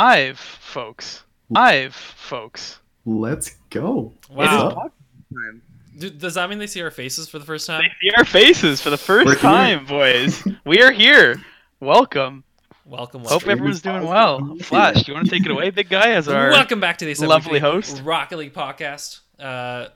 Live, folks. Live, folks. Let's go. Wow. Do, does that mean they see our faces for the first time? They see our faces for the 1st time, boys. we are here. Welcome. Welcome, welcome. Hope everyone's doing well. Flash, do you want to take it away, big guy, as our Welcome back to the lovely host. Rocket League podcast. Uh,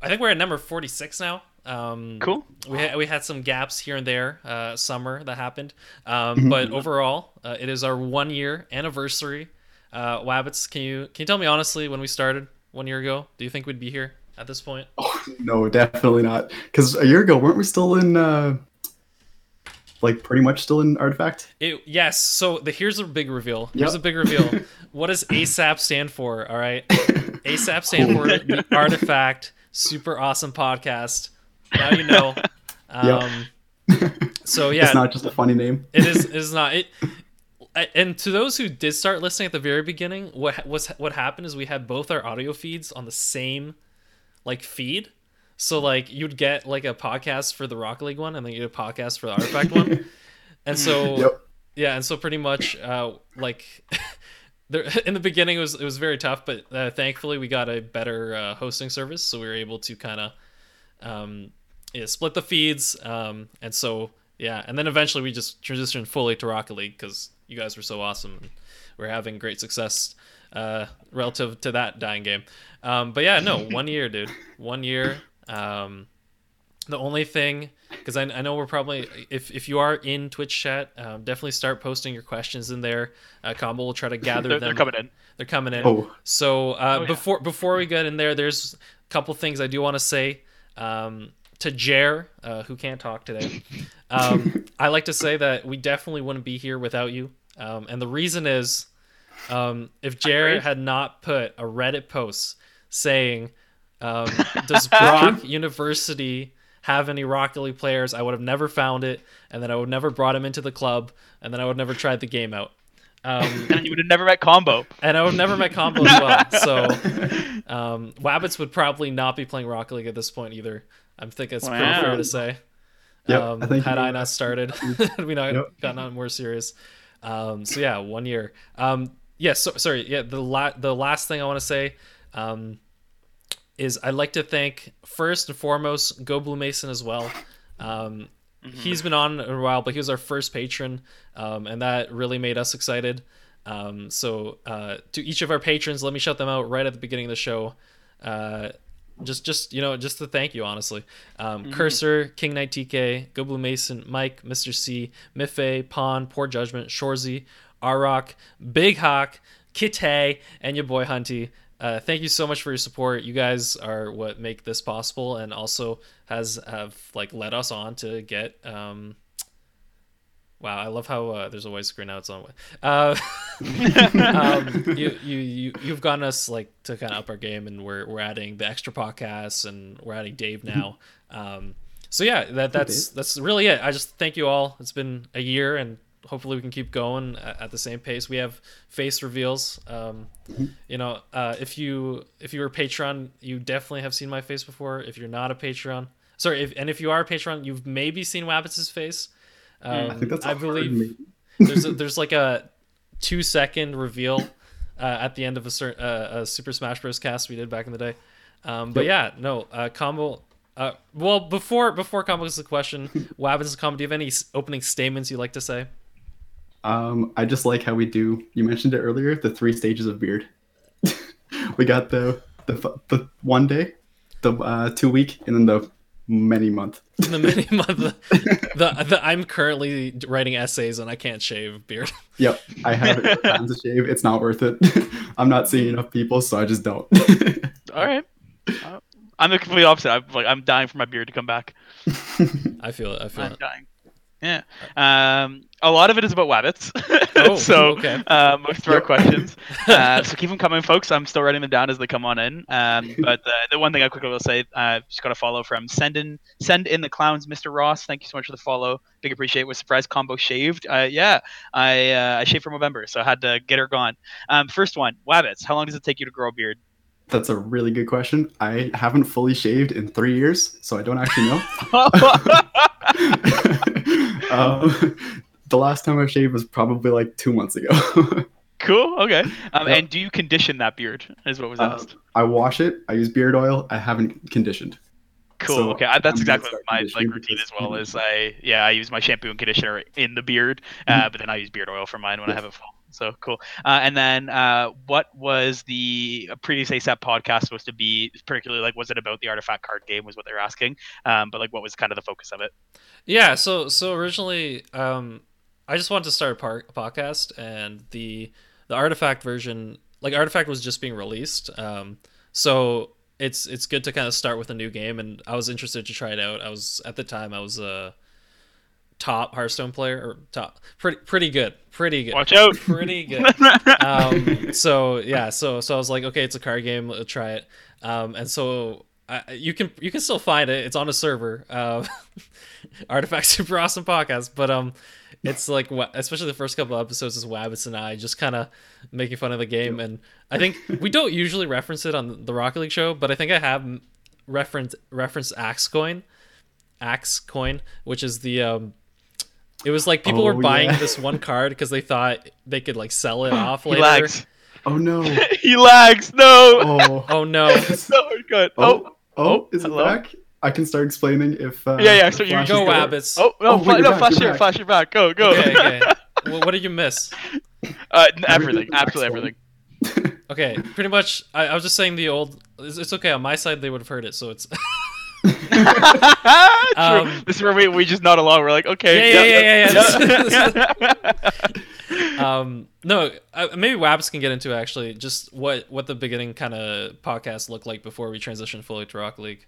I think we're at number 46 now. Um, cool? We had, we had some gaps here and there, uh, summer that happened, um, Mhm. but overall, uh, it is our one year anniversary. Uh, Wabbits, can you can you tell me honestly when we started one year ago? Do you think we'd be here at this point? Oh, no, definitely not. Because a year ago, weren't we still in, uh, like, pretty much still in Artifact? It, yes. So the, here's a big reveal. Here's Yep. a big reveal. what does ASAP stand for? All right, ASAP stand for the Artifact Super Awesome Podcast. Now you know. Um, So yeah, It's not just a funny name. it is. It is not. It. And to those who did start listening at the very beginning, what was what happened is we had both our audio feeds on the same like feed. So like you'd get like a podcast for the Rock League one, and then you get a podcast for the Artifact one. And so Yep. yeah, and so pretty much uh, like there in the beginning it was it was very tough, but uh, thankfully we got a better uh, hosting service, so we were able to kind of um, yeah, split the feeds. Um, and so yeah, and then eventually we just transitioned fully to Rocket League because you guys were so awesome. And we're having great success uh, relative to that dying game. Um, but yeah, no, one year, dude, one year. Um, the only thing, because I, I know we're probably if if you are in Twitch chat, um, definitely start posting your questions in there. Uh, Combo will try to gather They're, them. they're coming in. They're coming in. Oh, So uh, Oh, yeah. before before we get in there, there's a couple things I do want to say um, to Jer, uh, who can't talk today. Um, I like to say that we definitely wouldn't be here without you, um, and the reason is um, if Jer had not put a Reddit post saying, um, "Does Brock University have any Rocket League players?" I would have never found it, and then I would never brought him into the club, and then I would never tried the game out. Um, And then you would have never met Combo. and I would never met Combo as well. So um, Wabbits would probably not be playing Rocket League at this point either. I think it's pretty fair to say. Yep, um, I think had you- I not started, we not Yep. gotten on more serious. Um, so yeah, one year. Um, yeah, so, sorry. Yeah, the la- the last thing I want to say um, is I'd like to thank first and foremost Go Blue Mason as well. Um, He's been on a while, but he was our first patron, um, and that really made us excited. Um, so uh, to each of our patrons, let me shout them out right at the beginning of the show. Uh, just, just you know, just to thank you, honestly. Um, Cursor, King Knight TK, Go Blue Mason, Mike, Mr. C, Miffei, Pawn, Poor Judgment, Shorzy, Arok, Big Hawk, Kite, and your boy Hunty. Uh, thank you so much for your support. You guys are what make this possible, and also has have like led us on to get. Um, wow, I love how uh, there's a white screen now. It's on. Uh, um, you you you you've gotten us like to kind of up our game, and we're we're adding the extra podcasts, and we're adding Dave now. Um, so yeah, that that's that's really it. I just thank you all. It's been a year, and hopefully we can keep going at, at the same pace. We have face reveals. Um, you know, uh, if you if you were a Patreon, you definitely have seen my face before. If you're not a Patreon, sorry, if, and if you are a Patreon, you've maybe seen Wabbits' face. Um, I think that's I believe there's a, there's like a two second reveal uh, at the end of a, cer- uh, a Super Smash Bros. cast we did back in the day. Um, but yeah, no, uh, combo. Uh, well, before before combo is the question, Wabbits' combo. Do you have any opening statements you'd like to say? Um, I just like how we do. You mentioned it earlier. The three stages of beard. we got the the the one day, the uh, two week, and then the many month. The many month, the, the, the I'm currently writing essays and I can't shave beard. Yep, I have it for time to shave. It's not worth it. I'm not seeing enough people, so I just don't. All right. Uh, I'm the complete opposite. I'm like I'm dying for my beard to come back. I feel it. I feel I'm it. dying. Yeah. Um, a lot of it is about wabbits. Oh, so okay. uh, most of our questions. Uh, so keep them coming, folks. I'm still writing them down as they come on in. Um, but uh, the one thing I quickly will say, uh, just got a follow from send in send in the clowns, Mr. Ross. Thank you so much for the follow. Big appreciate. Was surprised combo shaved. Uh, yeah, I uh, I shaved for November, so I had to get her gone. Um, first one, wabbits. How long does it take you to grow a beard? That's a really good question. I haven't fully shaved in three years, so I don't actually know. um, the last time I shaved was probably like two months ago. Cool. Okay. Um, Yep. And do you condition that beard? Is what was Uh, asked. I wash it. I use beard oil. I haven't conditioned. Cool. so okay, I, that's I'm exactly my like routine as well. Is I yeah I use my shampoo and conditioner in the beard, uh, but then I use beard oil for mine when I have it full. So cool. Uh, and then uh, what was the previous ASAP podcast supposed to be? Particularly like was it about the artifact card game? Was what they were asking. Um, but like what was kind of the focus of it? Yeah, so so originally, um, I just wanted to start a, par- podcast, and the the artifact version, like artifact, was just being released. Um, so it's it's good to kind of start with a new game, and I was interested to try it out. I was at the time I was a top Hearthstone player, or top pretty pretty good, pretty good, Watch out. pretty good. um, so yeah, so so I was like, okay, it's a card game, let's try it. Um, and so I, you can you can still find it. It's on a server. Uh, Artifact Super Awesome Podcast, but um, it's like especially the first couple episodes is Wabbits and I just kind of making fun of the game, and I think we don't usually reference it on the Rocket League show, but I think I have referenced referenced Axe Coin, Axe Coin, which is the um. It was like people were Oh, buying yeah. this one card because they thought they could like sell it off He later. lags. Oh no. he lags. No. Oh. Oh no! no, good. Oh. Oh. Oh. Is it hello? back? I can start explaining if. Uh, Yeah, yeah, so you Flash go, is going. Wabbits. Oh no! Oh, wait, you're no, back, flash you're back. flash your back. Go, go. Okay, okay. well, what did you miss? Uh, Everything everything, absolutely everything. Okay, pretty much. I, I was just saying the old. It's, it's okay on my side. They would have heard it, so it's. True. Um, this is where we, we just nod along. We're like, okay. Yeah, yeah, yeah, yeah, yeah. um, no, uh, maybe Wabs can get into actually just what what the beginning kind of podcast looked like before we transitioned fully to Rock League.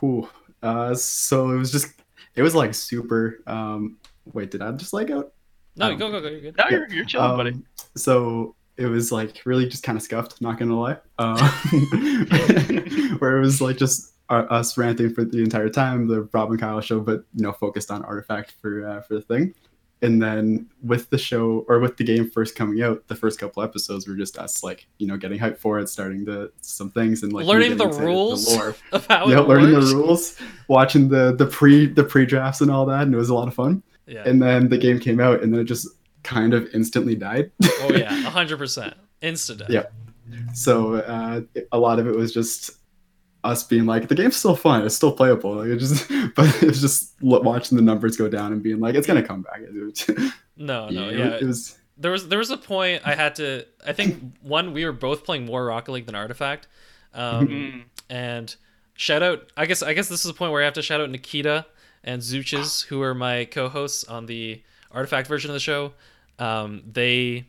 Whew. Uh, so it was just. It was like super. Um. Wait, did I just lag out? No, Um, go go go. You're good. no, you're, you're chilling, Um, buddy. So it was like really just kind of scuffed, not gonna lie. Um, where it was like just uh, us ranting for the entire time, the Rob and Kyle show, but you know focused on Artifact for uh, for the thing. And then with the show or with the game first coming out, the first couple episodes were just us like you know getting hyped for it, starting the some things and like Learning the rules lore. of how yeah, learning works. the rules, watching the the pre the pre drafts and all that, and it was a lot of fun. Yeah. And then the game came out, and then it just kind of instantly died. oh yeah, hundred percent. Instant death. Yeah. So uh, a lot of it was just us being like, the game's still fun, it's still playable. Like, it just, but it's just watching the numbers go down and being like, it's gonna come back. No, no, it- yeah. it was. there was there was a point I had to. I think one we were both playing more Rocket League than Artifact, um, Mm. and shout out. I guess I guess this is the point where I have to shout out Nikita and Zuches, who are my co-hosts on the Artifact version of the show. Um, they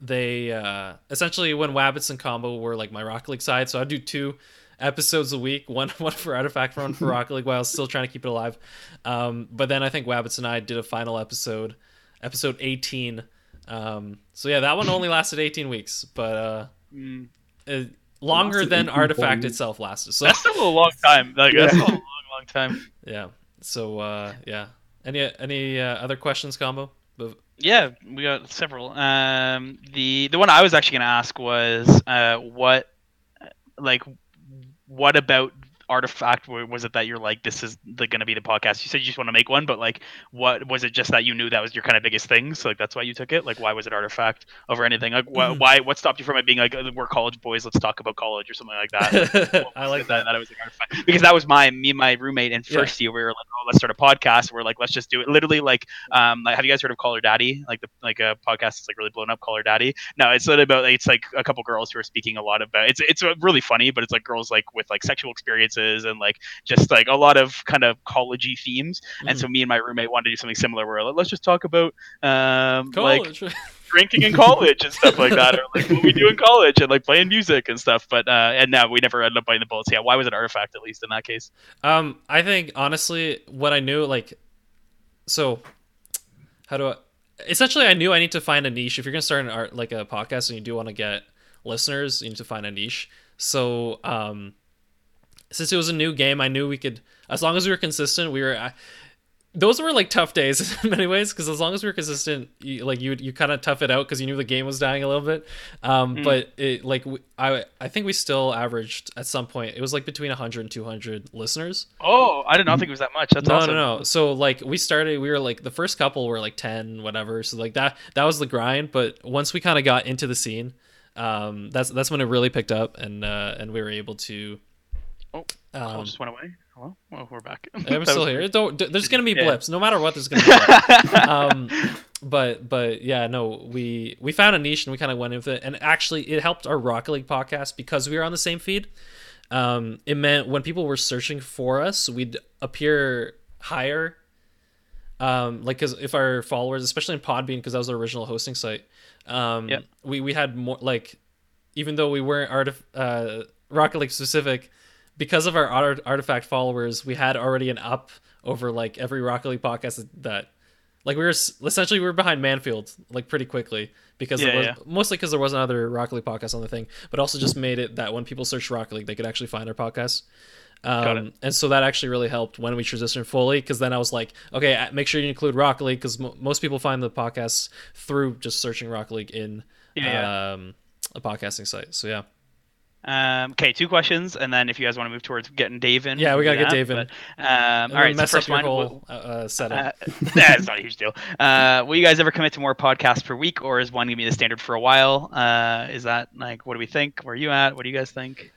they uh, essentially when Wabbits and Combo were like my Rocket League side, so I do two episodes a week, one one for Artifact, one for Rocket League, while I was still trying to keep it alive. Um, but then I think Wabbits and I did a final episode, episode eighteen. Um, so yeah, that one only lasted eighteen weeks, but uh, Mm. uh, longer Lasted than Artifact whole itself lasted. So That's still a long time. Like that's still a long, long time. yeah, so uh, yeah. Any any uh, other questions, combo? Yeah, we got several. Um, the the one I was actually gonna ask was, uh, what, like, what about artifact was it that you're like this is the, gonna be the podcast you said you just want to make one but like what was it just that you knew that was your kind of biggest thing? So like that's why you took it? Like why was it artifact over anything? Like wh- Mhm. why what stopped you from it being like we're college boys let's talk about college or something like that? What I like that. that. it was like artifact? Because that was my me and my roommate in Yeah. first year we were like oh let's start a podcast. We're like let's just do it. Literally like um like have you guys heard of Call Her Daddy? Like the like a podcast that's like really blown up Call Her Daddy? No it's not about it's like a couple girls who are speaking a lot about it's it's uh, really funny but it's like girls like with like sexual and like just like a lot of kind of collegey themes and so me and my roommate wanted to do something similar where like, let's just talk about um like drinking in college and stuff like that, or like what we do in college and like playing music and stuff. But uh, and now we never ended up biting the bullets. Yeah, why was it an artifact at least in that case? Um, I think honestly, what I knew, like, so how do I? Essentially, I knew I need to find a niche. If you're gonna start an art like a podcast and you do want to get listeners, you need to find a niche. So, um, since it was a new game, I knew we could, as long as we were consistent, we were. I, those were like tough days in many ways because as long as we were consistent, you, like you you kind of tough it out because you knew the game was dying a little bit. Um, Mm. But it like I I think we still averaged at some point it was like between 100 and 200 listeners. Oh, I did not think it was that much. That's no, awesome. no, no. So like we started, we were like the first couple were like 10, whatever. So like that that was the grind. But once we kind of got into the scene, um, that's that's when it really picked up and uh, and we were able to. Oh, Um, just went away. Hello? Oh, we're back. I'm still here. weird. Don't, d- there's gonna be Yeah. blips, no matter what. There's gonna be. Blips. um, but but yeah, no, we we found a niche and we kind of went with it, and actually it helped our Rocket League podcast because we were on the same feed. Um, it meant when people were searching for us, we'd appear higher. Um, like because if our followers, especially in Podbean, because that was our original hosting site, um, Yep. we we had more like, even though we weren't artif- uh, Rocket League specific, because of our art- artifact followers, we had already an up over like every Rocket League podcast that, like we were essentially we were behind Manfield like pretty quickly because Yeah, was, yeah. mostly because there wasn't other Rocket League podcasts on the thing, but also just made it that when people search Rocket League, they could actually find our podcast. Um, and so that actually really helped when we transitioned fully because then I was like, okay, make sure you include Rocket League because mo- most people find the podcast through just searching Rocket League in Yeah, um, a podcasting site. So yeah. Um, okay, two questions, and then if you guys want to move towards getting Dave in, Yeah, we gotta get that, Dave in. But, um, all right, then so mess first up your one. whole uh, uh, setup. Uh, that's not a huge deal. Uh, will you guys ever commit to more podcasts per week, or is one gonna be the standard for a while? Uh, is that like what do we think? Where are you at? What do you guys think?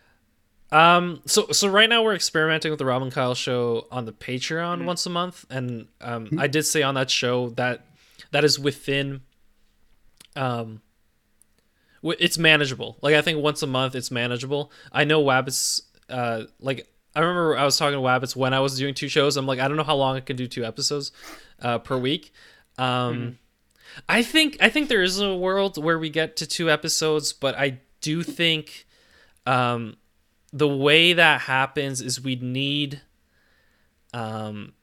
Um, so so right now we're experimenting with the Robin Kyle show on the Patreon Mhm. once a month, and um, I did say on that show that that is within, um, it's manageable. Like I think once a month it's manageable. I know Wabbits, uh, like I remember I was talking to Wabbits when I was doing two shows. I'm like I don't know how long I can do two episodes, uh, per week. Um, I think I think there is a world where we get to two episodes, but I do think, um the way that happens is we need um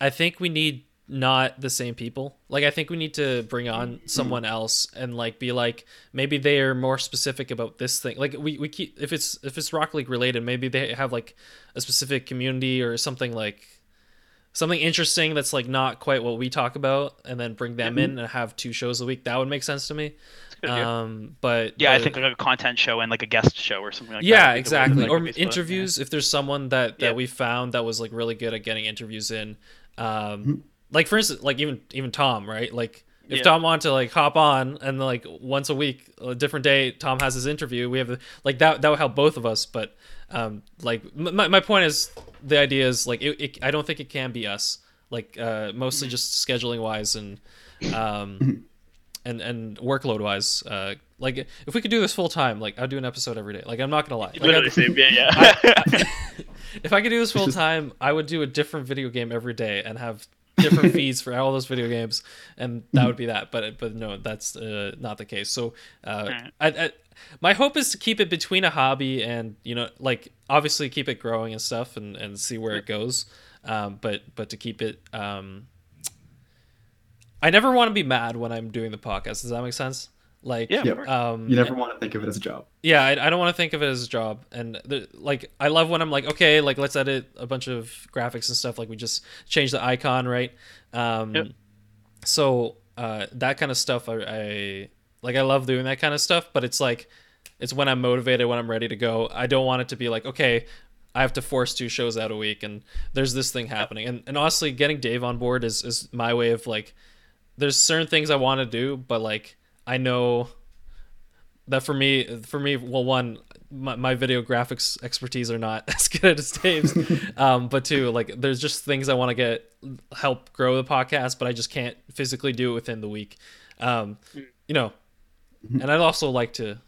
i think we need not the same people like i think we need to bring on someone else and like be like maybe they are more specific about this thing like we, we keep if it's if it's rock league related maybe they have like a specific community or something like something interesting that's like not quite what we talk about and then bring them in and have two shows a week that would make sense to me It's a good idea. um but yeah, I think like a content show and like a guest show or something like that. yeah the way exactly that or be yeah. interviews if there's someone that that Yeah. we found that was like really good at getting interviews in um Mhm. Like for instance like even even tom right like if Yeah. tom wanted to like hop on and like once a week a different day tom has his interview we have like that that would help both of us but um like my, my point is the idea is like it, it, i don't think it can be us like uh mostly just scheduling wise and um and and workload wise uh like if we could do this full time like i'd do an episode every day like i'm not gonna lie like, Literally same, yeah, yeah. if I could do this full time, I would do a different video game every day and have different feeds for all those video games, and that would be that. But but no, that's uh, not the case. So uh, Alright. I, I, my hope is to keep it between a hobby and you know like obviously keep it growing and stuff and and see where it goes. Um, but but to keep it. Um, I never want to be mad when I'm doing the podcast. Does that make sense? Like, Yeah, of Yep. course. um, You never want to think of it as a job. yeah i, I don't want to think of it as a job and the, like i love when i'm like okay like let's edit a bunch of graphics and stuff like we just change the icon right um Yep. so uh that kind of stuff I, I like i love doing that kind of stuff but it's like it's when i'm motivated when i'm ready to go i don't want it to be like okay i have to force two shows out a week and there's this thing happening and, and honestly getting dave on board is, is my way of like there's certain things i want to do but like i know that for me for me well one my, my video graphics expertise are not as good as dave's um but two like there's just things i want to get help grow the podcast but i just can't physically do it within the week. Um you know and i'd also like to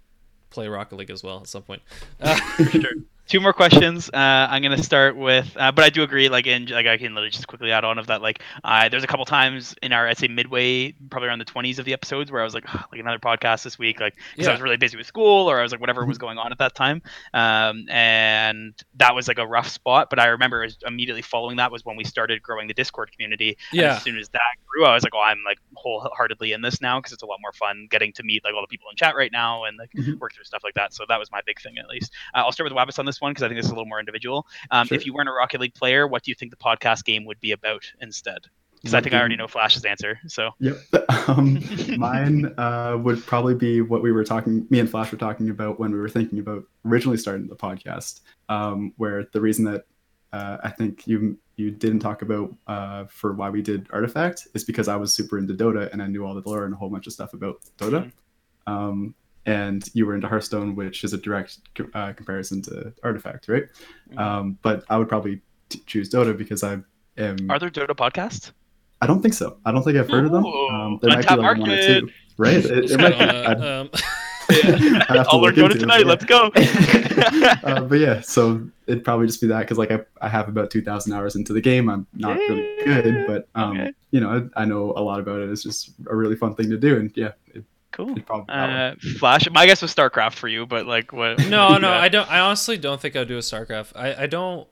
play rocket league as well at some point. Uh, sure. Two more questions. Uh, I'm gonna start with, uh, but I do agree. Like, in like I can literally just quickly add on of that. Like, uh, there's a couple times in our, I'd say midway, probably around the 20s of the episodes, where I was like, "Ugh, like another podcast this week, like because Yeah. I was really busy with school or I was like whatever was going on at that time. Um, and that was like a rough spot. But I remember was immediately following that was when we started growing the Discord community. Yeah as soon as that grew, I was like, oh, I'm like wholeheartedly in this now because it's a lot more fun getting to meet like all the people in chat right now and like Mhm. work through stuff like that. So that was my big thing at least. Uh, I'll start with Wabbits on this one because I think this is a little more individual. Um, Sure. If you weren't a Rocket League player, what do you think the podcast game would be about instead? Because I think I already know Flash's answer. So Yep. Um, mine uh, would probably be what we were talking, me and Flash were talking about when we were thinking about originally starting the podcast, um, where the reason that uh, I think you you didn't talk about uh, for why we did Artifact is because I was super into Dota and I knew all the lore and a whole bunch of stuff about Dota. Um, and you were into Hearthstone, which is a direct uh, comparison to Artifact, right? Mhm. Um, but I would probably t- choose Dota because I am. are there Dota podcasts? I don't think so. I don't think I've heard of them. Ooh, Um, there might be untapped like one or two, right? It, it might be. I'd- Uh, um, I'd have to I'll learn look Dota into it, tonight. but Let's go. uh, but yeah, so it'd probably just be that because like I, I have about two thousand hours into the game. I'm not really good, but um, Okay. you know I, I know a lot about it. It's just a really fun thing to do, and yeah, it, cool. it'd probably that one. Uh, Flash. My guess was StarCraft for you, but like what? no, no, Yeah. I don't. I honestly don't think I'll do a StarCraft. I, I don't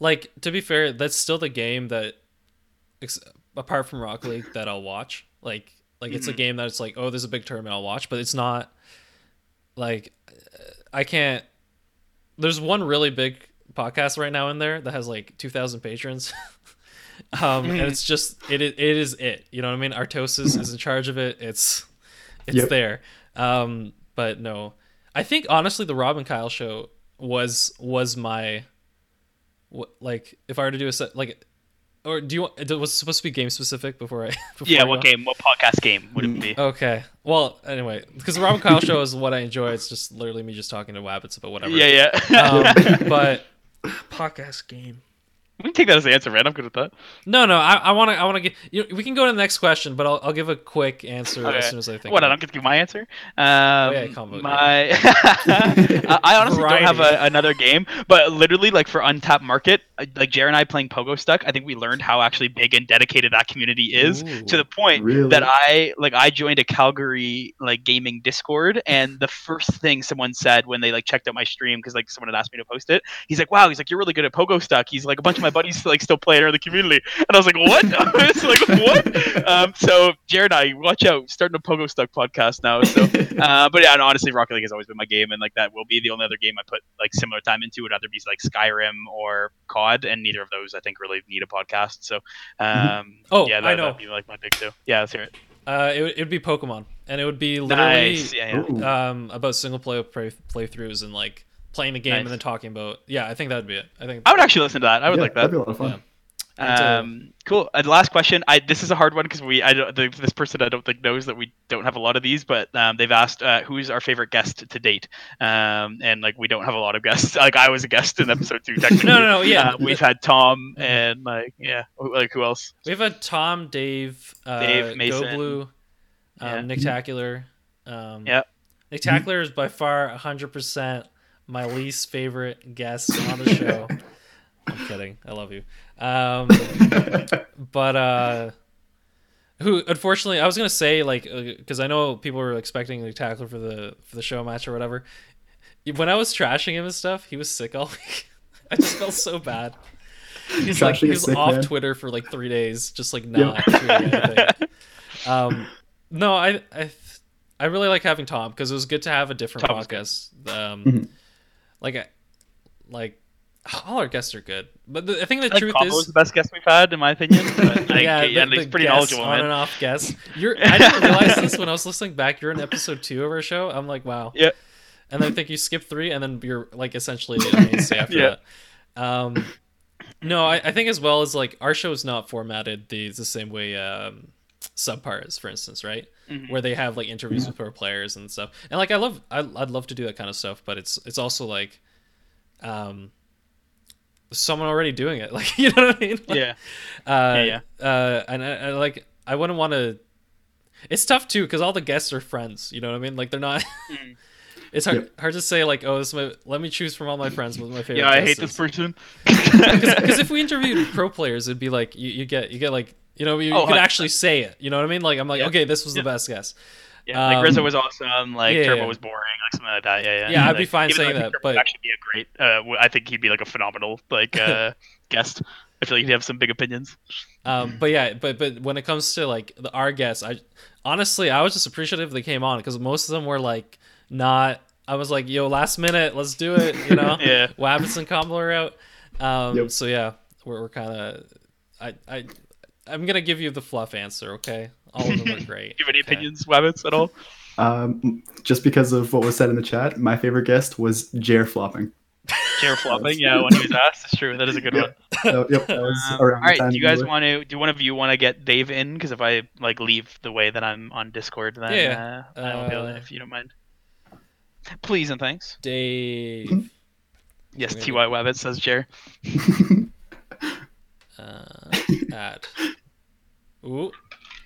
like. To be fair, that's still the game that, ex- apart from Rocket League, that I'll watch. Like, like it's a Mhm. game that it's like, oh, there's a big tournament I'll watch, but it's not like I can't. There's one really big podcast right now in there that has like 2,000 patrons. um, and Mhm. it's just it, it it is it. You know what I mean? Artosis is in charge of it. It's it's Yep. there. Um, but no, I think honestly, the Rob and Kyle show was was my what like if I were to do a set like. Or do you want? It was supposed to be game specific before I. Before Yeah. I What go? game? What podcast game would it be? Okay. Well, anyway, because the Rob and Kyle show is what I enjoy. It's just literally me just talking to Wabbits about whatever. Yeah, yeah. Um, but podcast game. We can take that as the answer, man. I'm good with that. No, no. I want to. I want to get. You know, we can go to the next question, but I'll, I'll give a quick answer Okay. as soon as I think. What? I don't get to give my answer. Um, yeah, combo, my, I I honestly don't have a, another game, but literally, like for Untapped Market, uh, like Jared and I playing Pogostuck, I think we learned how actually big and dedicated that community is Ooh. to the point Really? that I like I joined a Calgary like gaming Discord, and the first thing someone said when they like checked out my stream because like someone had asked me to post it, he's like, "Wow, he's like you're really good at Pogostuck." He's like a bunch of my buddies like still play it in the community, and I was like, "What?" I was like, "What?" Um, so Jared and I, watch out, starting a Pogostuck podcast now. So, uh, but yeah, and honestly, Rocket League has always been my game, and like that will be the only other game I put like similar time into. Would either be like Skyrim or COD, and neither of those I think really need a podcast. So, um, Oh, yeah, I know. that'd be like my big two. Yeah, let's hear it. Uh, it would it'd be Pokemon, and it would be literally Nice. Yeah, yeah. Um about single player play, playthroughs and like playing the game Nice. and then talking about. Yeah, I think that'd be it. I think. I would actually listen to that. I would Yeah, like that. That'd be a lot of fun. Yeah. Uh, Um, cool. And the last question. I this is a hard one because we I don't the, this person I don't think knows that we don't have a lot of these, but um, they've asked uh, who's our favorite guest to date. Um, and like we don't have a lot of guests. Like I was a guest in episode two. Technically. No, no, no, yeah. Uh, we've had Tom and like yeah, like who else? We've had Tom, Dave, uh, Dave, Mason. Go Blue, um, Yeah. Nick Tacular. Um, Yeah. Nick Tacular is by far 100% my least favorite guest on the show. I'm kidding. I love you. Um, but uh, who unfortunately I was gonna say like because I know people were expecting Nick Tackler for the for the show match or whatever. When I was trashing him and stuff, he was sick all week. I just felt so bad. He's like he was sick off man. Twitter for like three days, just like not tweeting anything. Um, no, I I I really like having Tom because it was good to have a different Tom podcast. Um, Mhm. Like I- like all our guests are good, but the, I think the truth Combo is the best guest we've had in my opinion. But think, yeah, yeah, the, the pretty guests, knowledgeable, on man. and off guests. You're, I didn't realize this when I was listening back. You're in episode two of our show. I'm like, wow. Yeah. And then I think you skip three, and then you're like essentially a mainstay after Yeah. that. Um, no, I, I think as well as like our show is not formatted the the same way um, subpar is, for instance, right? Mhm. Where they have like interviews with pro players and stuff. And like I love, I, I'd love to do that kind of stuff, but it's it's also like, um, someone already doing it. Like you know what I mean? Like, Yeah. uh, Yeah, Uh, and I, I like I wouldn't want to. It's tough too because all the guests are friends. You know what I mean? Like they're not. Mhm. it's hard Yep. hard to say like oh this is my let me choose from all my friends what my favorite. Yeah, I guest hate this is. person. Because if we interviewed pro players, it'd be like you, you get you get like you know you, Oh, you could actually say it. You know what I mean? Like I'm like Yeah. okay, this was Yeah. the best guess. Yeah, like Um, Rizzo was awesome. Like yeah, Turbo yeah. was boring, like something like that. Yeah, yeah. Yeah, I'd Like, be fine saying that, Turbo but- actually be a great. Uh, w- I think he'd be like a phenomenal like uh, guest. I feel like he'd have some big opinions. Um, but yeah, but but when it comes to like the our guests, I honestly I was just appreciative they came on because most of them were like not. I was like, yo, last minute, let's do it. You know, Yeah. Wabbits and Combo are out. Um, Yep. So yeah, we're, we're kind of. I I I'm gonna give you the fluff answer. Okay, all of them are great. Do you have any Okay. opinions, Wabbits, at all? Um, just because of what was said in the chat, my favorite guest was Jer flopping. Chair flopping, yeah, when he was asked. It's true. That is a good one. So, yep, that was Um, around all the right, time do you guys want to? Do one of you want to get Dave in? Because if I like leave the way that I'm on Discord, then Yeah, uh, I won't be able to, uh, if you don't mind. Please and thanks. Dave. Yes, Ty gonna- Wabbit says Chair. Uh, at. Ooh,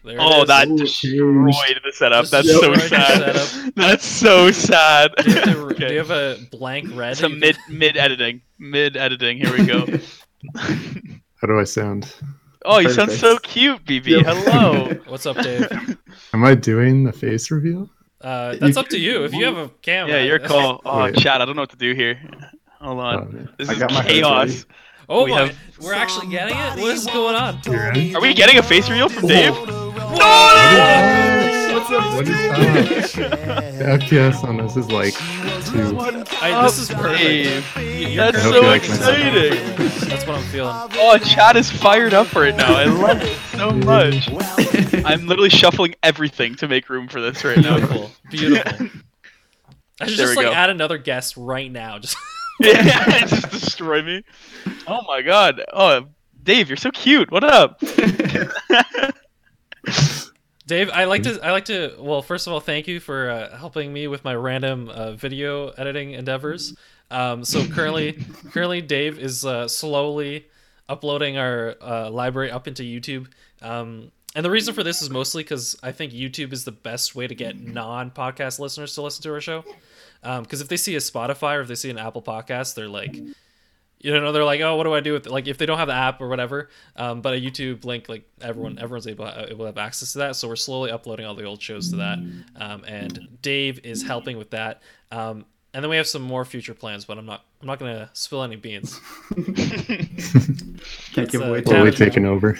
there Oh, is. that Ooh, destroyed changed. the setup. That's so the sad. setup. That's so sad. Do you, have to- Okay. do you have a blank red? that Some you mid mid editing, mid editing. Here we go. How do I sound? oh, you sound so cute, BB. Yep. Hello. What's up, Dave? Am I doing the face reveal? Uh, that's You- up to you. If you have a camera. yeah, your call. Oh, Wait. chat. I don't know what to do here. Hold on. Oh, This I is got my chaos. Headset Oh We my! have- We're actually getting it. What is going on? Are we getting a face reveal from Dave? What's up? What is that? The FPS on this is like two. I, this is perfect. Dave. That's so like exciting. That's what I'm feeling. Oh, chat is fired up right now. I love it so much. I'm literally shuffling everything to make room for this right now. Beautiful, beautiful. I should There just like go. add another guest right now. Just yeah, just destroy me. Oh my god. Oh, Dave, you're so cute. What up? Dave, I like to. I like to. Well, first of all, thank you for uh, helping me with my random uh, video editing endeavors. Um, so currently, currently, Dave is uh, slowly uploading our uh, library up into YouTube. Um, and the reason for this is mostly because I think YouTube is the best way to get non-podcast listeners to listen to our show. Because if they see a Spotify or if they see an Apple Podcast, they're like, you know, they're like, oh, what do I do with it? like if they don't have the app or whatever. Um, but a YouTube link, like everyone, everyone's able able to have access to that. So we're slowly uploading all the old shows to that. Um, and Dave is helping with that. Um, and then we have some more future plans, but I'm not I'm not gonna spill any beans. Can't give uh, away Yeah. Totally too much. taking over.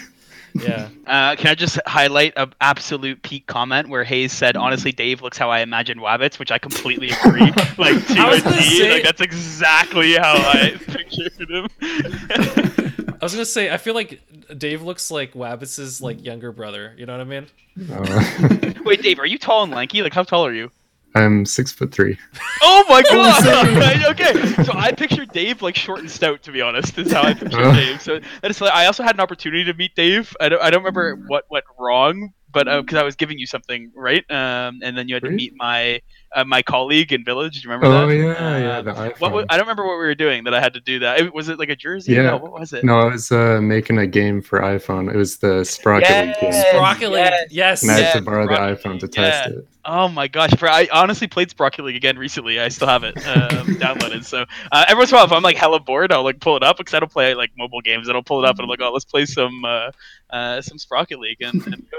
Yeah. Uh, can I just highlight an absolute peak comment where Hayes said, "Honestly, Dave looks how I imagined Wabbits," which I completely agree. like to I was a gonna T. say- Like that's exactly how I pictured him. I was gonna say I feel like Dave looks like Wabbits' like younger brother. You know what I mean? Uh, Wait, Dave, are you tall and lanky? Like, how tall are you? I'm six foot three. Oh my god! okay, so I pictured Dave like short and stout. To be honest, is how I pictured Oh. Dave. So that is. I also had an opportunity to meet Dave. I don't. I don't remember what went wrong, but because I was giving you something, right? Um, and then you had to meet my uh, my colleague in Village. Do you remember Oh that? yeah, yeah. Uh, The iPhone. What, I don't remember what we were doing that I had to do that. It- was it like a jersey? Yeah. No, what was it? No, I was uh, making a game for iPhone. It was the Sprocket League game. Yes, Sprocket League, yes. yes. And I had Yeah, to borrow the iPhone to League, test yeah. it. Oh my gosh! For, I honestly played Sprocket League again recently. I still have it um, downloaded. So uh, every once in a while, if I'm like hella bored, I'll like pull it up because I don't play like mobile games. I'll pull it up and I'm like, oh, let's play some uh, uh, some Sprocket League and, and go. Uh,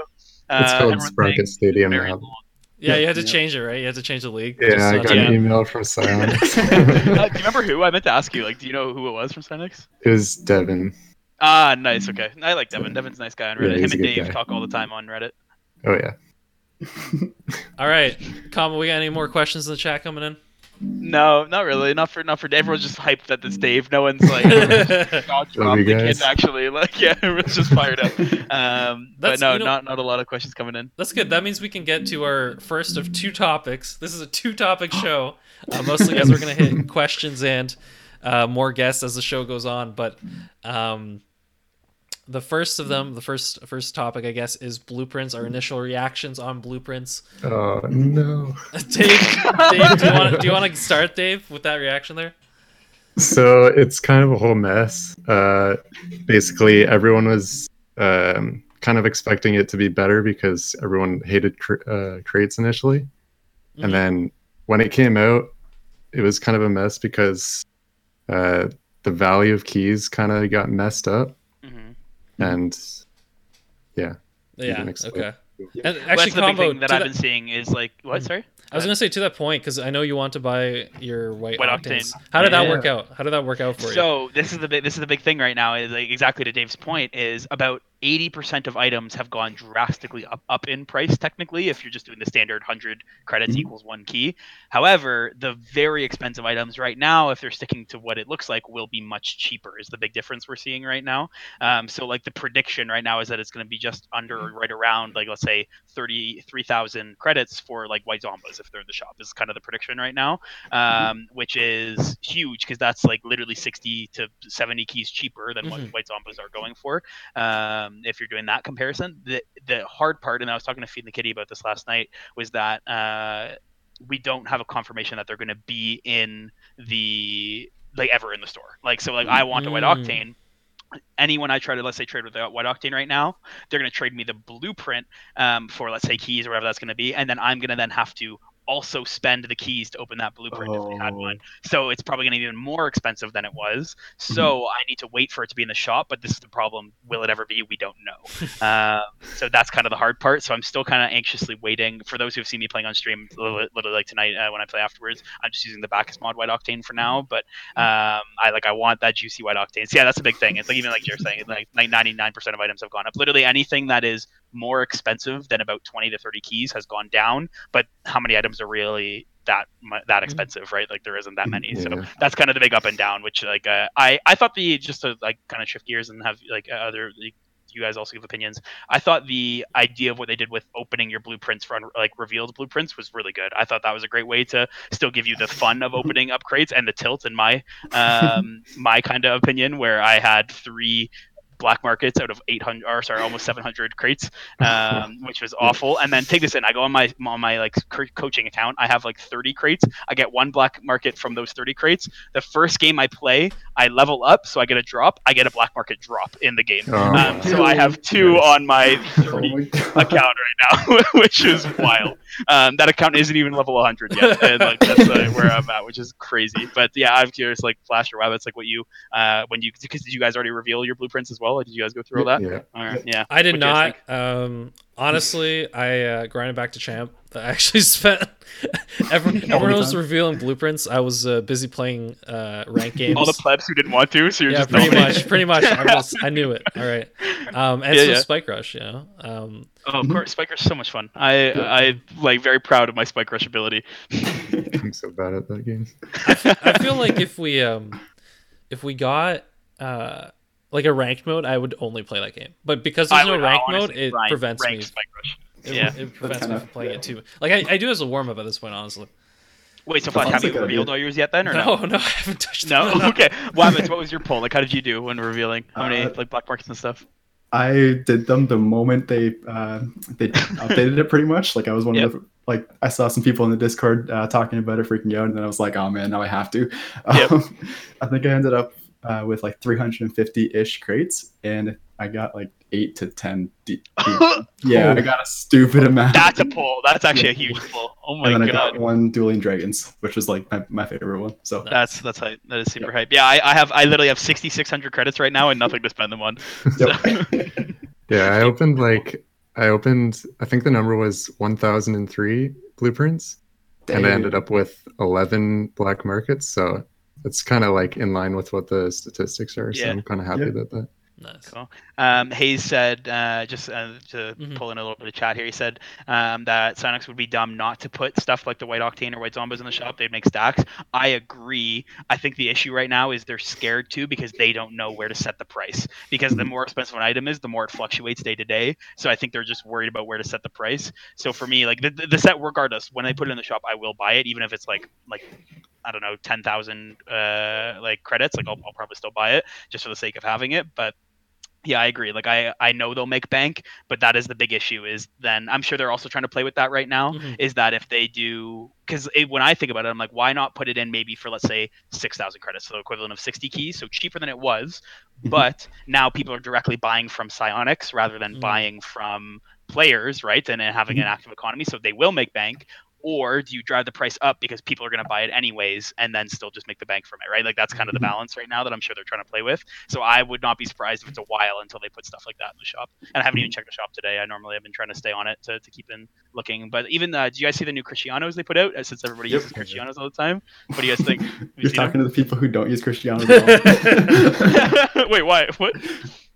It's called everyone's Sprocket Stadium now. little. Yeah, you had to Yeah. change it, right? You had to change the league. Yeah, Just I got yeah. an email from Silence. Uh, do you remember who? I meant to ask you. Like, do you know who it was from Psyonix? it was Devin. Ah, nice. Okay, I like Devin. Devin's a nice guy on Reddit. he's Him and good Dave guy. talk all the time on Reddit. Oh yeah. All right, Kama, we got any more questions in the chat coming in? No, not really. Not for not for. Everyone's just hyped that it's Dave. No one's like. God drop the kid actually. Like yeah, everyone's just fired up. Um, but no, you know- not not a lot of questions coming in. That's good. That means we can get to our first of two topics. This is a two-topic show, uh, mostly because we're gonna hit questions and uh, more guests as the show goes on. But um, the first of them, the first first topic, I guess, is blueprints. Our initial reactions on blueprints. Oh no. Dave, Dave, do you want do you want to start, Dave, with that reaction there? So it's kind of a whole mess. Uh, basically, everyone was um, kind of expecting it to be better because everyone hated cr- uh, crates initially, Mhm. and then when it came out, it was kind of a mess because uh, the value of keys kind of got messed up, and yeah, Yeah. can explain. Okay. And Well, actually, that's the big combo thing that I've been seeing is like what? Mm. Sorry. I was gonna say to that point because I know you want to buy your white, White octanes. octane. How did that work out? How did that work out for you? So this is the big, this is the big thing right now is like exactly to Dave's point is about 80% of items have gone drastically up, up in price technically if you're just doing the standard 100 credits Mhm. equals 1 key. However, the very expensive items right now if they're sticking to what it looks like will be much cheaper is the big difference we're seeing right now. Um, so like the prediction right now is that it's going to be just under or right around like let's say 33,000 credits for like white zombas if they're in the shop is kind of the prediction right now um, which is huge because that's like literally 60 to 70 keys cheaper than what Mhm. white zombas are going for. Um, if you're doing that comparison, the the hard part, and I was talking to Feed the Kitty about this last night, was that uh, we don't have a confirmation that they're going to be in the like ever in the store. Like so, like I want a white Mm. octane. Anyone I try to let's say trade with the white octane right now, they're going to trade me the blueprint um, for let's say keys or whatever that's going to be, and then I'm going to then have to also spend the keys to open that blueprint if they had Oh. one. So it's probably going to be even more expensive than it was. So I need to wait for it to be in the shop. But this is the problem. Will it ever be? We don't know. um, so that's kind of the hard part. So I'm still kind of anxiously waiting. For those who've seen me playing on stream, literally, literally like tonight uh, when I play afterwards, I'm just using the BakkesMod white octane for now. But um, I like I want that juicy white octane. So yeah, that's a big thing. It's like even like you're saying, like like 99% of items have gone up. Literally anything that is more expensive than about 20 to 30 keys has gone down. But how many items are really that that expensive, right? Like there isn't that many. So that's kind of the big up and down. Which like uh, I I thought the just to like kind of shift gears and have like uh, other. Like, you guys also give opinions. I thought the idea of what they did with opening your blueprints for un- like revealed blueprints was really good. I thought that was a great way to still give you the fun of opening up crates and the tilt in my um my kind of opinion where I had three black markets out of 800 or sorry almost 700 crates um, which was awful and then take this in i go on my on my like coaching account i have like 30 crates i get one black market from those 30 crates the first game i play i level up so i get a drop i get a black market drop in the game Oh, um, so i have two Nice. on my Oh my account right now, which is wild. Um, that account isn't even level 100 yet, and like that's uh, where I'm at, which is crazy. But yeah, I'm curious, like Flash or Wabbits, like what you uh, when you because you guys already reveal your blueprints as well? Or did you guys go through all that? Yeah. All right, yeah. I did What'd not. Um, honestly, I uh, grinded back to champ. I actually spent. everyone, everyone was revealing blueprints. I was uh, busy playing uh, rank games. All the plebs who didn't want to, so you're yeah, just pretty dominating. much. Pretty much. I, was, I knew it. All right. Um, and Yeah, so yeah. Spike Rush. You know. Um, Oh, of course, Spike Rush is so much fun. I I like very proud of my Spike Rush ability. I'm so bad at that game. I feel like if we um, if we got uh, like a ranked mode, I would only play that game. But because there's I no would ranked mode, it rank- prevents me. It, Yeah. it prevents me kinda- from playing yeah. it too. Like I, I do as a warm up at this point, honestly. Wait, so Flash, sounds have you like a good revealed all yours yet then, or No, no? no, I haven't touched No. that. okay. Wabbits, what was your poll? Like, how did you do when revealing? How many Uh, like black markets and stuff? I did them the moment they uh, they updated it pretty much. Like I was one Yep. of the like I saw some people in the Discord uh, talking about it, freaking out, and then I was like, oh man, now I have to. Yep. Um, I think I ended up uh, with like 350 ish crates, and I got like eight to ten. D- D- yeah, I got a stupid amount. That's a pull. That's actually a huge pull. Oh my god. and then I got one Dueling Dragons, which was like my, my favorite one. So That's that's hype. That is super hype. Yeah, I, I have I literally have sixty six hundred credits right now and nothing to spend them on. So, Yeah, I opened like I opened. I think the number was 1,003 blueprints, and I ended up with 11 black markets. So it's kind of like in line with what the statistics are. So Yeah. I'm kind of happy Yeah. about that. Nice. Cool. Um, Hayes said, uh, just uh, to Mhm. pull in a little bit of chat here, he said um, that Psyonix would be dumb not to put stuff like the White Octane or White Zombas in the shop. They'd make stacks. I agree. I think the issue right now is they're scared too because they don't know where to set the price. Because the Mhm. more expensive an item is, the more it fluctuates day to day. So I think they're just worried about where to set the price. So for me, like the, the set, regardless, when they put it in the shop, I will buy it, even if it's like like I don't know, ten thousand uh, like credits. Like I'll, I'll probably still buy it just for the sake of having it. But yeah, I agree. Like I, I know they'll make bank, but that is the big issue. Is then I'm sure they're also trying to play with that right now. Mhm. Is that if they do, because when I think about it, I'm like, why not put it in maybe for let's say six thousand credits, so the equivalent of sixty keys, so cheaper than it was, Mhm. but now people are directly buying from Psyonix rather than Mhm. buying from players, right? And then having an active economy, so they will make bank. Or do you drive the price up because people are going to buy it anyways and then still just make the bank from it right like that's kind of the Mhm. balance right now that i'm sure they're trying to play with so i would not be surprised if it's a while until they put stuff like that in the shop and i haven't even checked the shop today i normally have been trying to stay on it to, to keep in looking but even uh, do you guys see the new cristianos they put out uh, since everybody Yep. uses cristianos all the time what do you guys think you You're seen them? talking to the people who don't use Cristiano. Ronaldo. wait why what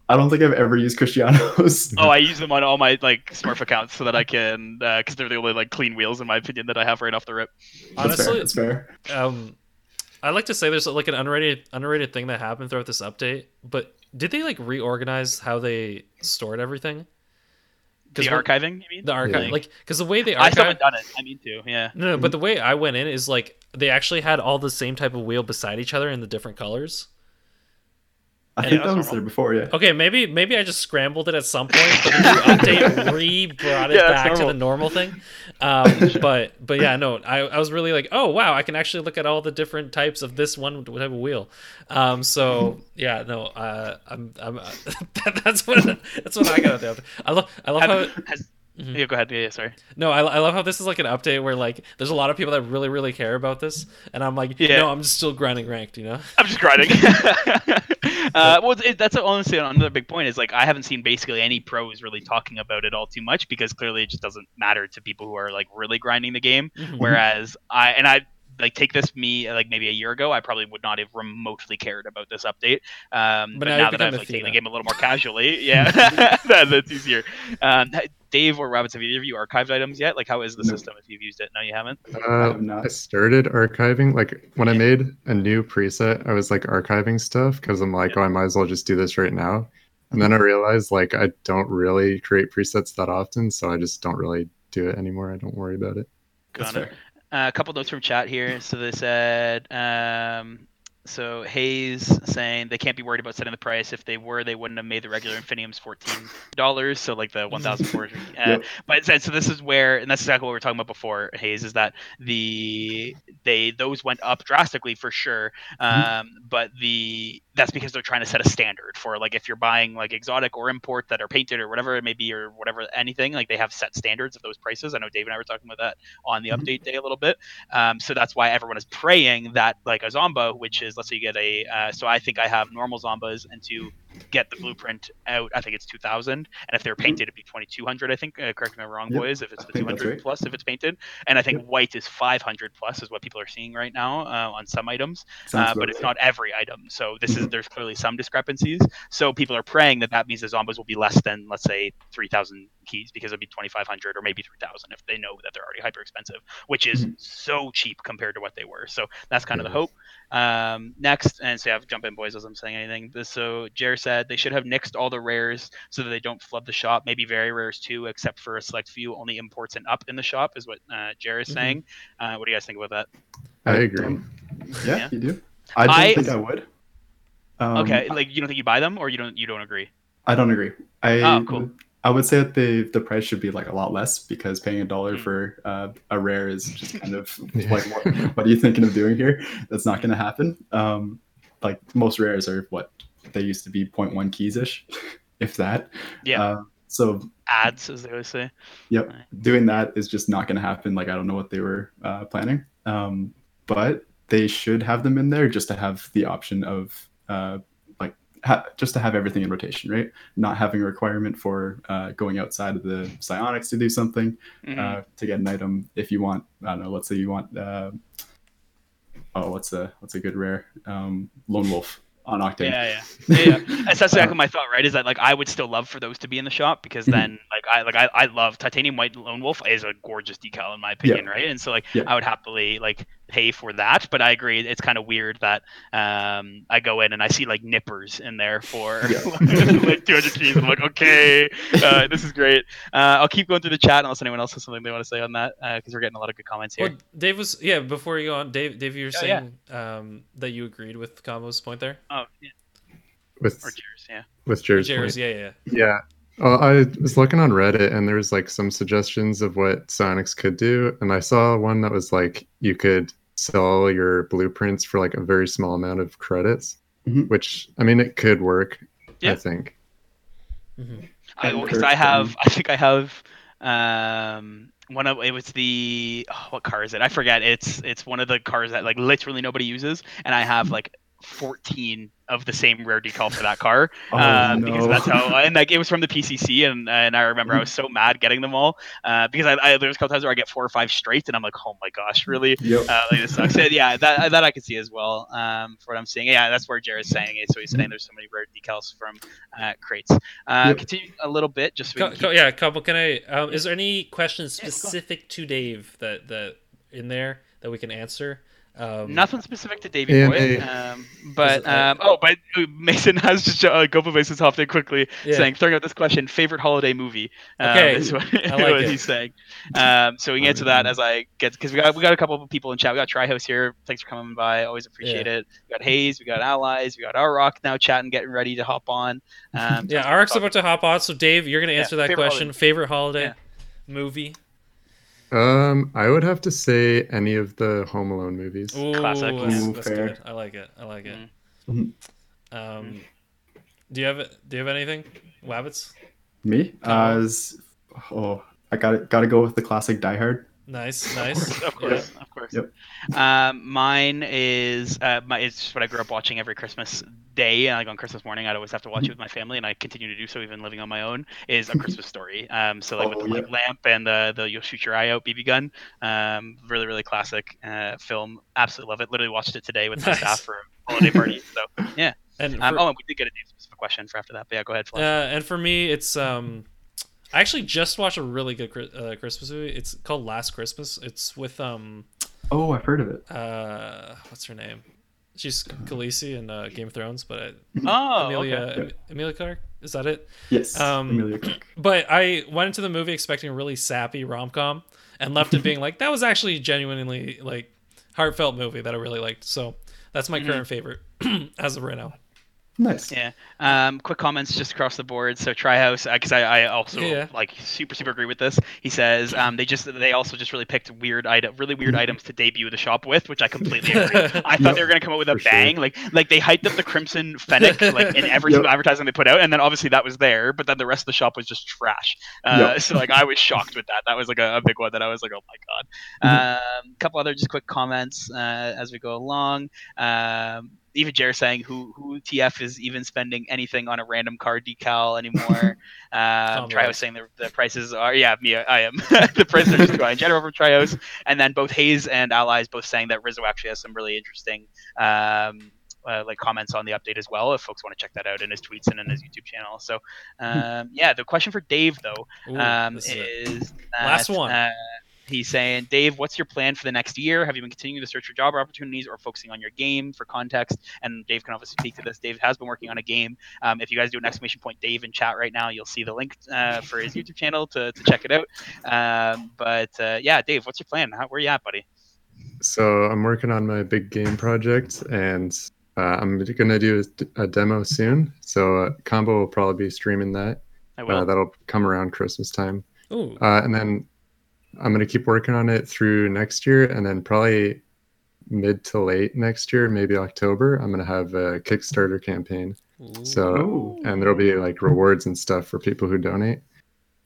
I don't think I've ever used Cristianos. oh i use them on all my like smurf accounts so that i can because they're the only like clean wheels in my opinion that i have right off the rip That's fair. Honestly, That's fair. um, I like to say there's like an underrated underrated thing that happened throughout this update, but did they like reorganize how they stored everything? the 'Cause what- archiving you mean The archive, Yeah. like, because the way they i haven't done it i mean to yeah no, no, but the way I went in is like they actually had all the same type of wheel beside each other in the different colors. I Yeah, think that was normal. there before, yeah. Okay, maybe maybe I just scrambled it at some point, but the new update re brought it Yeah, that's back to the normal thing. Um, but but yeah, no, I, I was really like, oh wow, I can actually look at all the different types of this one type of wheel. Um, so yeah, no, uh, I'm I'm uh, that, that's what that's what I got out there. I love I love how Have- has- Mhm. yeah, go ahead. Yeah, yeah, sorry. no, I, I love how this is like an update where like there's a lot of people that really really care about this, and I'm like, Yeah. no, I'm just still grinding ranked, you know. I'm just grinding. uh, well, it, that's honestly another big point. Is like I haven't seen basically any pros really talking about it all too much because clearly it just doesn't matter to people who are like really grinding the game. Mhm. Whereas I and I like take this me like maybe a year ago, I probably would not have remotely cared about this update. Um, But but, now now, that I've a like, the game a little more casually, yeah, that, that's easier. Um, Dave or Wabbits, have either of you archived items yet? Like, how is the No. system if you've used it? No, you haven't. Uh, have not. I started archiving like when I made a new preset. I was like archiving stuff because I'm like, Yeah. oh, I might as well just do this right now. And then I realized like I don't really create presets that often, so I just don't really do it anymore. I don't worry about it. That's Got it. fair. Uh, a couple notes from chat here. So they said, um, so Hayes saying they can't be worried about setting the price. If they were, they wouldn't have made the regular Infiniums fourteen dollars. So like the one thousand four. Uh, Yep. But so this is where, and that's exactly what we were talking about before. Hayes is that the they those went up drastically for sure. Um, but the that's because they're trying to set a standard for like if you're buying like exotic or import that are painted or whatever it may be or whatever anything like they have set standards of those prices. I know Dave and I were talking about that on the Mhm. update day a little bit. Um, so that's why everyone is praying that like a Zomba, which is let's say you get a uh, so I think I have normal Zombas and to get the blueprint out, I think it's 2,000, and if they're painted, it'd be 2,200. I think. Uh, correct me if I'm wrong, Yep, boys. If it's the 200 right. plus, if it's painted, and I think Yep. white is 500 plus is what people are seeing right now uh, on some items uh, but it's right. not every item. So this Mm-hmm. is there's clearly some discrepancies. So people are praying that that means the Zombas will be less than let's say 3,000 keys because it'll be 2,500 or maybe 3,000 if they know that they're already hyper expensive, which is Mhm. so cheap compared to what they were. So that's kind of the hope. Um, next, and so I have to jump in, boys, as I'm saying anything. This, so Jer said they should have nixed all the rares so that they don't flood the shop. Maybe very rares too, except for a select few. Only imports and up in the shop is what uh, Jer is Mhm. saying. Uh, what do you guys think about that? I agree. don't- Yeah, Yeah. you do. I don't I- think I would. Um, okay, like you don't think you buy them, or you don't you don't agree? I don't agree. I Oh, cool. Would- I would say that the the price should be like a lot less because paying a dollar Mm. for uh, a rare is just kind of Yeah. like what, what are you thinking of doing here? That's not going to happen. Um, like most rares are what they used to be 0.1 keys ish, if that. Yeah. Uh, so Ads, as they always say. Yep. Right. Doing that is just not going to happen. Like, I don't know what they were uh, planning. Um, but they should have them in there just to have the option of, uh, like, ha- just to have everything in rotation, right? Not having a requirement for uh, going outside of the Psyonix to do something Mhm. uh, to get an item. If you want, I don't know, let's say you want, uh, oh, what's a what's a good rare? Um, Lone Wolf on Octane. yeah, yeah, yeah, yeah. That's exactly my thought, right? Is that like I would still love for those to be in the shop because Mhm. then like I like I, I love titanium white lone wolf is a gorgeous decal in my opinion, right? And so like Yeah. I would happily like pay for that, but I agree it's kind of weird that um I go in and I see like nippers in there for Yeah. like 200 keys. I'm like, okay, uh, this is great. Uh, I'll keep going through the chat unless anyone else has something they want to say on that because we're getting a lot of good comments here. Well, Dave was yeah. Before you go on, Dave, Dave, you were Oh, yeah. saying um, that you agreed with Combo's point there. oh, yeah, With or cheers, yeah. with Jared's Jairus, point. yeah, yeah. Yeah. Well, I was looking on Reddit and there was like some suggestions of what Psyonix could do. And I saw one that was like you could sell your blueprints for like a very small amount of credits, Mhm. which I mean, it could work, Yeah. I think. hmm I because I have Douglas. I think I have um one of it was the oh, what car is it? I forget. It's it's one of the cars that like literally nobody uses, and I have like 14 of the same rare decal for that car Oh, uh, because that's how and like it was from the PCC and and I remember I was so mad getting them all uh, because I, I there was a couple times where I get four or five straight and I'm like oh my gosh really Yep. uh, like this sucks So, yeah that that I can see as well um, for what I'm seeing yeah that's where Jared's saying it so he's saying there's so many rare decals from uh, crates uh, Yep. continue a little bit just so we Co- can co- keep- yeah, couple. Can I? Um, is there any questions Yeah, specific to Dave that that in there that we can answer? Um, Nothing specific to Davy And Boy, um, but Is it, uh, um, oh, but Mason has just uh, Gopa Mason hopped in quickly, Yeah. saying throwing out this question: favorite holiday movie. Um, Okay, is what, I like what it. he's saying. Um, so we can answer that as I get because we got we got a couple of people in chat. We got Tryhouse here. Thanks for coming by. Always appreciate it. We got Hayes. We got Allies. We got Aurrok now chatting, getting ready to hop on. Um, Yeah, Arc's about to hop on. So Dave, you're gonna Yeah, answer that favorite question. holiday. Favorite holiday Yeah. movie? Um, I would have to say any of the Home Alone movies. Ooh, Classic. That's, that's fair. good. I like it. I like it. Mhm. Um, do you have do you have anything, Wabbits? Me? Uh, is, oh, I got got to go with the classic Die Hard. Nice, nice. of course, of course. Yep. Um, mine is uh, my it's just what I grew up watching every Christmas day. Like on Christmas morning, I'd always have to watch it with my family, and I continue to do so even living on my own. Is a Christmas story. Um, so like with Oh, the like, lamp and the the you'll shoot your eye out BB gun. Um, really really classic uh, film. Absolutely love it. Literally watched it today with my Nice. staff for a holiday party. So yeah. And Um, for, oh, and we did get a specific question for after that. But yeah, go ahead, Flash. uh, and for me, it's um, I actually just watched a really good uh, Christmas movie. It's called Last Christmas. It's with um, Oh, I've heard of it. uh, what's her name? She's Khaleesi in uh, Game of Thrones, but uh, oh, Amelia okay. Em- Emilia Clarke. Is that it? Yes, Um, Amelia Clark. But I went into the movie expecting a really sappy rom com and left it being like that was actually genuinely like heartfelt movie that I really liked. So that's my Mhm. current favorite as of right now. Nice. Yeah. Um, quick comments just across the board. So Tryhouse, because I, I also Yeah. like super super agree with this. He says um, they just they also just really picked weird item, really weird items to debut the shop with, which I completely agree. I thought Yep. they were gonna come out with a For sure. bang, like like they hyped up the Crimson Fennec like in every Yep. single advertising they put out, and then obviously that was there, but then the rest of the shop was just trash. Uh, Yep. So like I was shocked with that. That was like a, a big one that I was like, oh my god. Um, a couple other just quick comments uh, as we go along. Um, even Jared saying who who TF is even spending anything on a random car decal anymore. Um, Trios Rose. saying the, the prices are yeah me I am the prices are just too high in general from Trios, and then both Hayes and Allies both saying that Rizzo actually has some really interesting. Um, uh, like comments on the update as well if folks want to check that out in his tweets and in his YouTube channel. So um, yeah, the question for Dave though Ooh, um, is is Last one. Uh, he's saying, Dave, what's your plan for the next year? Have you been continuing to search for job opportunities or focusing on your game for context? And Dave can obviously speak to this. Dave has been working on a game. Um, if you guys do an exclamation point Dave in chat right now, you'll see the link uh, for his YouTube channel to, to check it out. Um, but uh, yeah, Dave, what's your plan? How, where you at, buddy? So I'm working on my big game project, and uh, I'm gonna do a, a demo soon. So uh, Combo will probably be streaming that. I will. Uh, that'll come around Christmas time, Ooh, uh, and then I'm gonna keep working on it through next year, and then probably mid to late next year, maybe October. I'm gonna have a Kickstarter campaign. So Oh. and there'll be like rewards and stuff for people who donate.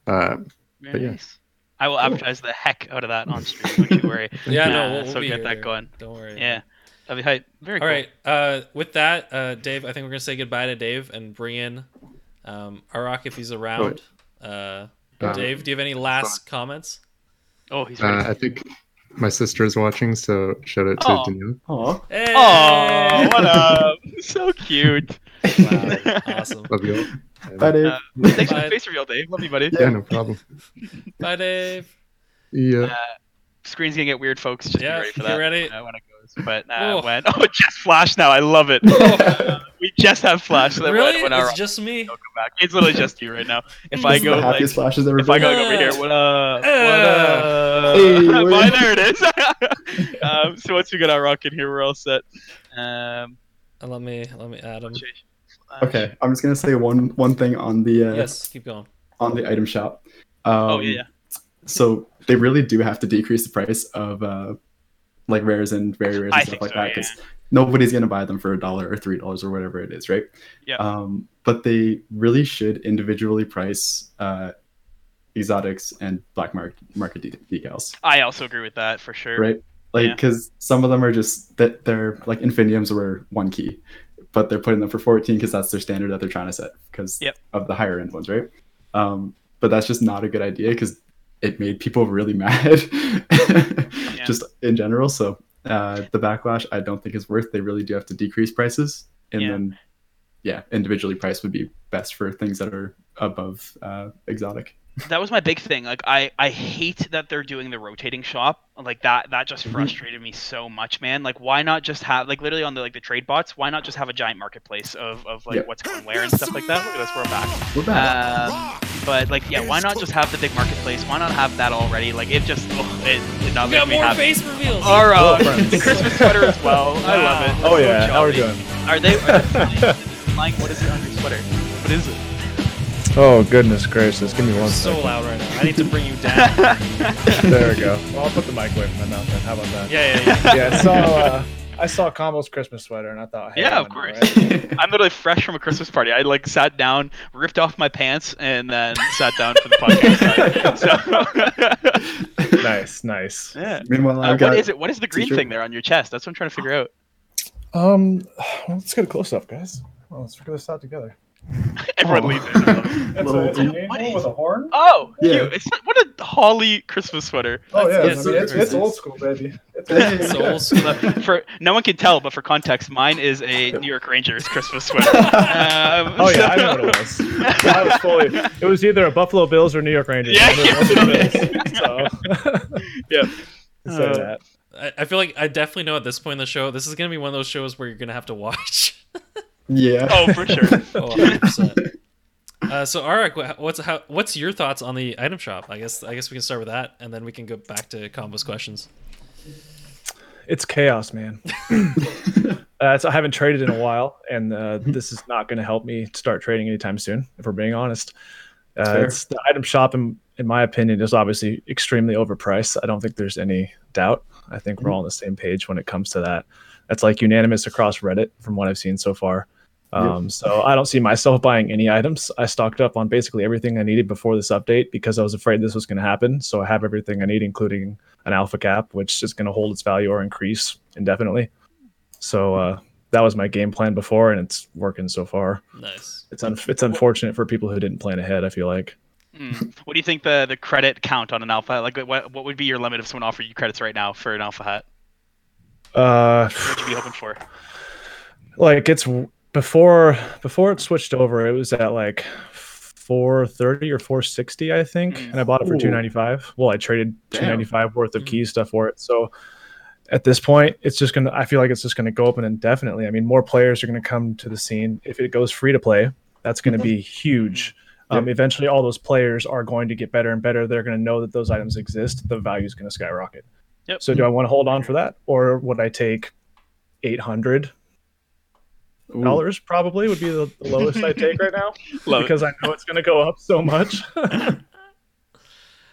Uh, Very but yeah. nice. I will advertise the heck out of that on stream. Don't you worry. yeah, no, Uh, we'll, we'll so be get here, that going. Don't worry. Yeah, that'd be hype. Very All cool. right. Uh, with that, uh, Dave, I think we're gonna say goodbye to Dave and bring in um, Aurrok if he's around. Uh, Uh, Dave, do you have any last comments? Oh, he's ready. uh, I think my sister's watching, so shout out to Aw. Danielle. Aw. Hey! Oh, what up? So cute. Wow, awesome. Love you all. Bye, Dave. Uh, Thanks for Bye. the face reveal, Dave. Love you, buddy. Yeah, no problem. Bye, Dave. Yeah. Uh, screen's gonna get weird, folks. Just Yeah, be ready for get that. ready. Uh, when it goes. But uh, Oh. when oh, just flash now. I love it. Uh, we just have flash. So that really? When, when It's just me. come back, it's literally just you right now. If This I is go the like, happiest flashes ever. if I go been. like, over here, what up? Uh, what Hey, up? what Bye, up? there it is. um, so once we get our rock in here, we're all set. Um, Uh, Let me let me add him. Okay, I'm just gonna say one one thing on the uh, Yes, keep going. on the item shop. Um, Oh yeah, yeah. So they really do have to decrease the price of uh, like rares and very rares I and stuff like so, that yeah. because nobody's gonna buy them for a dollar or three dollars or whatever it is, right? Yeah. Um, but they really should individually price uh, exotics and black market market de- decals, I also agree with that for sure. right? Like Yeah. because some of them are just that they're like infiniums were one key, but they're putting them for 14 because that's their standard that they're trying to set because Yep. of the higher end ones, right? Um, but that's just not a good idea because it made people really mad, just in general. So uh, the backlash, I don't think is worth. They really do have to decrease prices, and Yeah. then yeah, individually priced would be best for things that are above uh, exotic. that was my big thing. Like I, I hate that they're doing the rotating shop. Like that that just Mhm. frustrated me so much, man. Like why not just have like literally on the like the trade bots, why not just have a giant marketplace of, of like what's going where and stuff like that? Look at us, we're back. We're back. Um, but like yeah, why not just have the big marketplace? Why not have that already? Like it just oh, it did not We make got me more happy. face reveals. Our uh, the Christmas sweater as well. I love it. Oh So yeah, how are we jolly. doing? Are they? Are they flying? What is it on your sweater? What is it? Oh goodness gracious, give me one so second. loud right now. I need to bring you down. There we go. Well, I'll put the mic away from my mouth then. How about that? yeah, yeah, yeah. Yeah, I saw uh, I saw Combo's Christmas sweater and I thought, hey, Yeah, of course. wear it. I'm literally fresh from a Christmas party. I like sat down, ripped off my pants, and then sat down for the podcast. so, nice, nice. yeah. Meanwhile, Uh, what is it? What is the green t-shirt. thing there on your chest? That's what I'm trying to figure out. Um, well, let's get a close up, guys. Well, let's figure this out together. Everyone Oh. leaves it. Little- it's an What angel is- with a horn. Oh, Yeah. cute. It's what a holly Christmas sweater. Oh yeah, That's- I mean, it's- it's, it's old school, baby. It's It's old school. For no one can tell, but for context, mine is a New York Rangers Christmas sweater. Um, Oh yeah, I know what it was. I was fully. It was either a Buffalo Bills or New York Rangers. Yeah, I knew it was the Bills, so Yeah. say Uh, that. I, I feel like I definitely know at this point in the show, this is gonna be one of those shows where you're gonna have to watch. Yeah. Oh, for sure. oh, 100%. Uh, so Aurrok, what's how, what's your thoughts on the item shop? I guess I guess we can start with that, and then we can go back to combos questions. It's chaos, man. uh, so I haven't traded in a while, and uh, this is not going to help me start trading anytime soon. If we're being honest, uh, it's the item shop, in, in my opinion, is obviously extremely overpriced. I don't think there's any doubt. I think we're all on the same page when it comes to that. That's like unanimous across Reddit from what I've seen so far. Um, So I don't see myself buying any items. I stocked up on basically everything I needed before this update because I was afraid this was going to happen. So I have everything I need, including an alpha cap, which is going to hold its value or increase indefinitely. So uh, that was my game plan before, and it's working so far. Nice. It's un- it's unfortunate for people who didn't plan ahead. I feel like Hmm. What do you think the the credit count on an alpha? Like, what what would be your limit if someone offered you credits right now for an alpha hat? uh, What would you be hoping for? like it's before before it switched over, it was at like 430 or 460, I think, Mm. and I bought it for Ooh. 295. Well, I traded Damn. 295 worth of Mhm. key stuff for it. So at this point, it's just gonna. I feel like it's just gonna go up and indefinitely. I mean, more players are gonna come to the scene. If it goes free to play, that's gonna be huge. Um, eventually, all those players are going to get better and better. They're going to know that those items exist. The value is going to skyrocket. Yep. So, do I want to hold on for that, or would I take eight hundred Ooh. Dollars? Probably would be the, the lowest I take right now Love it. because I know it's going to go up so much. yeah,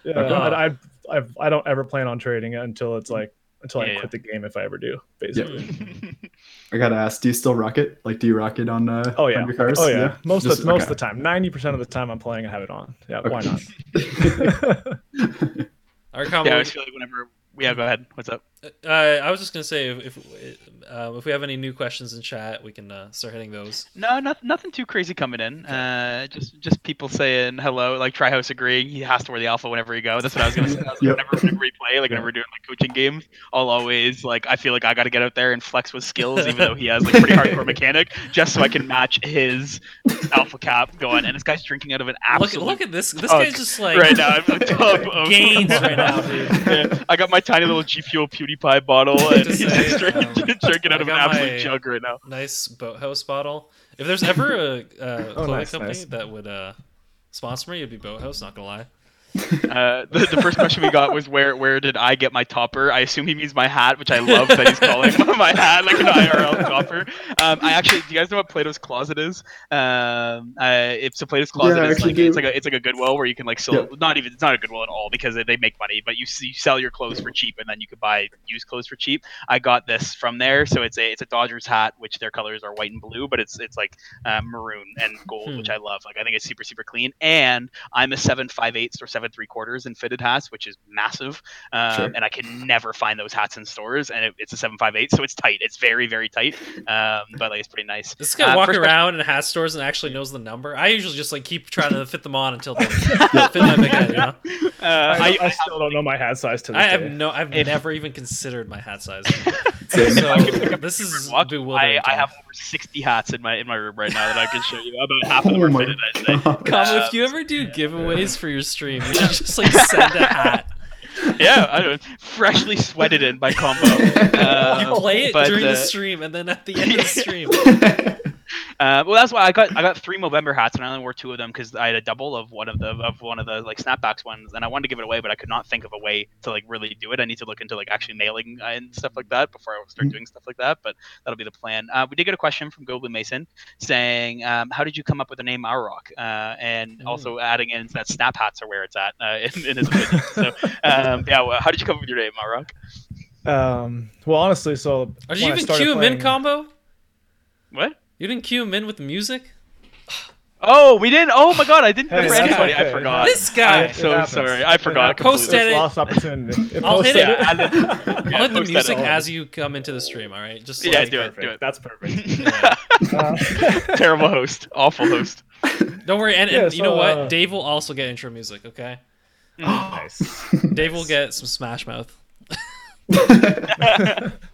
Okay. I, I, I've, I don't ever plan on trading it until it's like until Yeah, I yeah. quit the game if I ever do. Basically. I gotta ask, do you still rock it? Like, do you rock it on? Uh, Oh yeah. on your cars? Oh yeah. Most Just- of the, most okay. of the time, ninety percent of the time I'm playing, I have it on. Yeah. Why not? Our combo. yeah, I feel like whenever. Yeah, go ahead. What's up? Uh, I was just gonna say if if, uh, if we have any new questions in chat, we can uh, start hitting those. No, not, nothing too crazy coming in. Uh, just just people saying hello, like Tryhouse agreeing he has to wear the alpha whenever you go. That's what I was gonna say. I was like, Yep. Whenever, whenever we play, like whenever we're doing like coaching games, I'll always like I feel like I got to get out there and flex with skills, even though he has like pretty hardcore mechanic, just so I can match his alpha cap going. And this guy's drinking out of an Look, absolute. look at this. This guy's just like right now, I'm on top of gains right now, dude. Yeah, I got my tiny little G Fuel PewDiePie bottle, and To he's say, just drinking, um, drinking out of an got absolute jug right now. nice boathouse bottle. If there's ever a uh, clothing nice, company nice. that would uh, sponsor me, it'd be Boathouse. Not gonna lie. Uh, the, the first question we got was where where did I get my topper? I assume he means my hat, which I love that he's calling my hat like an IRL topper. Um, I actually, do you guys know what Plato's Closet is? Um, uh, it's a Plato's Closet Yeah, is like it's like a it's like a Goodwill where you can like sell Yeah. not even it's not a Goodwill at all because they, they make money, but you, you sell your clothes for cheap and then you can buy used clothes for cheap. I got this from there, so it's a it's a Dodgers hat, which their colors are white and blue, but it's it's like uh, maroon and gold, Hmm. which I love. Like I think it's super super clean, and I'm a seven five eighths or seven and three quarters in fitted hats, which is massive. Um, Sure. And I can never find those hats in stores, and it, it's a seven five eight, so it's tight. It's very very tight, um, but like it's pretty nice. This guy Uh, walk around in hat stores and actually knows the number. I usually just like keep trying to fit them on until they fit my big head. You know? Uh, I, I, I still don't know my hat size to this I have day. no. I've If- never even considered my hat size. Same. So I could pick up this is Walk, bewildering. I, I have over 60 hats in my in my room right now that I can show you. About half of them Oh are my fitted, I'd say. Come, if you ever do giveaways for your stream, you should just like send a hat. yeah, I don't freshly sweated in by combo. Uh, You play it during uh, the stream, and then at the end of the stream, Uh, well, that's why I got I got three Movember hats, and I only wore two of them because I had a double of one of the of one of the like snapbacks ones, and I wanted to give it away, but I could not think of a way to like really do it. I need to look into like actually mailing uh, and stuff like that before I start Mm. doing stuff like that. But that'll be the plan. Uh, we did get a question from Goblin Mason saying, um, "How did you come up with the name Aurrok?" Uh, and Mm. also adding in that snap hats are where it's at uh, in, in his opinion. so um, yeah, well, how did you come up with your name, Aurrok? Um, well, honestly, so Are you even started cue him in combo? What? You didn't cue him in with the music. Oh, we didn't. Oh my god, I didn't do Hey, for anybody. okay. I forgot. This guy. I'm so sorry. I It forgot. happens. Post edit. It's lost opportunity. It I'll hit it. Yeah, I'll yeah, let the music as you come into the stream. All right, just so Yeah, like- do it. Do it. That's perfect. Yeah. Uh, Terrible host. Awful host. Don't worry, and, and Yeah, you know what? uh, Dave will also get intro music. Okay, nice. Dave will get some Smash Mouth.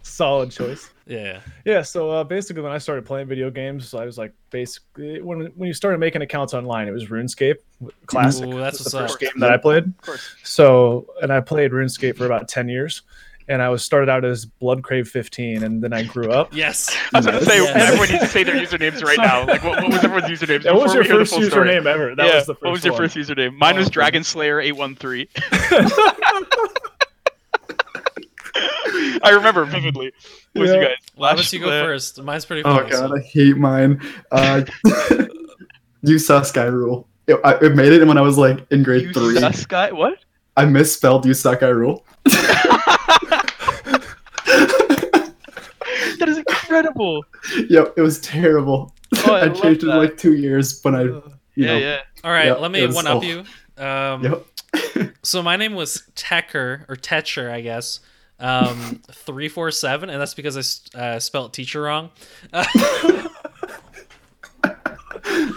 Solid choice. Yeah. Yeah, so uh, basically, when I started playing video games, I was like, basically, when when you started making accounts online, it was RuneScape Classic. Ooh, that's was the first up. game that I played. Of course. So, and I played RuneScape for about ten years, and I was started out as Bloodcrave 15, and then I grew up. Yes. I was going to say, Yes. everyone needs to say their usernames right now. Like, what, what was everyone's username? What was your we hear the first full story? username ever? That yeah. was the first what was your one. first username? Mine was Dragon Slayer 813. I remember vividly. What was you Yeah. guys? Why don't you go Last- first? Mine's pretty Oh funny. so- god, I hate mine. Uh, you saw Skyrule. It, I, it made it when I was like in grade You three. sus guy? What? I misspelled you suck I rule. That is incredible. yep, it was terrible. Oh, I I, love changed it in like two years but I, you Yeah, know, yeah. All right, Yeah, let me one up awful. you. Um, Yep. So my name was Techer or Tetcher, I guess. Um, three four seven, and that's because I uh, spelled teacher wrong.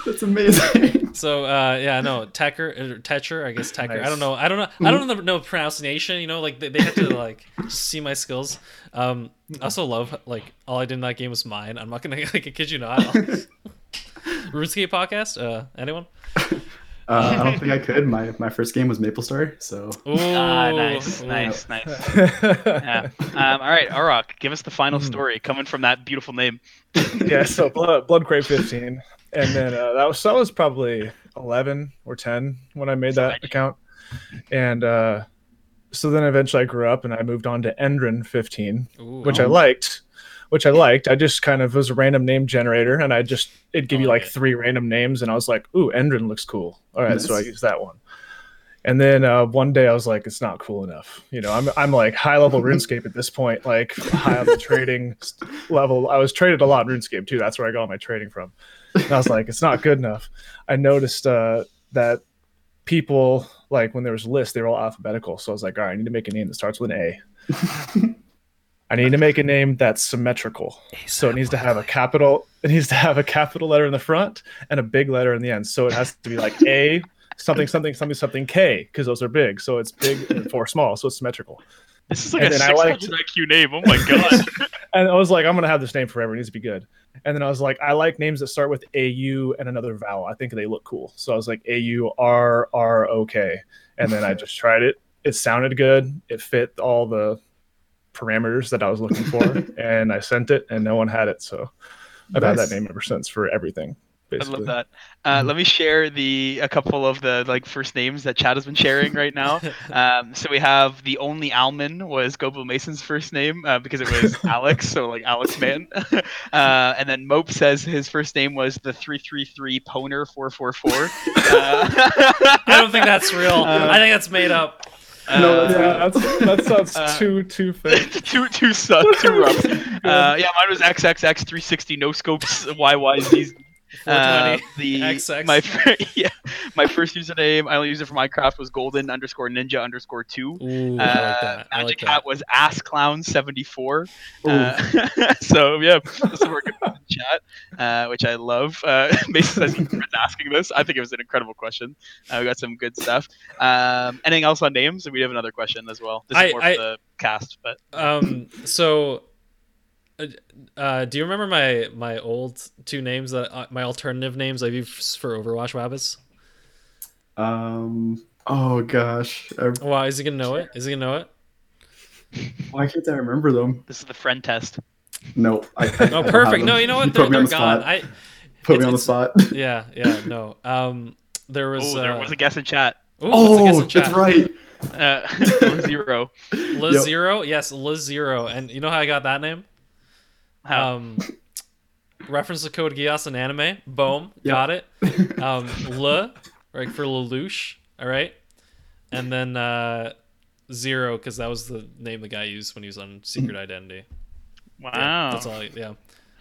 That's amazing. So uh, yeah, no, Techer or Tetcher, I guess Techer. I don't know. I don't know. I don't know the no pronunciation. You know, like they, they have to like see my skills. Um, I also love like all I did in that game was mine. I'm not gonna like I kid you not. RuneScape podcast. Uh, anyone? Uh, I don't think I could. My my first game was MapleStory, so Ooh, Ah, nice, ooh. nice, nice. Yeah. Um, all right, Aurrok, give us the final Hmm. story coming from that beautiful name. yeah, so Blood, Bloodcrave 15, and then uh, that was that was probably 11 or 10 when I made that Nice. account, and uh, so then eventually I grew up and I moved on to Endrin 15, Ooh. which I liked, which I liked. I just kind of was a random name generator, and I just it'd give you Oh, like yeah. three random names, and I was like, ooh, Endrin looks cool. All right, so I Nice. used that one. And then uh, one day I was like, it's not cool enough. You know, I'm, I'm like high level RuneScape at this point, like high on the trading level. I was traded a lot in RuneScape too. That's where I got all my trading from. And I was like, it's not good enough. I noticed uh, that people, like when there was lists, they were all alphabetical. So I was like, all right, I need to make a name that starts with an A. I need to make a name that's symmetrical. So it needs to have a capital. It needs to have a capital letter in the front and a big letter in the end. So it has to be like A, something, something, something, something K, because those are big. So it's big and four small. So it's symmetrical. This is like And a then I 600 liked- IQ name. Oh my god. And I was like, I'm gonna have this name forever. It needs to be good. And then I was like, I like names that start with A U and another vowel. I think they look cool. So I was like, A U R R O K. And then I just tried it. It sounded good. It fit all the parameters that I was looking for. and I sent it, and no one had it. So I've had that name ever since for everything. I love that. Uh, Mhm. let me share the a couple of the like first names that Chad has been sharing right now. Um, so we have the only Alman was Gobo Mason's first name uh, because it was Alex, so like Alex Man. uh, and then Mope says his first name was the three three three Poner four four four. Uh, I don't think that's real. Uh, I think that's made up. No, that's- Yeah, that's, that sounds Uh, too too fake. too too suck too rough. Uh, yeah, mine was XXX three sixty no scopes YYZ Uh, the XX. my fir- yeah my first username I only use it for Minecraft was golden underscore ninja underscore two. Ooh, Uh, I like that. I like Magic that. Hat was ass clown seventy four. Uh, so yeah, this is working in chat, uh, which I love. Uh, Mason says he's asking this. I think it was an incredible question. Uh, we got some good stuff. Um, anything else on names? We have another question as well. This is I- more I- for the cast, but um so uh, uh do you remember my my old two names that uh, my alternative names i've used for overwatch wabbits Um. Oh gosh. I, wow is he gonna know it is he gonna know it why can't I remember them? this is the friend test. No. I, I oh perfect them. no you know what You they're, put me they're the gone spot. i Put me on the it's- spot. yeah yeah no um there was Oh, there uh, was a guess in chat. ooh, what's the guess Oh, in chat? that's right. Uh, zero. La Yep. Zero, yes, La Zero, and you know how I got that name? How? Um, reference to Code Geass in anime. Boom, Yep. got it. Um, Le, like for Lelouch, all right, and then uh, Zero because that was the name the guy used when he was on Secret Identity. wow. Yeah, that's all. Yeah, it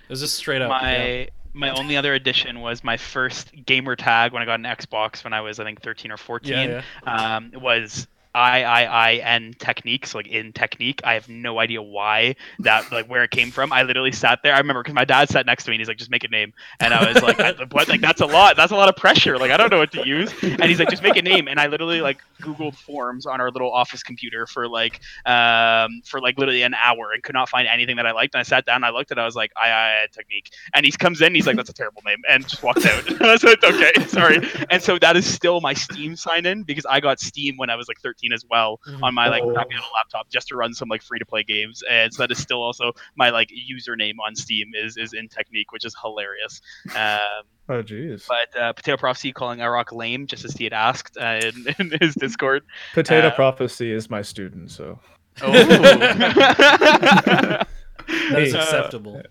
was just straight up. my yeah. my only other addition was my first gamer tag when I got an Xbox when I was I think 13 or 14. Yeah, yeah. Um, was I I I N technique, so like in technique. I have no idea why that like where it came from. I literally sat there. I remember because my dad sat next to me and he's like, just make a name, and I was like, what? Like that's a lot. That's a lot of pressure. Like I don't know what to use. And he's like, just make a name, and I literally like Googled forms on our little office computer for like um for like literally an hour and could not find anything that I liked. And I sat down, I looked at, it, I was like, I I I technique, and he comes in, he's like, that's a terrible name, and just walked out. I was like, okay, sorry. And so that is still my Steam sign in because I got Steam when I was like 13 as well Mhm. on my like Oh. little laptop just to run some like free to play games. And so that is still also my like username on Steam is is in Technique, which is hilarious. Um, Oh, jeez. but uh, Potato Prophecy calling Aurrok lame just as he had asked uh, in, in his Discord. Potato uh, Prophecy is my student, so Oh. That is Hey. acceptable.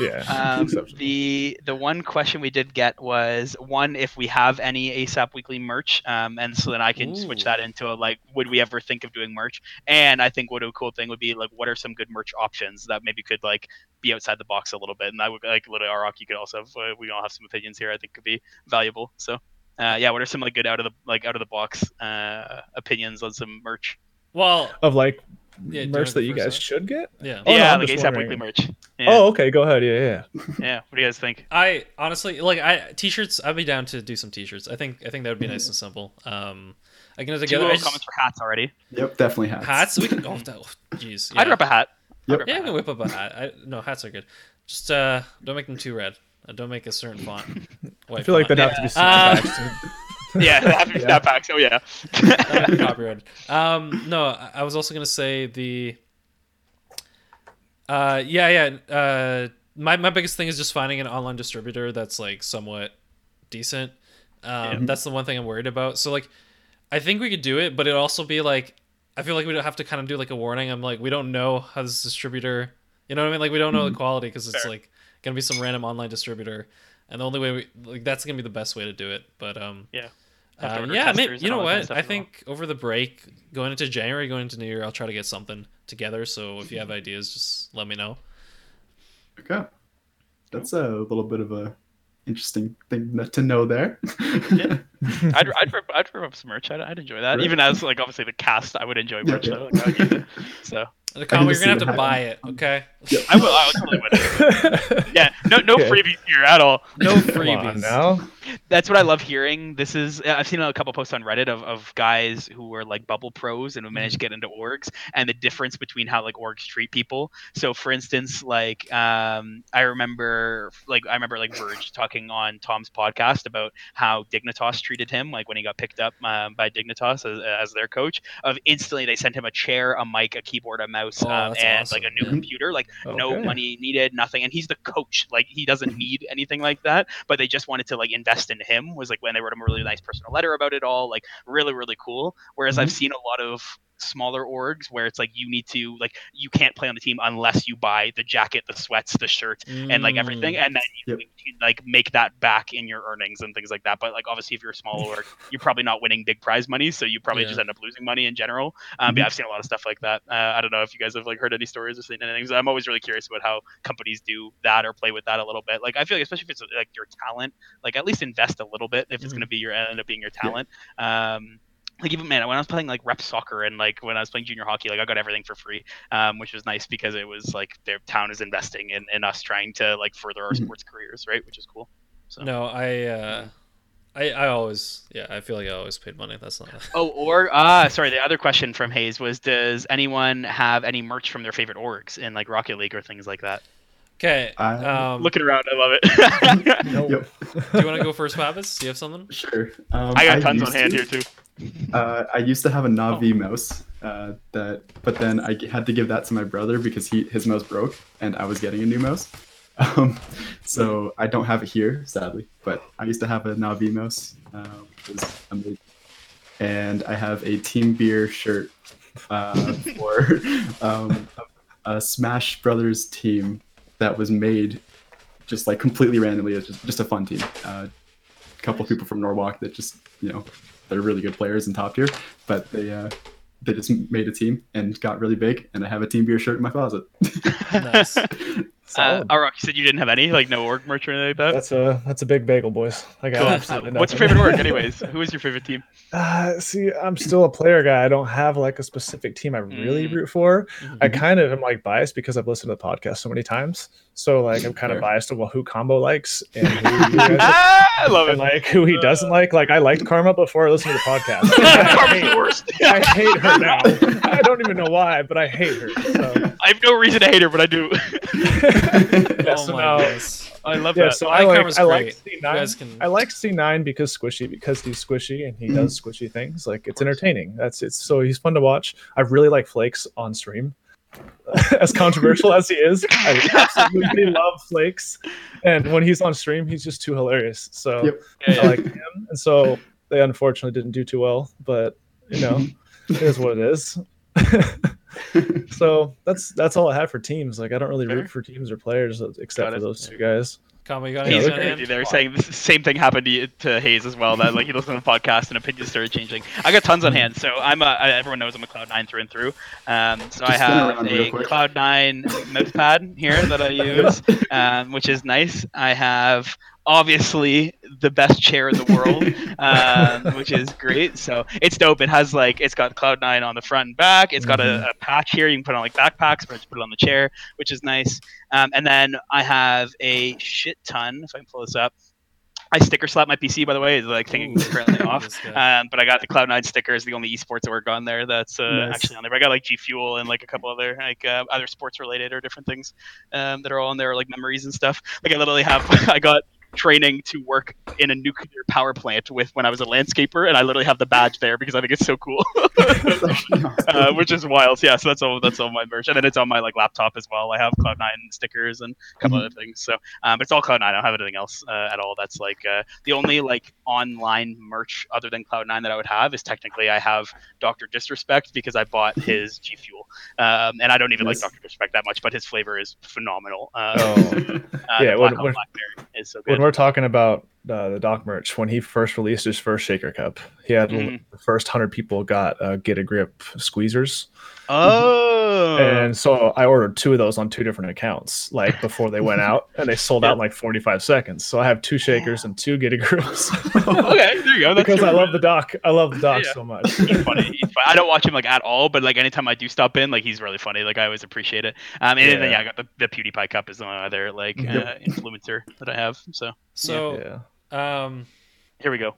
Yeah. Um, the the one question we did get was one if we have any ASAP Weekly merch, um, and so then I can switch that into a, like, would we ever think of doing merch? And I think what a cool thing would be like, what are some good merch options that maybe could like be outside the box a little bit? And I would like literally Aurrok, you could also have, uh, we all have some opinions here. I think could be valuable. So. Uh, yeah, what are some like good out of the like out of the box uh, opinions on some merch? Well, of like Yeah, merch that you guys one? should get. yeah. Oh, yeah, I'm like just ASAP wondering. Weekly merch. Yeah. Oh, okay. Go ahead. Yeah, yeah. yeah. What do you guys think? I honestly like I t-shirts. I'd be down to do some t-shirts. I think I think that would be nice and simple. Um, I can get Two together. I little just- comments for hats already. Yep, definitely hats. hats. We can go. Oh, jeez. I'd yeah. rep a hat. Yep. Yeah, I can whip up a hat. I, no, hats are good. Just uh, don't make them too red. Uh, don't make a certain font. I feel like that that'd have to be Uh, snapbacks. too. yeah, have to Yeah. snapbacks. Oh yeah. copyrighted. Um, no, I I was also gonna say the. Uh, yeah, yeah. Uh, my my biggest thing is just finding an online distributor that's like somewhat decent. Um, that's the one thing I'm worried about. So like, I think we could do it, but it'd also be like, I feel like we'd have to kind of do like a warning. I'm like, we don't know how this distributor, you know what I mean? Like, we don't know the quality because it's Fair. like gonna be some random online distributor, and the only way we like that's gonna be the best way to do it. But um, Yeah. Have uh, yeah, maybe, testers you know all that kind of what? I as well. think over the break, going into January, going into New Year, I'll try to get something together. So if you have ideas, just let me know. Okay. That's a little bit of a interesting thing to know there. Yeah. I'd I'd rip, I'd rip up some merch. I'd, I'd enjoy that. Right. Even as like obviously the cast, I would enjoy merch yeah. though. Like, would. So The Con, you're gonna have to the buy it, okay? I will. I totally would. Yeah. No no Okay. freebies here at all. No Come on freebies. now. That's what I love hearing. This is I've seen a couple posts on Reddit of, of guys who were like bubble pros and who managed to get into orgs and the difference between how like orgs treat people. So for instance, like um I remember like I remember like Verge talking on Tom's podcast about how Dignitas treated him like when he got picked up um, by Dignitas as, as their coach. Of instantly they sent him a chair, a mic, a keyboard, a mouse, Oh, um, and awesome. like a new computer. Like no money needed, nothing. And he's the coach. Like he doesn't need anything like that. But they just wanted to like invest in him. Was like when they wrote him a really nice personal letter about it all. Like really, really cool. Whereas mm-hmm. I've seen a lot of smaller orgs where it's like you need to like you can't play on the team unless you buy the jacket, the sweats, the shirt, and like everything, Mm. and then you, Yep. can, like make that back in your earnings and things like that. But like obviously, if you're a small org, you're probably not winning big prize money, so you probably Yeah. just end up losing money in general. Um, But yeah, I've seen a lot of stuff like that. Uh, I don't know if you guys have like heard any stories or seen anything. I'm always really curious about how companies do that or play with that a little bit. Like I feel like especially if it's like your talent, like at least invest a little bit if it's Mhm. going to be your end up being your talent. Um, like even man, when I was playing like rep soccer and like when I was playing junior hockey, like I got everything for free, um, which was nice because it was like their town is investing in, in us trying to like further our Mhm. sports careers, right? Which is cool. So. No, I uh I I always yeah, I feel like I always paid money. That's not Oh, or ah, sorry. The other question from Hayes was: Does anyone have any merch from their favorite orgs in like Rocket League or things like that? Okay. I- Um Looking around, I love it. Nope. Yep. do you want to go first, Pappas? Do you have something? Sure. Um, I got tons on hand to- here too. Uh, I used to have a Navi mouse uh, that, but then I had to give that to my brother because he his mouse broke and I was getting a new mouse. Um, so I don't have it here, sadly. But I used to have a Navi mouse, uh, which was amazing. And I have a Team Beer shirt uh, for um, a, Smash Brothers team that was made just like completely randomly. It's just, just a fun team. Uh, couple people from Norwalk that just you know they're really good players and top tier, but they uh, they just made a team and got really big, and I have a team beer shirt in my closet. Nice. Uh, Solid. Aurrok, you said you didn't have any, like no org merch or anything like that. That's a that's a big bagel, boys. I got Cool. absolutely What's your favorite org, anyways? Who is your favorite team? Uh, see, I'm still a player guy. I don't have like a specific team I really Mm. root for. Mhm. I kind of am like biased because I've listened to the podcast so many times. So like I'm kind of biased to well, who Combo likes and who I love and it. like who he doesn't like. Like I liked Karma before I listened to the podcast. I, Karma's the hate, worst. I hate her now. I don't even know why, but I hate her. So, I have no reason to hate her, but I do. yeah, oh so my now- goodness. I love yeah, that. so I I like I like. C9. can I like C nine because squishy because he's squishy and he does mm-hmm. squishy things. Like it's entertaining. That's it's so he's fun to watch. I really like Flakes on stream. as controversial as he is, I absolutely love Flakes. And when he's on stream, he's just too hilarious. So Yep. Yeah, yeah. I like him. And so they unfortunately didn't do too well, but you know, it is what it is. so that's that's all I have for teams. Like I don't really Fair. root for teams or players except for those two guys. Kama, you got Hayes they're on agreed hand? with you saying the same thing happened to, you, to Hayes as well. That like he listened to the podcast and opinions started changing. I got tons on hand, so I'm a, I, everyone knows I'm a Cloud Nine through and through. Um, so I Just spin have a. Cloud Nine mouse pad here that I use, um, which is nice. I have obviously the best chair in the world, um, which is great. So it's dope. It has like it's got Cloud Nine on the front and back. It's got a, a patch here. You can put on like backpacks, but just put it on the chair, which is nice. Um, and then I have a shit ton. If I can pull this up, I sticker slap my PC. By the way, the like thing Ooh, currently off. Um, but I got the Cloud9 stickers, the only esports that work on there. That's uh, Nice. actually on there. But I got like G Fuel and like a couple other like uh, either sports related or different things um, that are all on there, like memories and stuff. Like I literally have, I got training to work in a nuclear power plant with when I was a landscaper, and I literally have the badge there because I think it's so cool. uh, which is wild. Yeah, so that's all. That's all my merch, and then it's on my like laptop as well. I have Cloud9 stickers and a couple Mhm. other things. So, um, it's all Cloud9. I don't have anything else uh, at all. That's like uh, the only like online merch other than Cloud9 that I would have is technically I have Doctor Disrespect because I bought his G Fuel, um, and I don't even Nice. like Doctor Disrespect that much, but his flavor is phenomenal. Uh, Oh. uh, Yeah, when- Black when- Blackberry is so When we're talking about uh, the Doc merch, when he first released his first Shaker Cup, he had Mhm. the first hundred people got uh, Get a Grip squeezers, Oh, and so I ordered two of those on two different accounts, like before they went out, and they sold out in like forty five seconds. So I have two Shakers and two Get a Grips okay, there you go. That's because I love the Doc. I love the Doc Yeah. so much. he's funny. He's. I don't watch him like at all, but like anytime I do stop in, like he's really funny. Like I always appreciate it. Um, and then Yeah. yeah, I got the, the PewDiePie cup is the other like uh, influencer that I have. So So, yeah. um, here we go.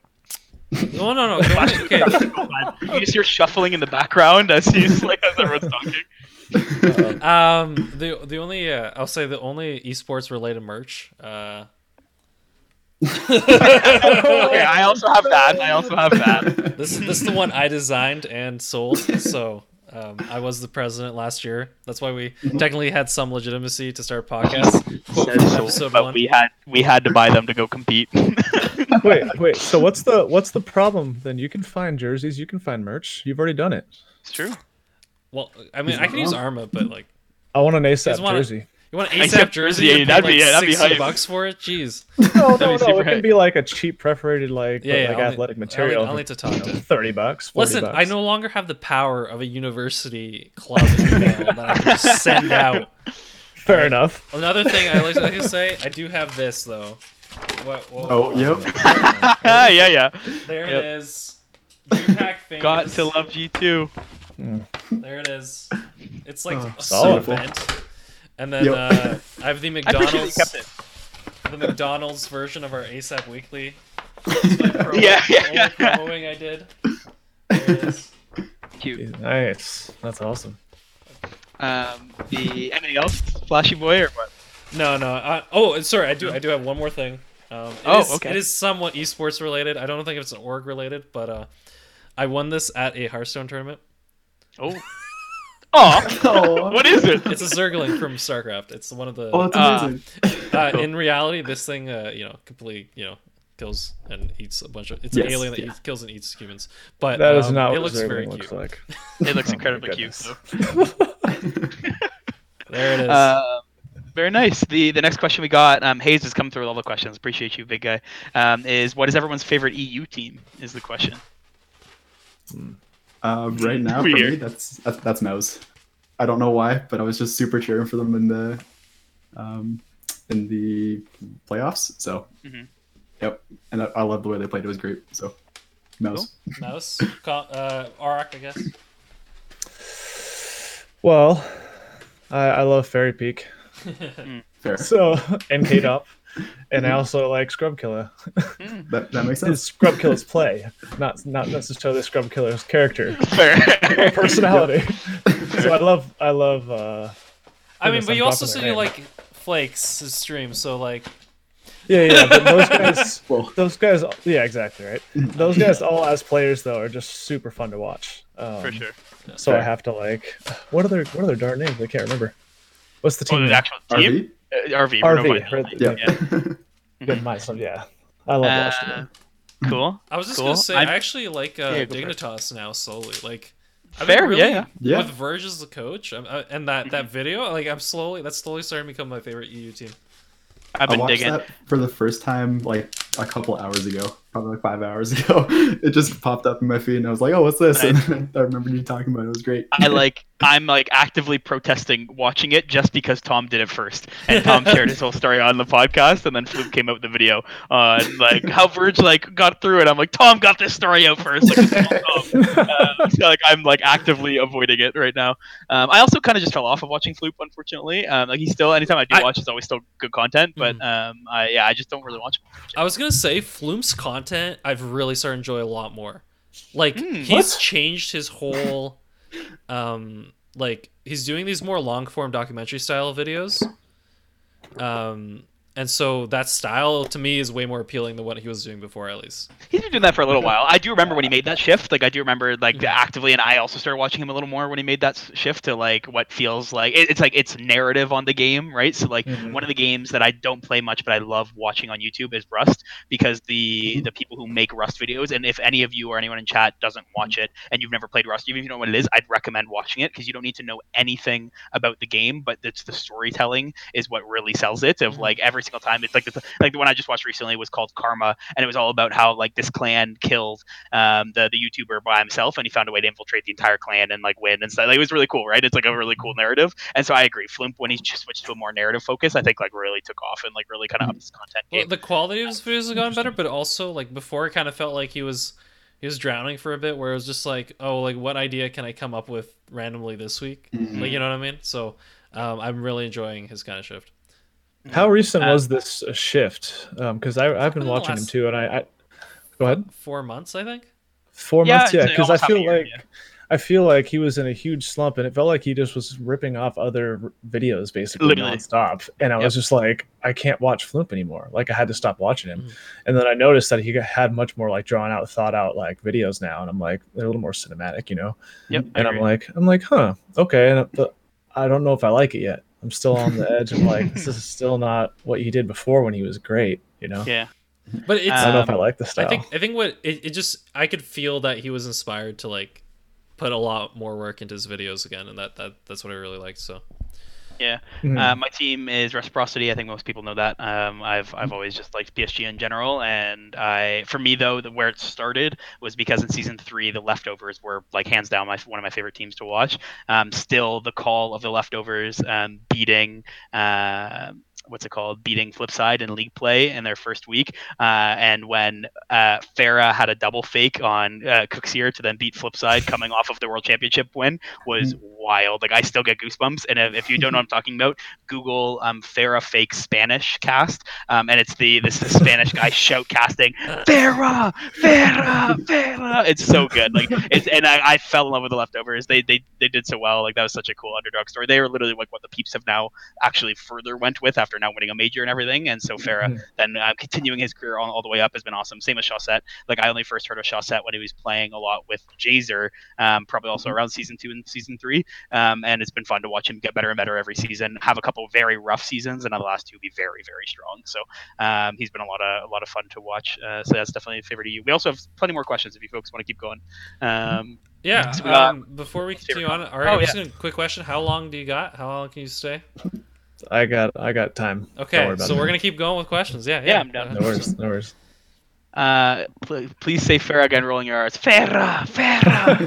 no, no, no. the only- okay, you just hear shuffling in the background as he's like as everyone's talking. um, the the only uh, I'll say the only esports related merch. Uh, okay, I also have that. I also have that. this is this is the one I designed and sold. So. Um, I was the president last year. That's why we technically had some legitimacy to start podcasts. Quote from Says so, episode but one. we had we had to buy them to go compete. wait, wait. So what's the what's the problem? Then you can find jerseys, you can find merch. You've already done it. it's true. Well, I mean, He's I can not ys. Arma, but like, I want an guys ASAP wanna- jersey. You want an ASAP ASAP jersey? jersey, and that'd pay, be- like, yeah, that'd be 60 hype. bucks for it. Jeez. No, no, no. super It can be like a cheap perforated, like, Yeah, yeah, like I'll athletic need- material. I'll need to talk to- thirty bucks. 40 Listen, bucks. I no longer have the power of a university club email that I can just send out. Fair enough. Another thing I like to say, I do have this though. What, whoa, Oh, yep. Ah, yeah, yeah. There Yep. it is. G-Pack fingers. Got to love G2. There it is. It's like Oh, so solid. bent. And then Yep. uh, I have the I appreciate that you McDonald's, kept it. the McDonald's version of our ASAP Weekly. Promo- Yeah, yeah, all yeah. promoing I did. There it is. Cute. Nice. That's awesome. Um, the anything else, Flashy Boy, or what? No, no. Uh, oh, sorry. I do. I do have one more thing. Um, it Oh, is- okay. It is somewhat esports related. I don't think it's org related, but uh, I won this at a Hearthstone tournament. Oh. Oh. What is it? It's a Zergling from StarCraft. It's one of the. oh, that's Ah. amazing. uh, in reality, this thing, uh, you know, completely, you know, kills and eats a bunch of. It's Yes, an alien that yeah. eats, kills and eats humans. But That is um, not it what looks very Zergling cute. looks like. It looks Oh incredibly cute. So. There it is. Uh, very nice. The the next question we got, um, Hayes has come through with all the questions. Appreciate you, big guy. Um, is what is everyone's favorite EU team? Is the question. Uh, right now, for me, that's, that's that's Mouse. I don't know why, but I was just super cheering for them in the um, in the playoffs. So, Mhm. yep, and I, I love the way they played. It was great. So, Mouse. Mouse, uh, Aurrok, I guess. Well, I, I love Fairy Peak. Fair. So and Kaydop. And I also like Scrub Killa. That that makes sense. Scrub Killa's play, not not necessarily Scrub Killa's character Fair. or personality. so I love I love uh I mean, Goodness, but I'm you also dropping said you like Flakes' stream, so like, Yeah, yeah, but those guys Well, those guys yeah, exactly, right? Those guys all as players though are just super fun to watch. Um, For sure. So I have to like what are their what are their darn names? I can't remember. What's the Oh, team? the name? actual team. RV. Uh, RV. RV. Yeah. yeah. Good myself, yeah. I love watching Uh, them. cool. I was just Cool. gonna say, I'm- I actually like uh, Yeah, go for. Dignitas now slowly. Like, I've Fair, really, yeah, yeah. Yeah. With Verge as the coach, I'm, uh, and that Mm-hmm. that video, like, I'm slowly that's slowly starting to become my favorite EU team. I've I watched digging. that for the first time like a couple hours ago, probably like five hours ago. It just popped up in my feed, and I was like, "Oh, what's this?" And I remember you talking about it. It was great. I like I'm like actively protesting watching it just because Tom did it first, and Tom shared his whole story on the podcast, and then Fluke came out with the video on like how Verge like got through it. I'm like Tom got this story out first. Like, it's. Uh, so, like I'm like actively avoiding it right now. Um, I also kind of just fell off of watching Fluump, unfortunately. Um, like he's still anytime I do I- watch, it's always still good content, but um, I yeah I just don't really watch. Him. I was gonna say Fluump's content I've really started to enjoy a lot more. Like Hmm. he's changed his whole um like he's doing these more long form documentary style videos. Um and so that style to me is way more appealing than what he was doing before at least. He's been doing that for a little while. I do remember when he made that shift. Like I do remember like Mhm. actively, and I also started watching him a little more when he made that shift to like what feels like it, it's like it's narrative on the game, right? So like Mhm. one of the games that I don't play much, but I love watching on YouTube is Rust because the the people who make Rust videos, and if any of you or anyone in chat doesn't watch it and you've never played Rust, even if you know what it is, I'd recommend watching it because you don't need to know anything about the game, but it's the storytelling is what really sells it. Of Mhm. like every single time, it's like the like the one I just watched recently was called Karma, and it was all about how like this clan killed um, the the YouTuber by himself, and he found a way to infiltrate the entire clan and like win and stuff. Like, it was really cool, right? It's like a really cool narrative, and so I agree. Fluump when he just switched to a more narrative focus, I think like really took off and like really kind of upped his content Well, the quality of his videos has gotten better, but also like before, it kind of felt like he was he was drowning for a bit, where it was just like, oh, like what idea can I come up with randomly this week? Mhm. Like you know what I mean? So um, I'm really enjoying his kind of shift. How recent Uh, was this uh, shift? Because I I've been been the watching him too, and I, I go ahead. Four months, I think. Four Yeah, months, yeah. Because I almost half feel year, like yeah. I feel like he was in a huge slump, and it felt like he just was ripping off other videos basically Literally. nonstop. And I was just like, I can't watch Fluump anymore. Like I had to stop watching him. Mhm. And then I noticed that he had much more like drawn out, thought out like videos now, and I'm like, they're a little more cinematic, you know. Yep, And I'm like, I'm like, huh, okay. And but I don't know if I like it yet. I'm still on the edge. I'm like, this is still not what he did before when he was great, you know. yeah, But it's I don't know if I Um, like the style. I think I think what it, it just I could feel that he was inspired to like put a lot more work into his videos again, and that, that that's what I really liked. So Yeah. Mhm. Uh, my team is Reciprocity. I think most people know that. Um, I've I've always just liked PSG in general, and I for me though, the, where it started was because in season three, the leftovers were like hands down my one of my favorite teams to watch. Um, still, the call of the leftovers um, beating. Uh, What's it called? Beating Flipside in league play in their first week, uh, and when uh, Farah had a double fake on uh, Kuxir to then beat Flipside, coming off of the World Championship win, was wild. Like I still get goosebumps. And if, if you don't know what I'm talking about, Google um, Farah fake Spanish cast, um, and it's the this is Spanish guy shout casting Farah, Farah, Farah. It's so good. Like it's and I, I fell in love with the leftovers. They they they did so well. Like that was such a cool underdog story. They were literally like what the peeps have now actually further went with after now winning a major and everything. And so Farah then uh, continuing his career all, all the way up has been awesome. Same as Chausette. Like I only first heard of Chausette when he was playing a lot with Jazer, um, probably also around season two and season three. Um, and it's been fun to watch him get better and better every season. Have a couple very rough seasons, and the last two be very very strong. So um, he's been a lot of a lot of fun to watch. Uh, so that's definitely a favorite of you. We also have plenty more questions if you folks want to keep going. Um, yeah, So got- um, before we continue on, all Oh, right, just a quick question: How long do you got? How long can you stay? I got I got time. Okay, so we're gonna keep going with questions. Yeah, Yeah, I'm done. No worries. No worries. uh, pl- please say Farah again, rolling your R's. Farah, Farah.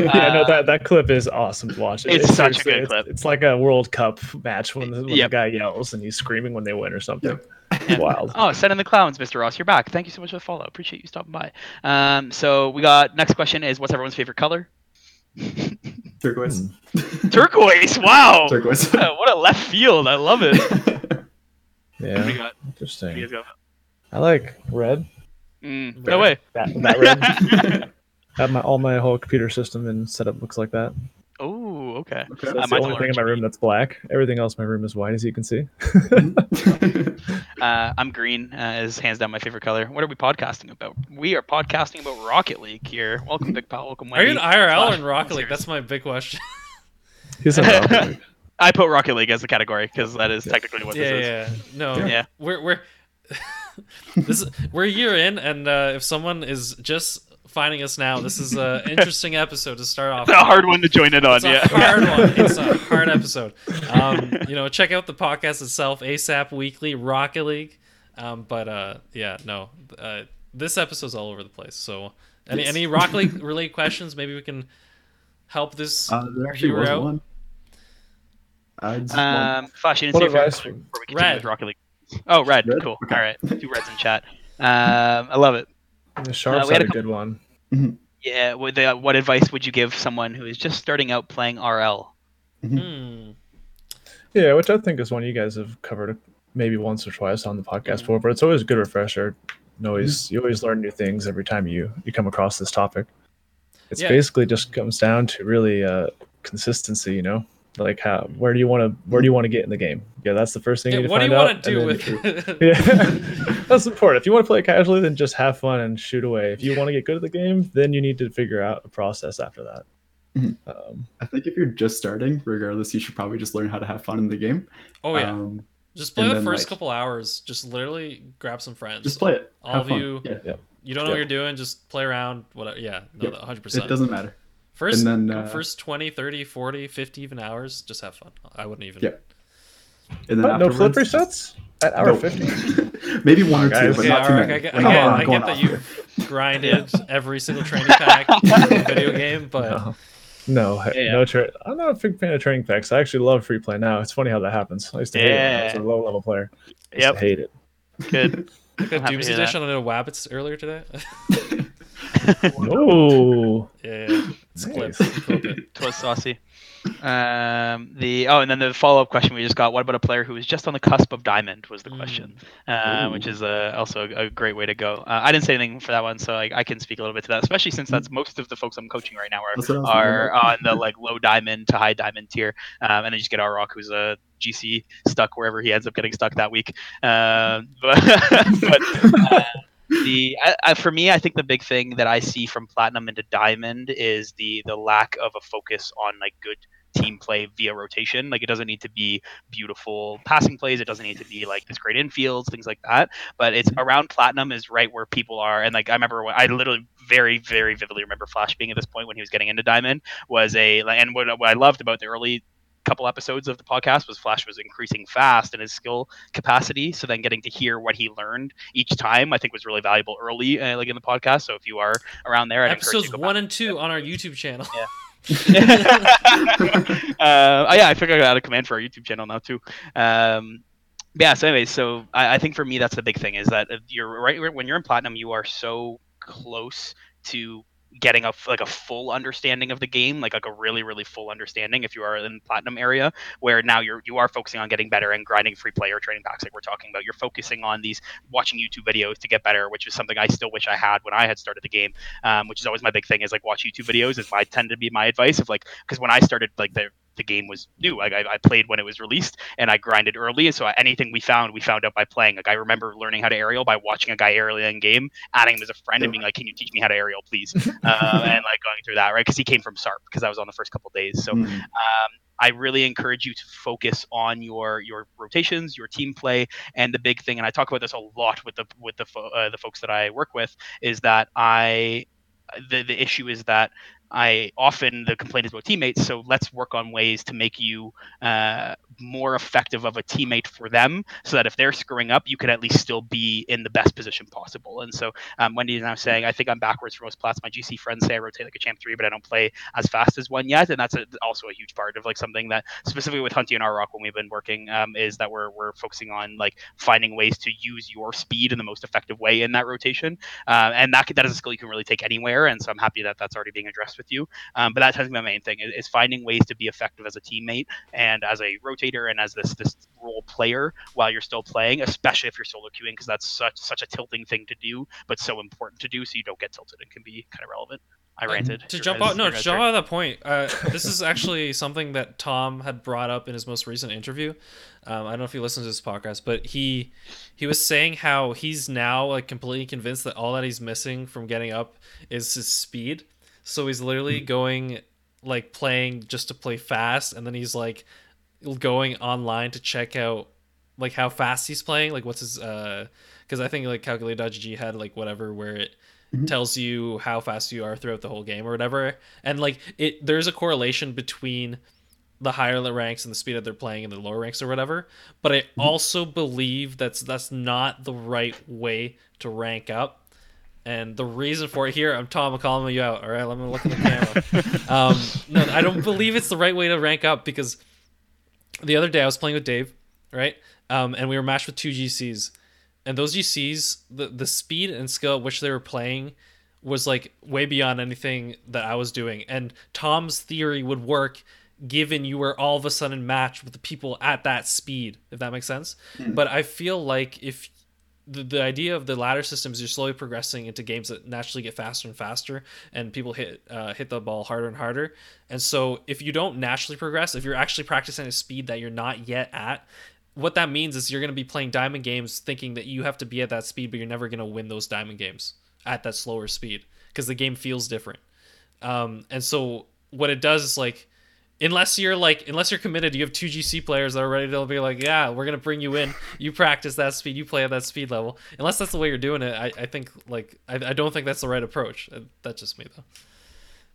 yeah, no, that, that clip is awesome to watch. Uh, It's such a good it's, clip. It's like a World Cup match when, the, when Yep. the guy yells and he's screaming when they win or something. Yep. It's wild. Oh, send in the clowns, Mr. Ross. You're back. Thank you so much for the follow. Appreciate you stopping by. Um, so we got next question is what's everyone's favorite color? Turquoise. Turquoise. Wow. Turquoise. What a left field. I love it. What do you Yeah. What do you interesting. I like red. Mm, no way. That, that red. Have my all my whole computer system and setup looks like that. Oh, okay. Okay. So Uh, that's the only thing in my room that's black. Everything else in my room is white, as you can see. Uh, I'm green. Uh, is hands down my favorite color. What are we podcasting about? We are podcasting about Rocket League here. Welcome, Big Pal. Welcome, Wendy. Are you in Wendy. IRL or in Rocket League? That's my big question. He's in Rocket League. I put Rocket League as a category because that is Yeah. technically what yeah, this is. yeah. No, Yeah. we're we're this is, we're a year in, and uh, if someone is just finding us now, this is an interesting episode to start off. It's a hard one to join it on. It's a yeah. hard one. It's a hard episode. Um, you know, check out the podcast itself, ASAP Weekly, Rocket League. Um, but uh, yeah, no, uh, this episode's all over the place. So, any Yes. any Rocket League related questions? Maybe we can help this. uh, there actually was out. one. I just one. Um, Fash, you didn't What say advice before we continue Red. Rocket League. Oh, red. Red? Cool. Okay. All right. Two reds in chat. Um, I love it. The Sharps we had had a a good one. Mm-hmm. Yeah. What, the, what advice would you give someone who is just starting out playing RL? Mm-hmm. Hmm. Yeah, which I think is one you guys have covered maybe once or twice on the podcast mm-hmm. before, but it's always a good refresher. You always you always learn new things every time you you come across this topic. It's Yeah. basically just comes down to really uh, consistency. You know, like how where do you want to where do you want to get in the game? Yeah, that's the first thing Yeah, you need to what do you want to do with? yeah, that's important. If you want to play it casually, then just have fun and shoot away. If you want to get good at the game, then you need to figure out a process after that. Mhm. Um, I think if you're just starting, regardless, you should probably just learn how to have fun in the game. oh yeah, Um, just play the first like- couple hours. Just literally grab some friends. just play it. All Have of fun. you- Yeah. yeah. You don't know what you're doing. Just play around. Whatever. Yeah. No, Yeah. 100. It percent doesn't matter. First, and then, uh, first 20, 30, 40, 50 even hours. Just have fun. I wouldn't even. Yeah. And then But no flip afterwards, resets at hour No. fifty. Maybe one or two, guys. but Okay, not too many. I get, I We're get, I get that off you here. grinded every single training pack in the video game, but No, no, Yeah. no. Tra- I'm not a big fan of training packs. I actually love free play now. It's funny how that happens. I used to hate it when I was a low level player. I used Yep. to hate it. Good. I got happy Doom's Edition on a Wabbits earlier today. No. yeah, yeah. It's a clip. Nice. Clip it. Twas saucy. Um, the oh, and then the follow up question we just got: What about a player who is just on the cusp of diamond? Was the question, uh, which is uh, also a, a great way to go. Uh, I didn't say anything for that one, so I, I can speak a little bit to that, especially since that's most of the folks I'm coaching right now are That's what I was are on the like low diamond to high diamond tier, um, and then you just get Rock, who's a GC stuck wherever he ends up getting stuck that week. Um, but but uh, the I, I, for me, I think the big thing that I see from platinum into diamond is the the lack of a focus on like good team play via rotation. Like it doesn't need to be beautiful passing plays. It doesn't need to be like this great infields, things like that. But it's mm-hmm. around platinum is right where people are. And like I remember when I literally very very vividly remember Flash being at this point when he was getting into Diamond was a and what, what I loved about the early couple episodes of the podcast was Flash was increasing fast in his skill capacity. So then getting to hear what he learned each time, I think was really valuable early, uh, like in the podcast. So if you are around there, I'd episodes one and two on our YouTube channel. Yeah. uh, yeah, I figured I got a command for our YouTube channel now too. Um, yeah. So, anyway, so I, I, think for me that's the big thing is that you're right when you're in platinum, you are so close to getting a like a full understanding of the game like like a really really full understanding if you are in platinum area where now you're you are focusing on getting better and grinding free player training packs like we're talking about. You're focusing on these watching youtube videos to get better which is something i still wish i had when i had started the game um, which is always my big thing is like watch youtube videos is my tend to be my advice of like because when i started like the the game was new. Like I, I, played when it was released, and I grinded early. And so anything we found, we found out by playing. Like I remember learning how to aerial by watching a guy aerial in game, adding him as a friend, and being like, "Can you teach me how to aerial, please?" uh, and like going through that, right? Because he came from SARP, because I was on the first couple days. So. Mm. Um, I really encourage you to focus on your your rotations, your team play, and the big thing. And I talk about this a lot with the with the uh, the folks that I work with is that I the the issue is that I often the complaint is about teammates. So let's work on ways to make you uh, more effective of a teammate for them, so that if they're screwing up, you can at least still be in the best position possible. And so um, Wendy is now saying, I think I'm backwards for most plats. My GC friends say I rotate like a champ three, but I don't play as fast as one yet, and that's a, also a huge part of like something that specifically with Hunty and Rock when we've been working um, is that we're we're focusing on like finding ways to use your speed in the most effective way in that rotation, uh, and that that is a skill you can really take anywhere. And so I'm happy that that's already being addressed with you. Um, but that tends to be my main thing is, is, finding ways to be effective as a teammate and as a rotator and as this this role player while you're still playing, especially if you're solo queuing because that's such such a tilting thing to do, but so important to do so you don't get tilted and can be kind of relevant. I ranted. to jump out, no, to jump out of that point, uh, this is actually something that Tom had brought up in his most recent interview. Um, I don't know if you listens to this podcast, but he he was saying how he's now like completely convinced that all that he's missing from getting up is his speed. So he's literally hmm. going like playing just to play fast, and then he's like going online to check out like how fast he's playing, like what's his uh because I think like calculate.gg had like whatever where it mm-hmm. tells you how fast you are throughout the whole game or whatever. And like it there's a correlation between the higher the ranks and the speed that they're playing and the lower ranks or whatever. But I mm-hmm. also believe that's that's not the right way to rank up and the reason for it here, I'm Tom, I'm calling you out. All right, let me look at the camera. um, no, I don't believe it's the right way to rank up because the other day I was playing with Dave, right? Um, and we were matched with two GCs, and those GCs, the the speed and skill at which they were playing was like way beyond anything that I was doing. And Tom's theory would work given you were all of a sudden matched with the people at that speed, if that makes sense. Mm. But I feel like if the, the idea of the ladder system is you're slowly progressing into games that naturally get faster and faster and people hit uh, hit the ball harder and harder. And so if you don't naturally progress if you're actually practicing a speed that you're not yet at what that means is you're going to be playing diamond games thinking that you have to be at that speed but you're never going to win those diamond games at that slower speed because the game feels different. Um, and so what it does is like unless you're like unless you're committed you have two gc players that are ready to be like yeah we're gonna bring you in. You practice that speed you play at that speed level. Unless that's the way you're doing it i, I think like I, I don't think that's the right approach. Uh, that's just me though.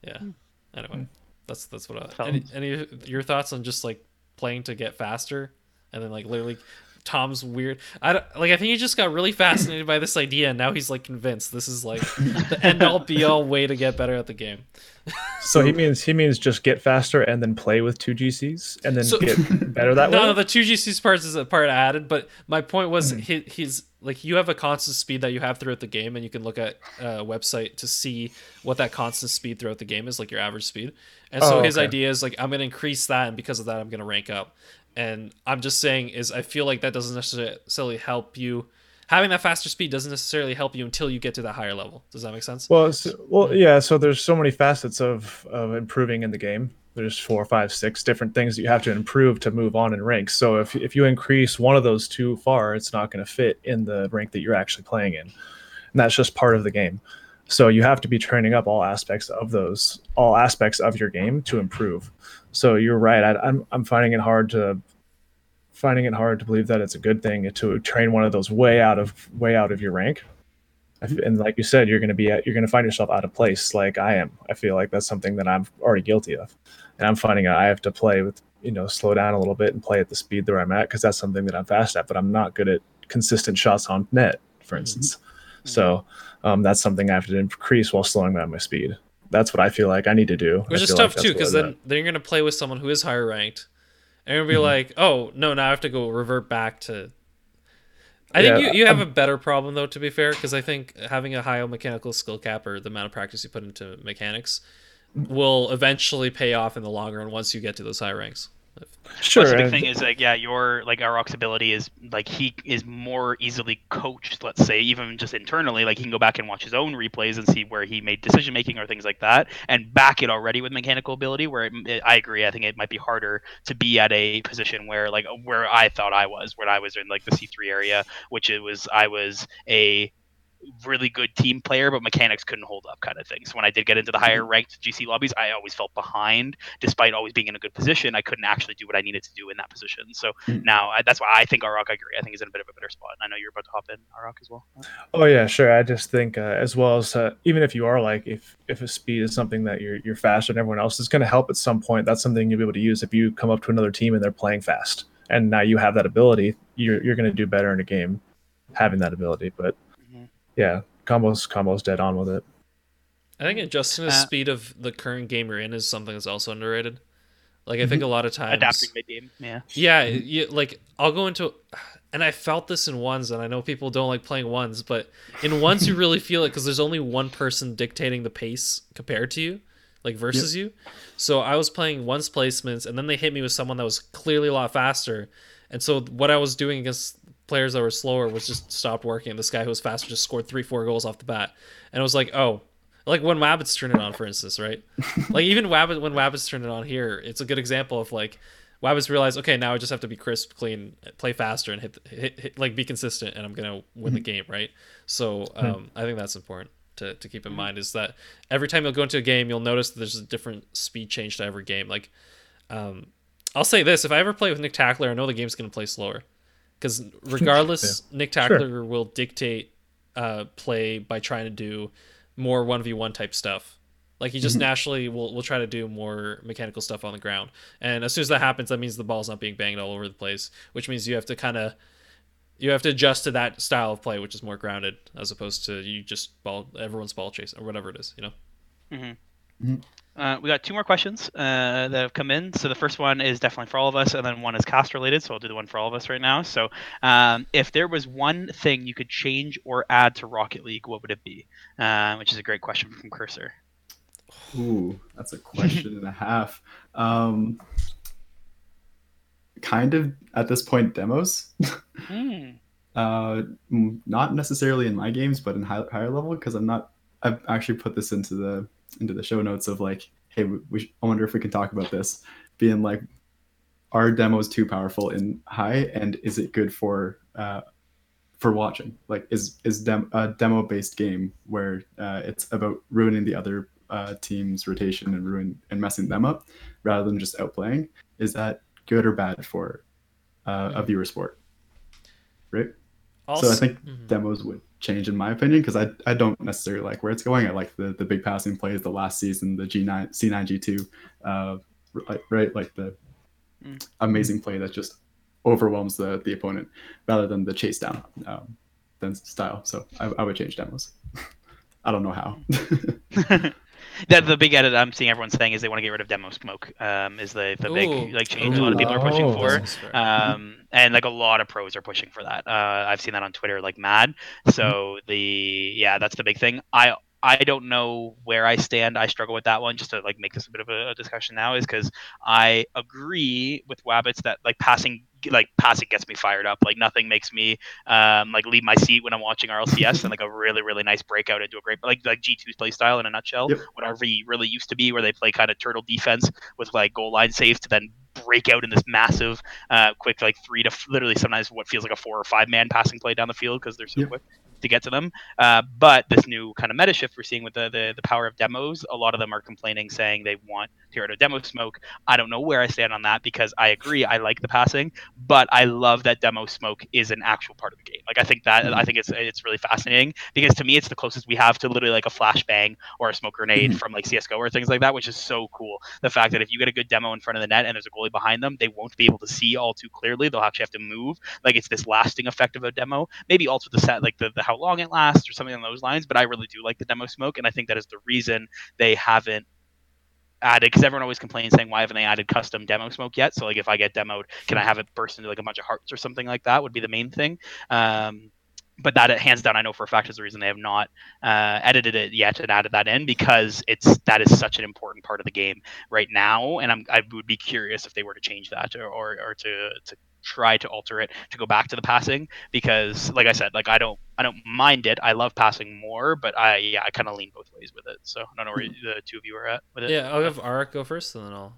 Yeah. Hmm. anyway hmm. that's that's what i any, any your thoughts on just like playing to get faster? And then like literally Tom's weird. I don't, like. I think he just got really fascinated by this idea, and now he's like convinced this is like the end all be all way to get better at the game. so he means he means just get faster and then play with two GCs and then so, get better that no, way. No, the two GCs parts is a part added, but my point was mm. he, he's like you have a constant speed that you have throughout the game, and you can look at a website to see what that constant speed throughout the game is, like your average speed. And so oh, okay. his idea is like I'm gonna increase that, and because of that, I'm gonna rank up and i'm just saying is i feel like that doesn't necessarily help you. Having that faster speed doesn't necessarily help you until you get to that higher level. Does that make sense? Well so, well yeah so there's so many facets of of improving in the game. There's four five six different things that you have to improve to move on in ranks. So if, if you increase one of those too far it's not going to fit in the rank that you're actually playing in. And that's just part of the game. So you have to be training up all aspects of those, all aspects of your game to improve. So you're right. I, I'm I'm finding it hard to finding it hard to believe that it's a good thing to train one of those way out of way out of your rank. And like you said, you're going to be at, you're going to find yourself out of place, like I am. I feel like that's something that I'm already guilty of, and I'm finding out I have to play with you know slow down a little bit and play at the speed that I'm at because that's something that I'm fast at, but I'm not good at consistent shots on net, for instance. So um, that's something I have to increase while slowing down my speed. That's what I feel like I need to do. Which is tough like too, because then, then you're gonna play with someone who is higher ranked, and you're gonna be Mhm. like, oh no, now I have to go revert back to. I Yeah, think you, you have a better problem though, to be fair, because I think having a high mechanical skill cap or the amount of practice you put into mechanics will eventually pay off in the long run once you get to those high ranks. Sure. Plus, the big thing is like yeah, your like Aurrok's ability is like he is more easily coached. Let's say even just internally, like he can go back and watch his own replays and see where he made decision making or things like that, and back it already with mechanical ability. Where it, it- I agree, I think it might be harder to be at a position where like where I thought I was when I was in like the C three area, which it was I was a really good team player, but mechanics couldn't hold up, kind of thing. So when I did get into the higher ranked GC lobbies, I always felt behind, despite always being in a good position. I couldn't actually do what I needed to do in that position. So Mhm. now I, that's why I think Aurrok, I agree. I think he's in a bit of a better spot. And I know you're about to hop in Aurrok as well. Oh yeah, sure. I just think uh, as well as uh, even if you are like if if a speed is something that you're you're faster than everyone else, it's going to help at some point. That's something you'll be able to use if you come up to another team and they're playing fast, and now you have that ability. You're you're going to do better in a game having that ability. But. Yeah, combos combos dead on with it. I think adjusting the Uh, speed of the current game you're in is something that's also underrated. Like I think a lot of times Adapting mid game. Yeah. Yeah, you, like I'll go into, and I felt this in ones, and I know people don't like playing ones, but in ones you really feel it because there's only one person dictating the pace compared to you, like versus you. So I was playing ones placements, and then they hit me with someone that was clearly a lot faster, and so what I was doing against players that were slower was just stopped working. And this guy who was faster just scored three, four goals off the bat, and it was like, oh. Like when Wabbits turned it on, for instance, right? like even Wabbit when Wabbits turned it on here, it's a good example of like Wabbits realized, okay, now I just have to be crisp, clean, play faster, and hit, hit, hit like be consistent, and I'm gonna win the game, right? So um, I think that's important to, to keep in mind is that every time you'll go into a game, you'll notice that there's a different speed change to every game. Like, um, I'll say this: if I ever play with Nick Tackler, I know the game's gonna play slower, because regardless, Nick Tackler will dictate uh, play by trying to do more one v one type stuff. Like he just mm-hmm. naturally will will try to do more mechanical stuff on the ground, and as soon as that happens, that means the ball's not being banged all over the place, which means you have to kind of you have to adjust to that style of play, which is more grounded, as opposed to you just ball everyone's ball chase or whatever it is, you know. Mm-hmm. Mm-hmm. Uh, we got two more questions uh, that have come in. So the first one is definitely for all of us, and then one is cast related. So I'll do the one for all of us right now. So um, if there was one thing you could change or add to Rocket League, what would it be? Uh, which is a great question from Cursor. Ooh, that's a question and a half. Um, kind of at this point, demos. Uh, not necessarily in my games, but in high, higher level because I'm not. I've actually put this into the into the show notes of like, hey, we, I wonder if we can talk about this, being like, are demos too powerful in high, and is it good for uh, for watching? Like, is is dem- a demo based game where uh, it's about ruining the other uh, team's rotation and ruin and messing them up, rather than just outplaying? Is that good or bad for uh, a viewer sport? Right. Also, so I think Mhm. demos would change in my opinion because I, I don't necessarily like where it's going. I like the, the big passing plays, the last season, the G9 C9 G2, uh, right, like the Mm. amazing play that just overwhelms the the opponent rather than the chase down um, then style. So I, I would change demos. I don't know how. that the big edit I'm seeing everyone saying is they want to get rid of demo smoke. Um, is the the Ooh. big like change a lot of people are pushing Oh. for. Um, and like a lot of pros are pushing for that. Uh, I've seen that on Twitter like mad. So the yeah, that's the big thing. I I don't know where I stand. I struggle with that one. Just to like make this a bit of a, a discussion now, is because I agree with Wabbits that like passing like passing gets me fired up. Like nothing makes me um, like leave my seat when I'm watching RLCS and like a really really nice breakout into a great like like G2's play style in a nutshell. Yep. What RV really used to be, where they play kind of turtle defense with like goal line saves to then break out in this massive uh, quick like three to f- literally sometimes what feels like a four or five man passing play down the field because they're so Yep. quick. to get to them. Uh, but this new kind of meta shift we're seeing with the, the the power of demos, a lot of them are complaining, saying they want get rid of demo smoke. I don't know where I stand on that because I agree, I like the passing, but I love that demo smoke is an actual part of the game. Like I think that I think it's it's really fascinating because to me it's the closest we have to literally like a flashbang or a smoke grenade Mhm. from like CS:GO or things like that, which is so cool. The fact that if you get a good demo in front of the net and there's a goalie behind them, they won't be able to see all too clearly. They'll actually have to move. Like it's this lasting effect of a demo. Maybe also the set like the, the how long it lasts or something on those lines. But I really do like the demo smoke, and I think that is the reason they haven't added because everyone always complains saying why haven't they added custom demo smoke yet? So like if i get demoed can i have it burst into like a bunch of hearts or something like that would be the main thing. Um but that hands down i know for a fact is the reason they have not uh, edited it yet and added that in because it's that is such an important part of the game right now and I'm, i would be curious if they were to change that or, or, or to, to try to alter it to go back to the passing because like i said like i don't i don't mind it i love passing more but i yeah i kind of lean both ways with it so i don't know where the two of you are at with it Yeah, I'll have Aurrok go first, and then I'll.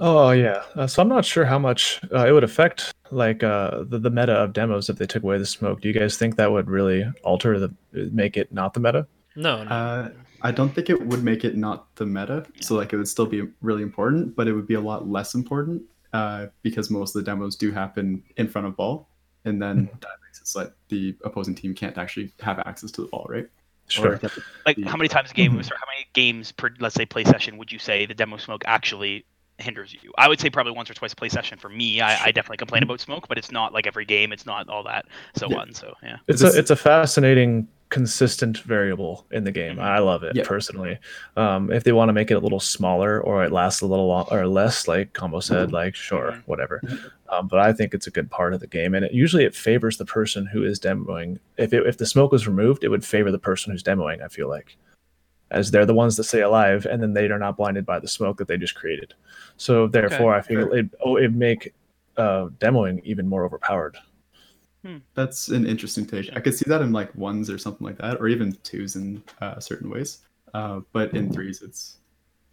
Oh yeah. Uh, so I'm not sure how much uh, it would affect like uh, the the meta of demos if they took away the smoke. Do you guys think that would really alter the make it not the meta? No, no. Uh, I don't think it would make it not the meta. So like it would still be really important, but it would be a lot less important uh, because most of the demos do happen in front of ball, and then that makes it so that the opposing team can't actually have access to the ball, right? Sure. they have to- like the- how many times a game Mhm. or how many games per let's say play session would you say the demo smoke actually hinders you i would say probably once or twice a play session for me i, I definitely complain about smoke but it's not like every game it's not all that so Yeah. on so yeah It's This- a it's a fascinating consistent variable in the game. Mhm. I love it Yeah. personally. Um, if they want to make it a little smaller or it lasts a little long, or less, like Combo said, like sure, Mhm. whatever. Um, but I think it's a good part of the game, and it usually it favors the person who is demoing. If it, if the smoke was removed, it would favor the person who's demoing. I feel like, as they're the ones that stay alive, and then they are not blinded by the smoke that they just created. So therefore, I feel sure. it oh it make uh, demoing even more overpowered. That's an interesting take. I could see that in like ones or something like that, or even twos in uh, certain ways. Uh, but in threes, it's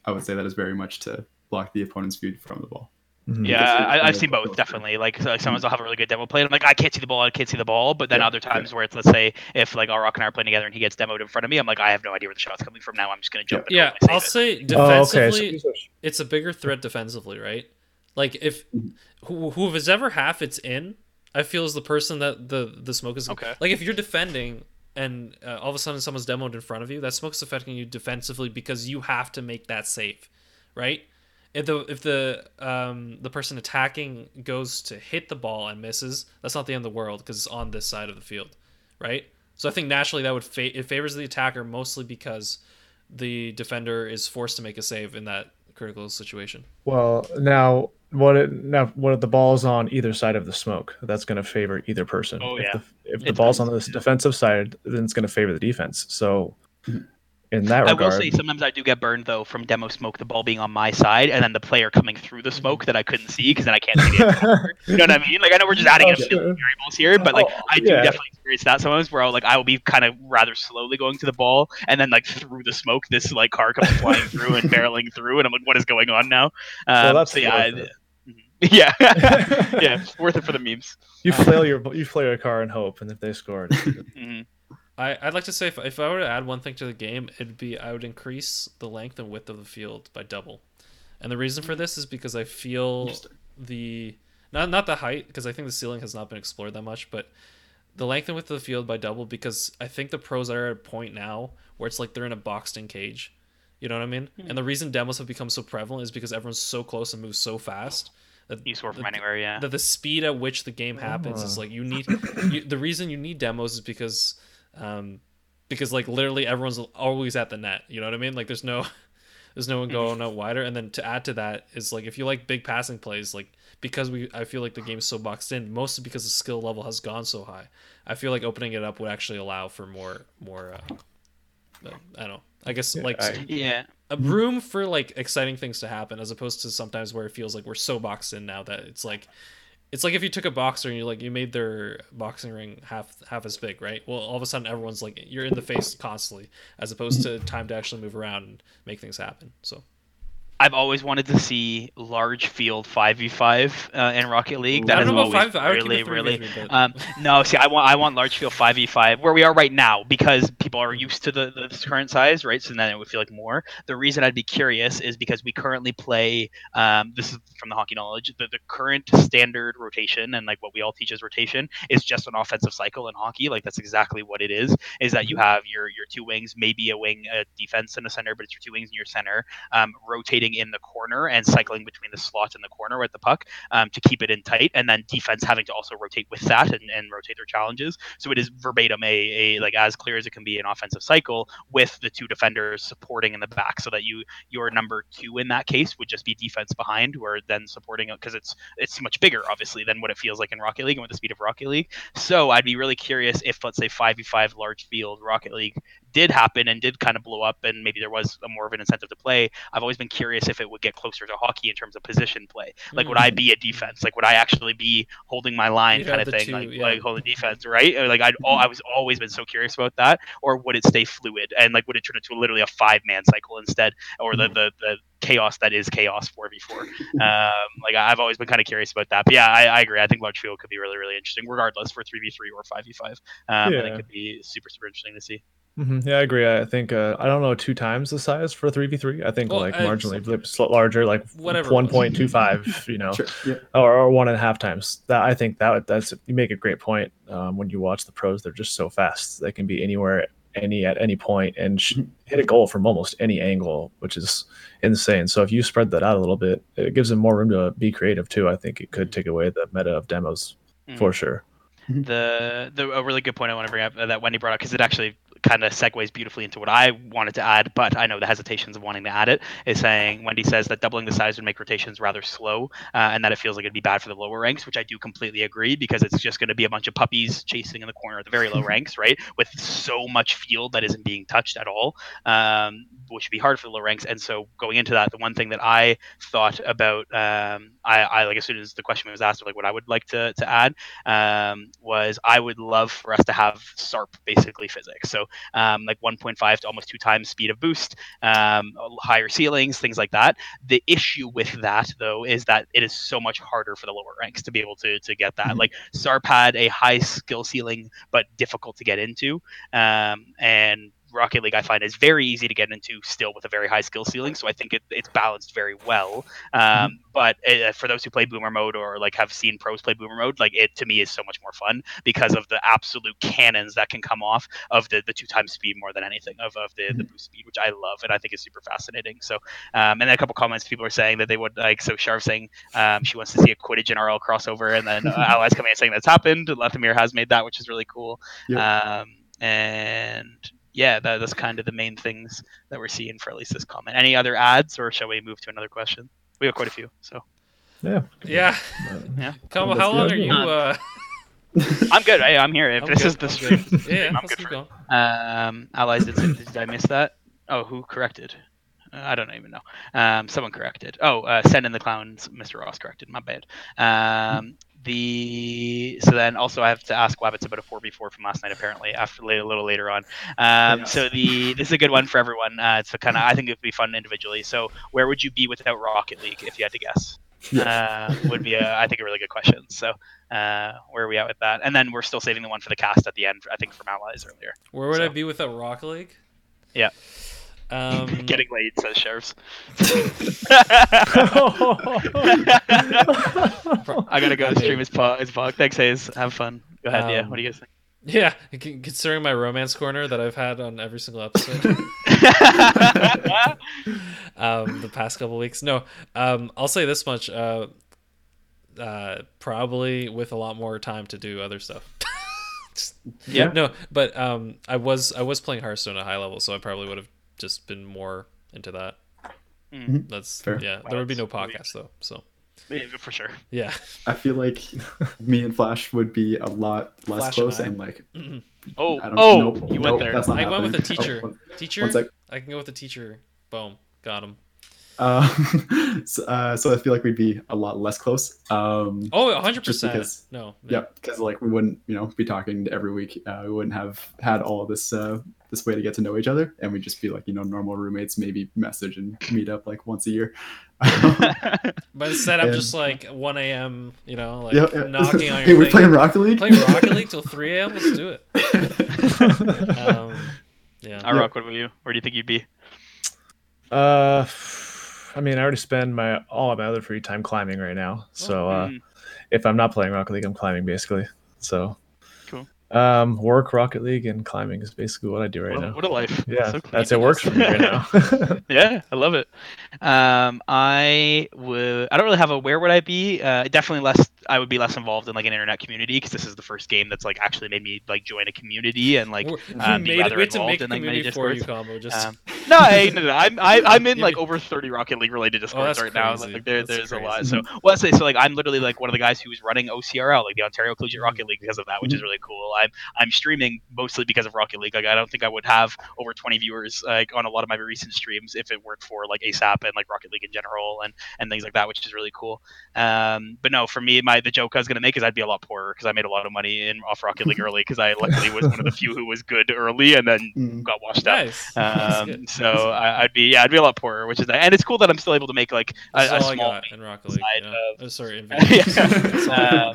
I would say that is very much to block the opponent's view from the ball. Mhm. yeah I, I've seen both definitely like, like sometimes i'll have a really good demo play and i'm like i can't see the ball i can't see the ball but then Yeah, other times where it's let's say if like Aurrok and i are playing together and he gets demoed in front of me i'm like i have no idea where the shot's coming from now i'm just going to jump in yeah, I'll save it. say Oh, okay. So defensively, it's a bigger threat defensively, right? Like if Mhm. who whoever's ever half it's in, I feel is the person that the the smoke is. Okay. Like if you're defending and uh, all of a sudden someone's demoed in front of you, that smoke's affecting you defensively because you have to make that safe, right? If the if the um the person attacking goes to hit the ball and misses, that's not the end of the world because it's on this side of the field, right? So I think naturally that would fa- it favors the attacker mostly because the defender is forced to make a save in that critical situation. Well, now what it now what if the ball's on either side of the smoke? That's going to favor either person. Oh, if yeah. the, if the ball's on the defensive side, then it's going to favor the defense. So, in that regard, I will say sometimes I do get burned though from demo smoke, the ball being on my side, and then the player coming through the smoke that I couldn't see because then I can't see other. You know what I mean? Like I know we're just adding Oh, a sure. variables here, but like Oh, I do yeah. definitely experience that sometimes where I'll like I will be kind of rather slowly going to the ball, and then like through the smoke, this like car comes flying through and barreling through, and I'm like, what is going on now? Um, Well, that's so yeah, I- it. yeah, yeah, worth it for the memes. you um, flail your you flail your car and hope, and if they scored, hmm I, I'd like to say if, if I were to add one thing to the game, it'd be I would increase the length and width of the field by double. And the reason for mm-hmm. this is because I feel the not not the height because I think the ceiling has not been explored that much, but the length and width of the field by double because I think the pros are at a point now where it's like they're in a boxed in cage. You know what I mean? Hmm. And the reason demos have become so prevalent is because everyone's so close and moves so fast that You score from the- anywhere, yeah. that the speed at which the game happens is Ah. like you need you, the reason you need demos is because um because like literally everyone's always at the net you know what i mean? Like there's no there's no one going out wider. And then to add to that is like if you like big passing plays like because we i feel like the game's so boxed in mostly because the skill level has gone so high i feel like opening it up would actually allow for more more uh, uh, i don't know. I guess Yeah, like I- Yeah, a room for like exciting things to happen as opposed to sometimes where it feels like we're so boxed in now that it's like it's like if you took a boxer and you like you made their boxing ring half half as big right? Well all of a sudden everyone's like you're in the face constantly as opposed to time to actually move around and make things happen so I've always wanted to see large field five v five uh, in Rocket League. That has don't know about always five. Really, really. Um, no, see, I want I want large field five v five where we are right now because people are used to the, the current size, right? So then it would feel like more. The reason I'd be curious is because we currently play. Um, this is from the hockey knowledge. The, the current standard rotation and like what we all teach as rotation is just an offensive cycle in hockey. Like that's exactly what it is. Is that you have your your two wings, maybe a wing, a defense, and a center, but it's your two wings and your center um, rotating in the corner and cycling between the slot and the corner with the puck um, to keep it in tight, and then defense having to also rotate with that and, and rotate their challenges. So it is verbatim a, a like as clear as it can be an offensive cycle with the two defenders supporting in the back, so that you your number two in that case would just be defense behind, where then supporting because it's it's much bigger obviously than what it feels like in Rocket League and with the speed of Rocket League. So I'd be really curious if let's say five v five large field Rocket League did happen and did kind of blow up and maybe there was a more of an incentive to play i've always been curious if it would get closer to hockey in terms of position play. Like would i be a defense? Like would i actually be holding my line You'd kind of thing two, like, yeah. like holding defense right? Or, like i'd all, i was always been so curious about that or would it stay fluid? And like would it turn into literally a five man cycle instead or the, the the chaos that is chaos 4v4 um like i've always been kind of curious about that but yeah I, I agree. I think large field could be really really interesting regardless for 3v3 or 5v5 um i think it could be super super interesting to see hmm Yeah, I agree. I think uh, I don't know two times the size for three v three. I think Well, like I- marginally flips larger, like Whatever it one was. point two five. You know, Sure. Yeah. or, or one and a half times. That I think that that's you make a great point. Um, when you watch the pros, they're just so fast. They can be anywhere, any at any point, and sh- hit a goal from almost any angle, which is insane. So if you spread that out a little bit, it gives them more room to be creative too. I think it could take away the meta of demos Mm. for sure. the the a really good point I want to bring up uh, that Wendy brought up because it actually kind of segues beautifully into what I wanted to add, but I know the hesitations of wanting to add it is saying Wendy says that doubling the size would make rotations rather slow, uh, and that it feels like it'd be bad for the lower ranks, which I do completely agree because it's just going to be a bunch of puppies chasing in the corner at the very low ranks, right? With so much field that isn't being touched at all, um, which would be hard for the low ranks. And so going into that, the one thing that I thought about, um, I, I like as soon as the question was asked, like what I would like to to add um, was I would love for us to have SARP basically physics. So um, like 1.5 to almost two times speed of boost, um, higher ceilings, things like that. The issue with that though is that it is so much harder for the lower ranks to be able to to get that. Mhm. Like SARP had a high skill ceiling but difficult to get into, um, and Rocket League I find is very easy to get into still with a very high skill ceiling. So I think it, it's balanced very well. Um, But uh, for those who play Boomer mode or like have seen pros play Boomer mode, like it to me is so much more fun because of the absolute cannons that can come off of the, the two times speed more than anything of, of the, the boost speed, which I love and I think is super fascinating. So um, and then a couple comments people are saying that they would like so Sharv saying um, she wants to see a Quidditch and RL crossover, and then uh, Allies coming in saying that's happened. Lethamyr has made that, which is really cool. Um, and yeah, that, that's kind of the main things that we're seeing for at least this comment. Any other ads, or shall we move to another question? We have quite a few, so Yeah. Yeah. Yeah. Kama, how long are you? Uh, I'm good. Hey, I'm here. If I'm this good, is the I'm stream, good. yeah, I'm good keep for it. Um, allies, did, did I miss that? Oh, who corrected? Uh, I don't even know. Um, someone corrected. Oh, uh, send in the clowns. Mr. Ross corrected. My bad. Um, the so then also I have to ask Wabbits about a four v four from last night. Apparently, after a little later on. Um, Yes. So the this is a good one for everyone. Uh, it's a kind of I think it would be fun individually. So where would you be without Rocket League if you had to guess? uh, would be a, I think a really good question. So uh, where are we at with that? And then we're still saving the one for the cast at the end. I think from allies earlier. Where would I So- be without Rocket League? Yeah. Um, Getting laid, says sheriffs. I gotta go stream his pog. His pog. Thanks, Hayes. Have fun. Go ahead. yeah. Um, What do you guys think? yeah, considering my romance corner that I've had on every single episode. um, the past couple weeks. No, um, I'll say this much. Uh, uh, probably with a lot more time to do other stuff. Just- Yeah. No, but um, I was I was playing Hearthstone at a high level, so I probably would have just been more into that. Mm. That's Fair. yeah. There would be no podcast though. So Yeah, for sure. yeah. I feel like me and Flash would be a lot less Flash close and I. and like Oh, I don't oh, nope, you nope, went there. That's not I went with a teacher. Oh, one- Teacher. one sec. I can go with a teacher. Boom. Got him. Uh, so, uh, so I feel like we'd be a lot less close. Um, Oh, 100 percent. because- No. no. yeah, because like we wouldn't, you know, be talking every week. Uh, we wouldn't have had all of this uh, this way to get to know each other, and we just be like you know normal roommates, maybe message and meet up like once a year. But instead, I'm And- just like 1 a.m. You know, like yeah, yeah. knocking on hey, we're thing. playing Rocket League. Playing Rocket League till 3 a.m. Let's do it. Um, yeah. I rock. What about you? Where do you think you'd be? Uh, I mean, I already spend my all of my other free time climbing right now. So uh, Mm. if I'm not playing Rocket League, I'm climbing basically. So Cool. Um, work Rocket League and climbing is basically what I do right what, now. what a life. yeah, So that's it. Works for me right now. yeah, I love it. Um, I would. I don't really have a where would I be. Uh, definitely less. I would be less involved in like an internet community because this is the first game that's like actually made me like join a community and like. Um, be rather to involved in, like, many for you, combo. Just Um, no, I, no, no, I'm I, I'm in like over 30 Rocket League related discords that's right now. Like there, That's there's a lot. So well, I say so like I'm literally like one of the guys who was running OCRL, like the Ontario Collegiate Mhm. Rocket League, because of that, which Mm-hmm. is really cool. I'm I'm streaming mostly because of Rocket League. Like I don't think I would have over 20 viewers like on a lot of my recent streams if it weren't for like ASAP and like Rocket League in general and and things like that, which is really cool. Um, but no, for me, my the joke I was gonna make is I'd be a lot poorer because I made a lot of money in off Rocket League early because I luckily was one of the few who was good early and then Mm. got washed out. nice. That's Um, so I, I'd be yeah, I'd be a lot poorer, which is nice. and it's cool that I'm still able to make like a, That's a small. In Rocket League. side Yeah. of- Oh, sorry, Yeah. Vegas. That's all I got. Uh,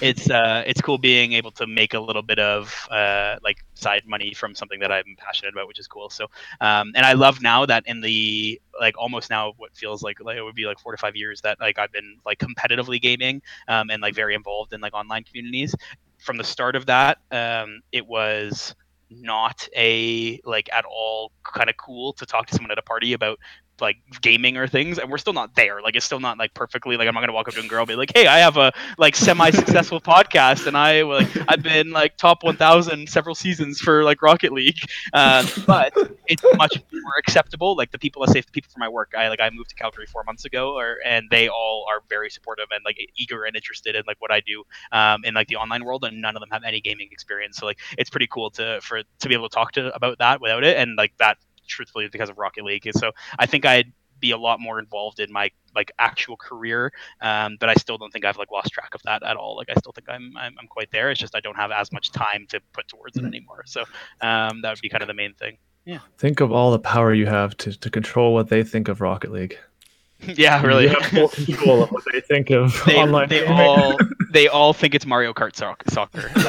it's uh, it's cool being able to make a little bit of uh, like side money from something that I'm passionate about, which is cool. So, um, and I love now that in the like almost now what feels like like it would be like four to five years that like I've been like competitively gaming um, and like very involved in like online communities. From the start of that, um, it was not a like at all kind of cool to talk to someone at a party about like gaming or things and we're still not there. Like it's still not like perfectly like i'm not gonna walk up to a girl and be like hey i have a like semi-successful podcast and i like i've been like top 1000 several seasons for like rocket league. Um, but it's much more acceptable. Like the people i say the people for my work. I like i moved to calgary four months ago or and they all are very supportive and like eager and interested in like what i do um, in like the online world and none of them have any gaming experience. So like it's pretty cool to for to be able to talk to about that without it and like that truthfully because of rocket league and so i think i'd be a lot more involved in my like actual career um, but i still don't think i've like lost track of that at all like i still think I'm, I'm i'm quite there it's just i don't have as much time to put towards it Mhm. anymore so um, that would be kind of the main thing Yeah. Think of all the power you have to, to control what they think of Rocket League. yeah really You have full control of what they think of they, online. they all they all think it's Mario Kart soc- soccer.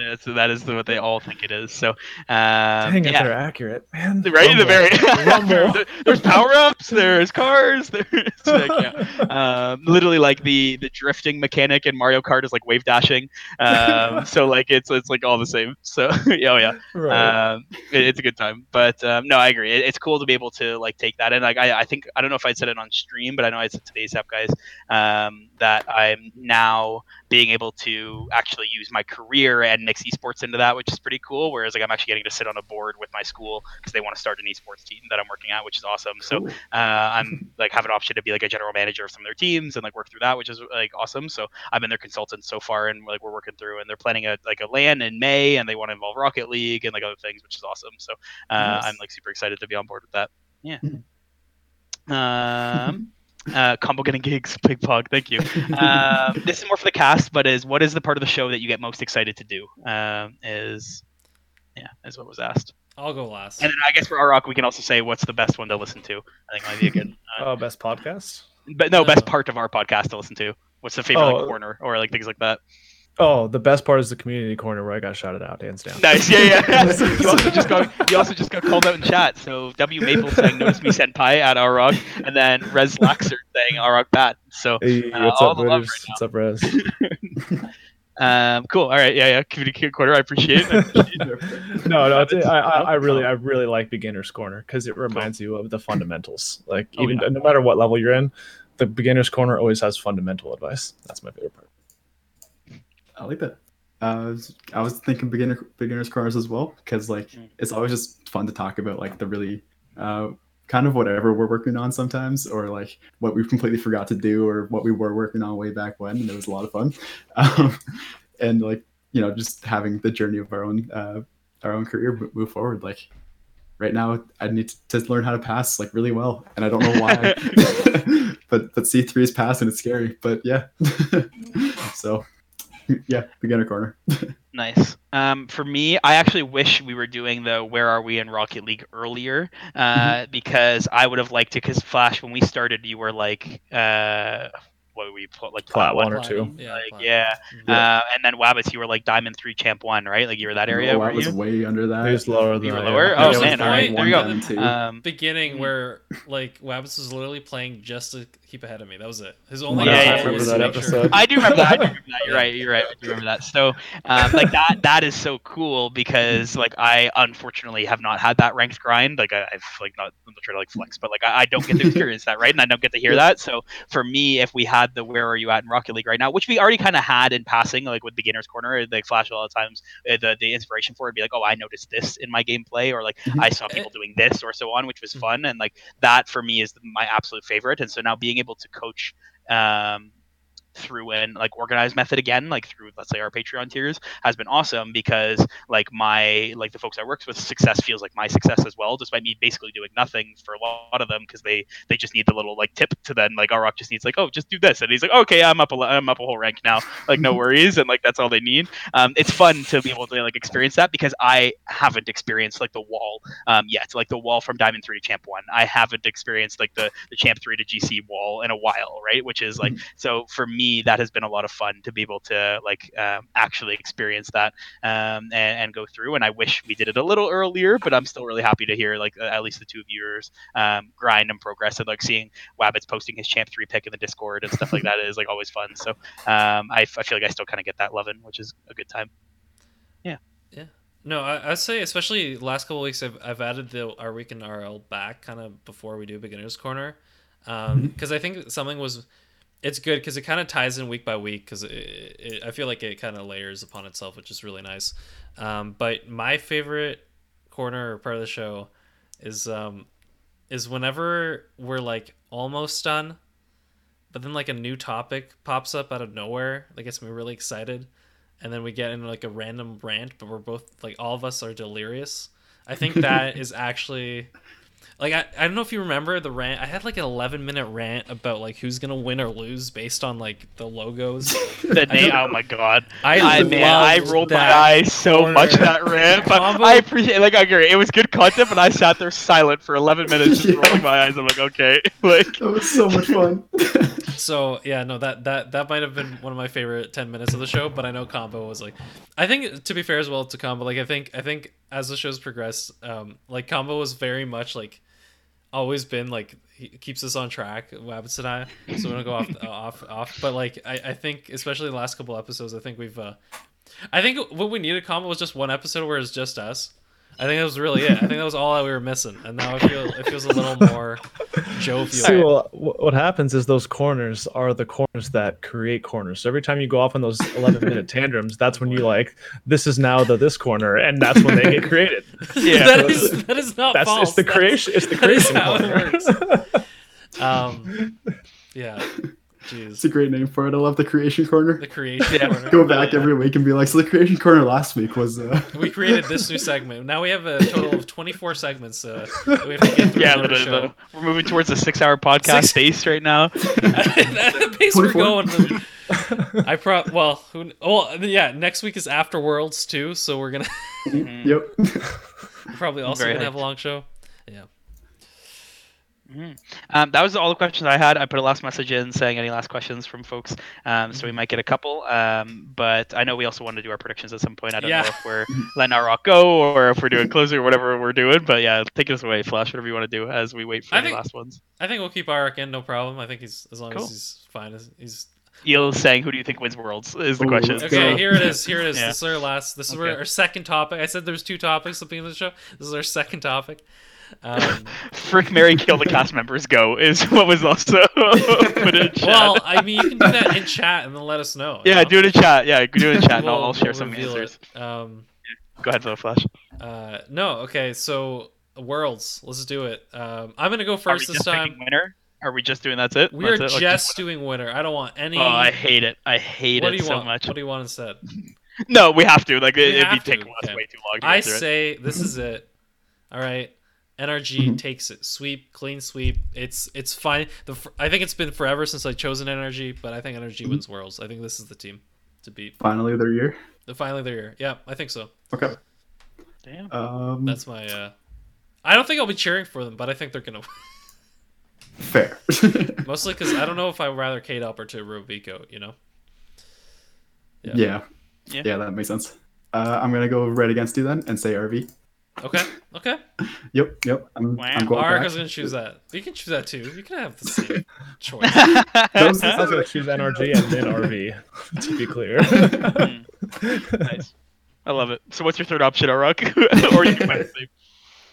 Uh, so, that's- that is what they all think it is. So, um, Dang it, yeah, they're accurate, man. right in the very There- there's power ups, there's cars, there's like, yeah. um, literally like the the drifting mechanic in Mario Kart is like wave dashing. Um, so like it's it's like all the same. So yeah, oh, yeah right. um, it, it's a good time. But um, no, I agree. It, it's cool to be able to like take that and like I, I think I don't know if I said it on stream, but I know I said today's app guys um, that I'm now being able to actually use my career and mix esports into that, which is pretty cool. Whereas like I'm actually getting to sit on a board with my school because they want to start an esports team that I'm working at, which is awesome. So uh, I'm like have an option to be like a general manager of some of their teams and like work through that, which is like awesome. So I've been their consultant so far, and like we're working through, and they're planning a like a LAN in May, and they want to involve Rocket League and like other things, which is awesome. So uh, Nice. I'm like super excited to be on board with that. Yeah. Mhm. Um. Uh, combo getting gigs, Big Pog. Thank you. Um, this is more for the cast, but is what is the part of the show that you get most excited to do? Um, is yeah, is what was asked. I'll go last. And then I guess for Aurrok, we can also say what's the best one to listen to. I think might be a good. Uh, Oh, best podcast. but no, best Uh, part of our podcast to listen to. What's the favorite like, Oh. corner or like things like that? Oh, the best part is the community corner where I got shouted out, hands down. Nice, yeah, yeah. you also just got you also just got called out in chat. So W Maple saying notice me senpai at Aurrok, and then Res Laxer saying Aurrok bat. So Hey, Uh, what's all up, the love Riz? right What's up, Rez? um, cool. All right, yeah, yeah. Community corner. I appreciate it. I appreciate it. no, no, I, I, I really. I really like beginner's corner because it reminds you of the fundamentals. Like Oh, even yeah. no matter what level you're in, the beginner's corner always has fundamental advice. That's my favorite part. I like that. Uh, I was- I was thinking beginner beginners cars as well because like Mm. it's always just fun to talk about like the really uh, kind of whatever we're working on sometimes or like what we completely forgot to do or what we were working on way back when and it was a lot of fun um, and like you know just having the journey of our own uh, our own career move forward like right now I need to learn how to pass like really well and I don't know why but but C3 is pass and it's scary but yeah so yeah, beginner corner. Nice. Um, for me, I actually wish we were doing the "Where Are We" in Rocket League earlier, uh, because I would have liked to. Because Flash, when we started, you were like, uh, what were we put like Plat one or two. Yeah, Like, platinum. yeah. Mhm. Uh, and then Wabbits, you were like Diamond Three, Champ One, right? Like you were that area. oh, were I was you? way under that. He was lower than You were I lower? Yeah, Oh, I man, all right, there you go. One. Um, beginning Mm. where like Wabbits was literally playing just to keep ahead of me. That was it. His only Yeah, goal yeah, was remember that make sure- episode. I do remember that. I do remember that. You're right. You're right. I do remember that. So, um, like that, that is so cool because like I unfortunately have not had that ranked grind. Like I, I've like not I'm not trying to like flex, but like I, I don't get to experience that, right? And I don't get to hear that. So for me, if we had the where are you at in Rocket League right now, which we already kind of had in passing, like with beginners corner, like Flash a lot of times, uh, the the inspiration for it would be like, oh, I noticed this in my gameplay, or like Mhm. I saw people doing this, or so on, which was fun. And like that for me is my absolute favorite. And so now being able to coach. Um, through an like organized method again like through let's say our patreon tiers has been awesome because like my like the folks i worked with success feels like my success as well despite me basically doing nothing for a lot of them because they they just need the little like tip to then like Aurrok just needs like oh just do this. And he's like okay i'm up a i'm up a whole rank now. Like no worries. And like that's all they need. Um it's fun to be able to like experience that because i haven't experienced like the wall um yet. Like the wall from diamond 3 to champ 1 i haven't experienced like the the champ 3 to gc wall in a while right? Which is like so for me that has been a lot of fun to be able to like um, actually experience that um, and, and go through and i wish we did it a little earlier but i'm still really happy to hear like uh, at least the two viewers um, grind and progress and like seeing wabbits posting his champ 3 pick in the discord and stuff like that is like always fun so um, I, I feel like i still kind of get that loving which is a good time. Yeah. Yeah. No, I, I'd say especially last couple of weeks I've, I've added the our weekend RL back kind of before we do beginners corner, because I think something was it's good because it kind of ties in week by week because I feel like it kind of layers upon itself, which is really nice. Um, but my favorite corner or part of the show is um, is whenever we're like almost done, but then like a new topic pops up out of nowhere that gets me really excited and then we get into like a random rant, but we're both like all of us are delirious. I think that is actually like I, I don't know if you remember the rant. I had like an 11 minute rant about like who's gonna win or lose based on like the logos. the name oh my god I, I, man, I rolled my eyes so corner. much that rant, but Combo- I appreciate. Like I agree, it was good content, but I sat there silent for 11 minutes, just Yeah. rolling my eyes. I'm like, okay, like that was so much fun. So yeah, no, that that that might have been one of my favorite ten minutes of the show. But I know Combo was like, I think to be fair as well to Combo, like I think I think as the show's progressed, um, like Combo was very much like always been like he keeps us on track, Wabbits and I. So we don't go off uh, off off. But like I I think especially the last couple episodes, I think we've uh, I think what we needed Combo was just one episode where it's just us. I think that was really it. I think that was all that we were missing, and now I feel it feels a little more jovial. See, well, what happens is those corners are the corners that create corners. So every time you go off on those 11 minute tantrums, that's when you like, this is now the this corner, and that's when they get created. yeah. that is that is not That's false. it's the That's- creation. It's the that is creation how corner. it works. Um, yeah, It's a great name for it. I love the creation corner. the creation Yeah. corner. Go back every week and be like, so the creation corner last week was. Uh... We created this new segment. Now we have a total of 24 segments. Uh, that we have to get through Yeah, on the, the show. the, we're moving towards a six-hour podcast Six- space right now. At the pace we're 24? going. I pro well, who, well, yeah. Next week is After Worlds too, so we're gonna. Yep. probably also Very gonna have a long show. Yeah. Um, that was all the questions I had. I put a last message in saying any last questions from folks, um, so we might get a couple. Um, but I know we also want to do our predictions at some point. I don't Yeah. know if we're letting Aurrok go or if we're doing closing or whatever we're doing. But yeah, take us away, Flash. Whatever you want to do as we wait for I the think- last ones. I think we'll keep Arik in, no problem. I think he's as long Cool. as he's fine. as- He's Eel saying, "Who do you think wins Worlds?" is the Ooh, question. okay. go. Here it is. Here it is. Yeah. This is our last. This is Okay. our, our second topic. I said there's two topics at the beginning of the show. This is our second topic. Um, Frick, Mary, kill the cast members. Go is what was also put in chat. well, I mean, you can do that in chat and then let us know. yeah, know? do it in chat. Yeah, do it in chat, and I'll, We'll- I'll share we'll some answers. Um, Go ahead, though, Flash. uh, no, okay. So worlds. Let's do it. Um, I'm gonna go first this time. winner? Are we just doing that's it? We are it? Like, just doing winner. I don't want any. Oh, I hate it. I hate what do it you so want? much. What do you want instead? No, we have to. Like We it, it'd be taking us okay. way too long. To I through it. say this is it. All right. NRG takes it. Sweep, clean sweep. It's it's fine. The I think it's been forever since I chose an NRG, but I think NRG wins worlds. I think this is the team. to beat. Finally, their year. The finally their year. Yeah, I think so. Okay. Damn. Um, That's my. uh I don't think I'll be cheering for them, but I think they're gonna. fair. Mostly because I don't know if I'd rather Kaydop or to Robico. You know. Yeah. yeah. Yeah. yeah. that makes sense. Uh, I'm gonna go red against you then and say RV. Okay. Okay. Yep, yep. I'm, Wow. I'm going Ark back. gonna choose that. You can choose that too. You can have the same choice. Those- I was gonna choose NRG and then RV. To be clear. Hmm. nice. I love it. So what's your third option, Aurrok? or you can find the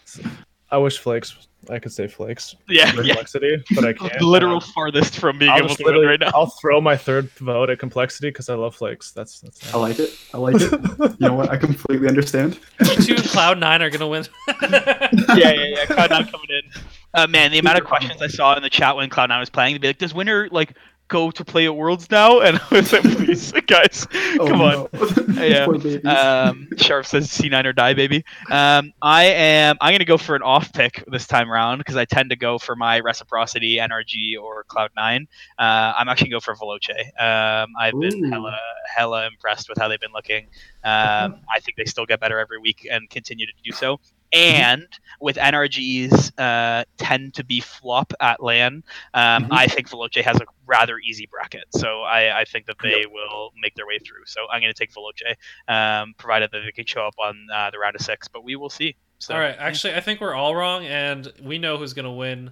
same. I wish Flakes. I could say Flakes. Yeah, yeah. Complexity, but I can't. Literal Um, farthest from being I'll able to win right now. I'll throw my third vote at complexity because I love flakes. That's that's. I like it. I like it. You know what? I completely understand. Two and Cloud Nine are gonna win. yeah, yeah, yeah. Cloud9 coming in. Uh, man, the amount of questions I saw in the chat when Cloud9 was playing, they'd be like, "Does Winner like go to play at Worlds now?" And I was like, "Please, guys, come on." on. Yeah. Um, Sharp says C9 or die, baby. Um, I am. I'm gonna go for an off pick this time around because I tend to go for my reciprocity, NRG or Cloud9. Uh, I'm actually gonna go for Veloce. Um, I've been hella, hella impressed with how they've been looking. Um, I think they still get better every week and continue to do so. And with NRGs uh, tend to be flop at LAN, um, Mhm. I think Veloce has a rather easy bracket. So I, I think that they will make their way through. So I'm going to take Veloce um, provided that they can show up on uh, the round of six. But we will see. So, all right. Actually, I think we're all wrong, and we know who's gonna win.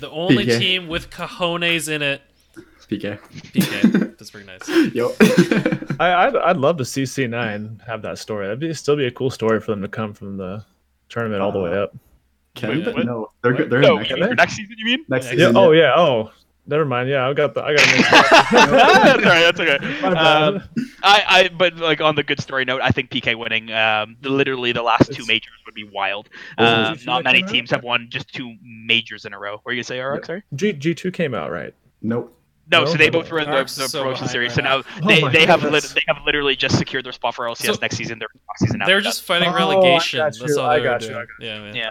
The only PK. team with cojones in it, PK. PK. That's pretty nice. Yo. I I'd, I'd love to see C9 have that story. That'd be still be a cool story for them to come from the tournament all the way up. Can Wait, they? No, they're good. They're no, in you next, mean next season, you mean? next Yeah, season. Yeah. Oh yeah. Oh, never mind. Yeah, I got the. I got. that's all right. That's okay. Um, I, I, but like on the good story note, I think PK winning, um, literally the last two majors would be wild. Um, not many them out? teams have won just two majors in a row. What are you gonna say, Aurrok? Sorry. G G two came out right. Nope. No, No? so they both were in the, the so promotion series. right So now now. Oh they, my they have lit, they have literally just secured their spot for LCS So- next season. They're season after They're that. just fighting Oh, I relegation. got That's all I got you. I got Yeah, man. Yeah.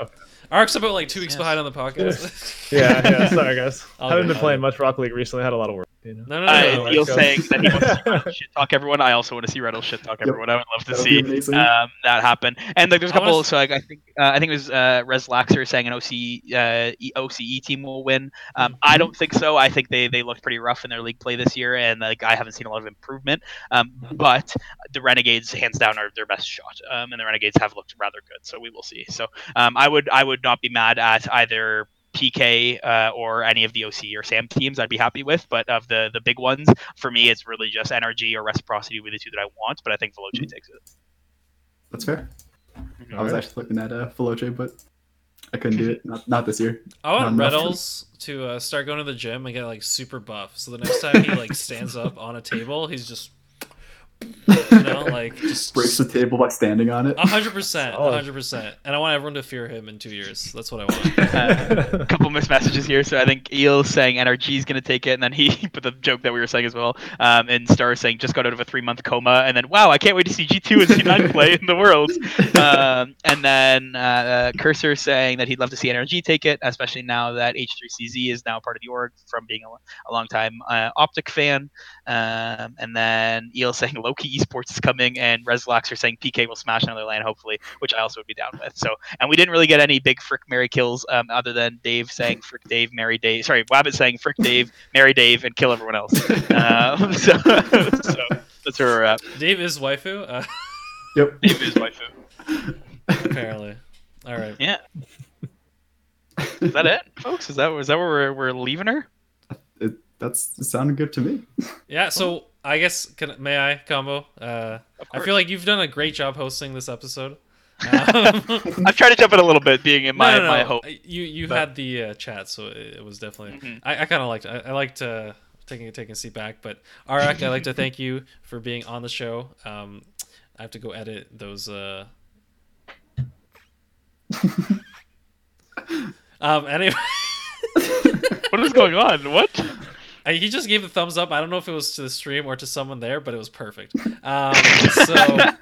Ark's about like two weeks Yes. behind on the podcast. Yeah. Yeah. Sorry guys. I Haven't been playing much Rocket League recently. I Had a lot of work. You know. No, no, no. Uh, no, no, Neil's go. saying that he wants to shit talk everyone. I also want to see Reddle shit talk Yep. everyone. I would love to That would see um, that happen. And like, there's a I wanna couple. s- So like, I think uh, I think it was uh, Res Laxer saying an OC uh, E- OCE team will win. Um, I don't think so. I think they they looked pretty rough in their league play this year, and like I haven't seen a lot of improvement. Um, but the Renegades, hands down, are their best shot. Um, and the Renegades have looked rather good. So we will see. So um, I would I would not be mad at either. PK uh, or any of the OC or SAM teams, I'd be happy with. But of the the big ones, for me, it's really just NRG or Reciprocity would be the two that I want. But I think Veloce takes it. That's fair. I was Alright. actually looking at uh, Veloce, but I couldn't do it. Not, not this year. I want Not enough. Reddles to uh, start going to the gym and get like super buff. So the next time he like stands up on a table, he's just you know like just Breaks the table by standing on it. a hundred percent, a hundred percent. And I want everyone to fear him in two years. That's what I want. Uh, a couple missed messages here. So I think Eel saying NRG is going to take it, and then he put the joke that we were saying as well. Um, and Star saying just got out of a three month coma, and then wow, I can't wait to see G2 and C9 play in the world. Um, and then uh, Cursor saying that he'd love to see NRG take it, especially now that H3CZ is now part of the org from being a, a long time uh, Optic fan. Um, and then Eel saying Loki Esports is coming, and Reslax are saying PK will smash another lane, hopefully, which I also would be down with. So, and we didn't really get any big frick Mary kills um, other than Dave saying frick Dave, Mary Dave. Sorry, Wabbit saying frick Dave, Mary Dave, and kill everyone else. Um, so, so that's where we're at. Dave is waifu, uh, Yep. Dave is waifu. apparently. All right. Yeah. Is that it, folks? Is that is that where we're, we're leaving her? It, that's it sounded good to me. Yeah. So I guess can may I combo? Uh, I feel like you've done a great job hosting this episode. Um, I've tried to jump in a little bit, being in my no, no, no. my hope. You you but- had the uh, chat, so it, it was definitely. Mhm. I, I kind of liked. I, I liked uh, taking taking a seat back. But Aurrok, I'd like to thank you for being on the show. Um, I have to go edit those. Uh... um. Anyway, What is going on? What? I, he just gave the thumbs up. I don't know if it was to the stream or to someone there, but it was perfect. Um, so.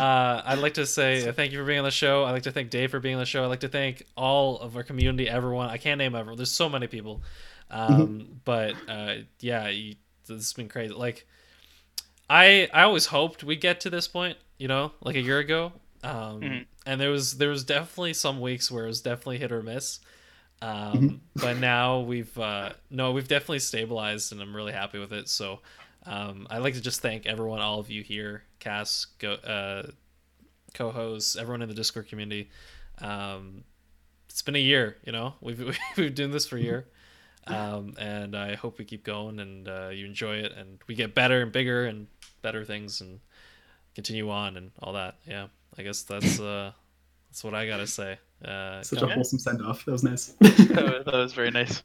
Uh, I'd like to say uh, thank you for being on the show. I'd like to thank Dave for being on the show. I'd like to thank all of our community, everyone. I can't name everyone. There's so many people. Um, But uh, yeah, you, this has been crazy. Like, I I always hoped we'd get to this point, you know, like a year ago. Um, Mhm. and there was there was definitely some weeks where it was definitely hit or miss. Um, Mhm. but now we've uh, no, we've definitely stabilized, and I'm really happy with it. So um, I'd like to just thank everyone, all of you here, Cass, go, uh, co-hosts, everyone in the Discord community. Um, it's been a year, you know. We've we've been doing this for a year, um, and I hope we keep going and uh, you enjoy it, and we get better and bigger and better things, and continue on and all that. Yeah, I guess that's uh, that's what I gotta say. Uh, Such a wholesome send off. That was nice. that, was, that was very nice.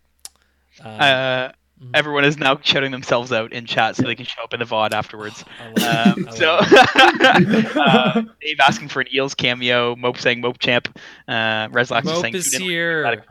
um, Uh, mhm. everyone is now shouting themselves out in chat so they can show up in the VOD afterwards. I. Um, I so, uh, Dave asking for an Eels cameo, Mope saying Mope champ, uh, Reslax Mope saying is tune here. like.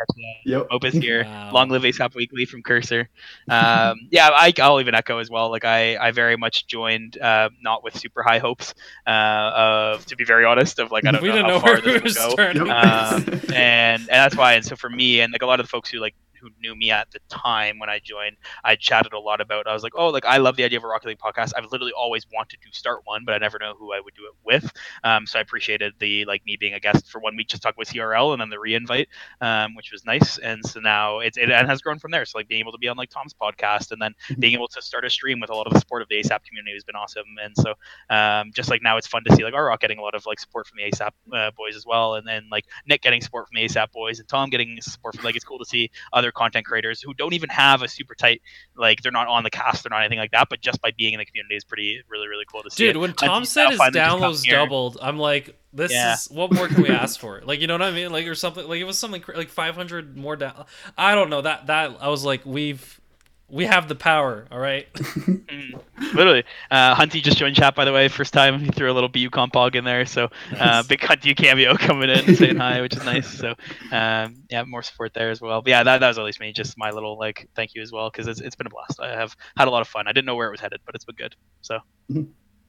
Yep. Mope is here. Wow. Long live ASAP Weekly from Cursor. Um, yeah, I, I'll even echo as well. Like I, I very much joined, uh, not with super high hopes, uh, of to be very honest, of like I don't we know didn't how know far where this we would go starting. Um, and and that's why. And so for me, and like a lot of the folks who like who knew me at the time when I joined, I chatted a lot about. I was like, oh, like I love the idea of a Rocket League podcast. I've literally always wanted to start one, but I never know who I would do it with. Um, so I appreciated the like me being a guest for one week, just talking with CRL, and then the re-invite, um, which was nice. And so now it's it, it has grown from there. So like being able to be on like Tom's podcast, and then being able to start a stream with a lot of the support of the ASAP community has been awesome. And so um, just like now it's fun to see like Aurrok getting a lot of like support from the ASAP uh, boys as well, and then like Nick getting support from the ASAP boys, and Tom getting support from like it's cool to see other content creators who don't even have a super tight like they're not on the cast, they're not anything like that, but just by being in the community is pretty really really cool to see. Dude, it. when Tom now, said his finally just come downloads doubled, I'm like, this Yeah. is what more can we ask for? Like, you know what I mean? Like, or something. Like, it was something like 500 more down. I don't know that that I was like, we've we have the power. All right. Literally, uh, Hunty just joined chat by the way, first time he threw a little BU compog in there, so uh, Nice. big Hunty cameo coming in saying hi, which is nice. So um, yeah, more support there as well. But yeah, that, that was at least me, just my little like thank you as well because it's, it's been a blast. I have had a lot of fun. I didn't know where it was headed, but it's been good. So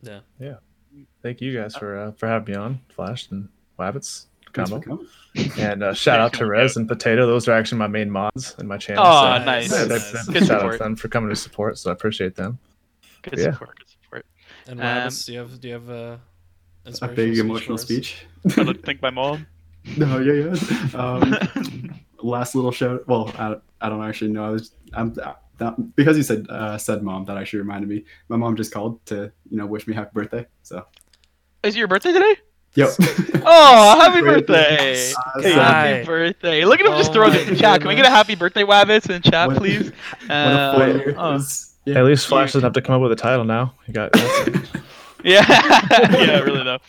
yeah. Yeah. Thank you guys for uh, for having me on, Flash and Wabbits Thanks for combo. Coming. And uh, shout out to Thanks, Rez and Potato. Those are actually my main mods in my channel. Oh, so, nice. yeah, nice. they- they- Good shout out to them for coming to support. So I appreciate them. good Yeah. support. Good support. And Um, Wabbits, do you have do you have uh, A big speech emotional speech. I like to thank my mom. No, yeah, yeah. Um, last little shout. Well, I, I don't actually know. I was I'm that, because you said uh, said mom. That actually reminded me. My mom just called to you know wish me happy birthday. So Is it your birthday today? Yep. Oh, happy birthday! Hey, happy birthday! Look at him just Oh throwing it in chat. Can we get a happy birthday, Wabbits, in chat, What- please? what Uh, oh. Yeah. At least Flash doesn't have to come up with a title now. You got Yeah, yeah, really though.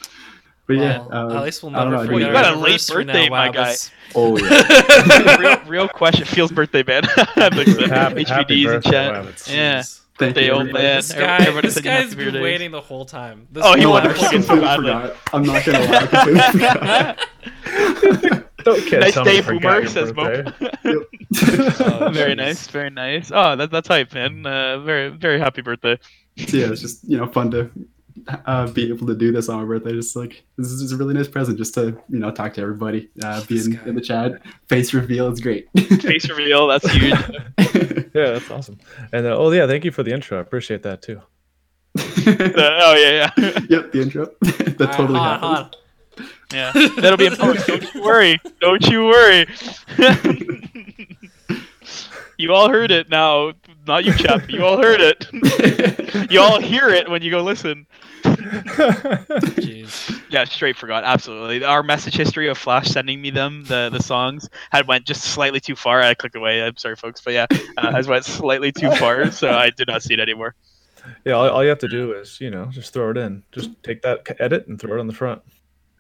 But yeah, Well, um, at least we'll never know, forget dude. You got a late anniversary now, birthday, my guy. Oh yeah. real, real question. Feels birthday, man. Thanks, man. happy, happy HBDs in birthday, chat. Wabbits. Yeah. Jeez. Thank Day you. old everybody. man. This guy, everybody this said guy's happy been birthdays. waiting the whole time. This Oh, he whole wanted I to fucking episode. so completely badly. forgot. I'm not gonna lie. I completely forgot. Don't kid, nice tell me day, you boomer. Says birthday. Mope. Oh, very jeez. nice, very nice. Oh, that, that's hype, man. Uh, very, very happy birthday. so yeah, it's just you know fun to uh, be able to do this on my birthday. Just like this is just a really nice present, just to you know talk to everybody, uh, be in, in the chat, face reveal. It's great. Face reveal, that's huge. Yeah, that's awesome. And uh, oh yeah, thank you for the intro. I appreciate that too. Uh, oh yeah, yeah, yep, the intro. that All right, totally hold on, hold happened. on. yeah. That'll be important. Don't you worry. Don't you worry. you all heard it now. Not you, chap. You all heard it. you all hear it when you go listen. Jeez. Yeah, straight forgot. Absolutely. Our message history of Flash sending me them the the songs had went just slightly too far. I clicked away. I'm sorry, folks, but yeah, uh, has went slightly too far, so I did not see it anymore. yeah, all, all you have to do is you know just throw it in. Just take that edit and throw it on the front.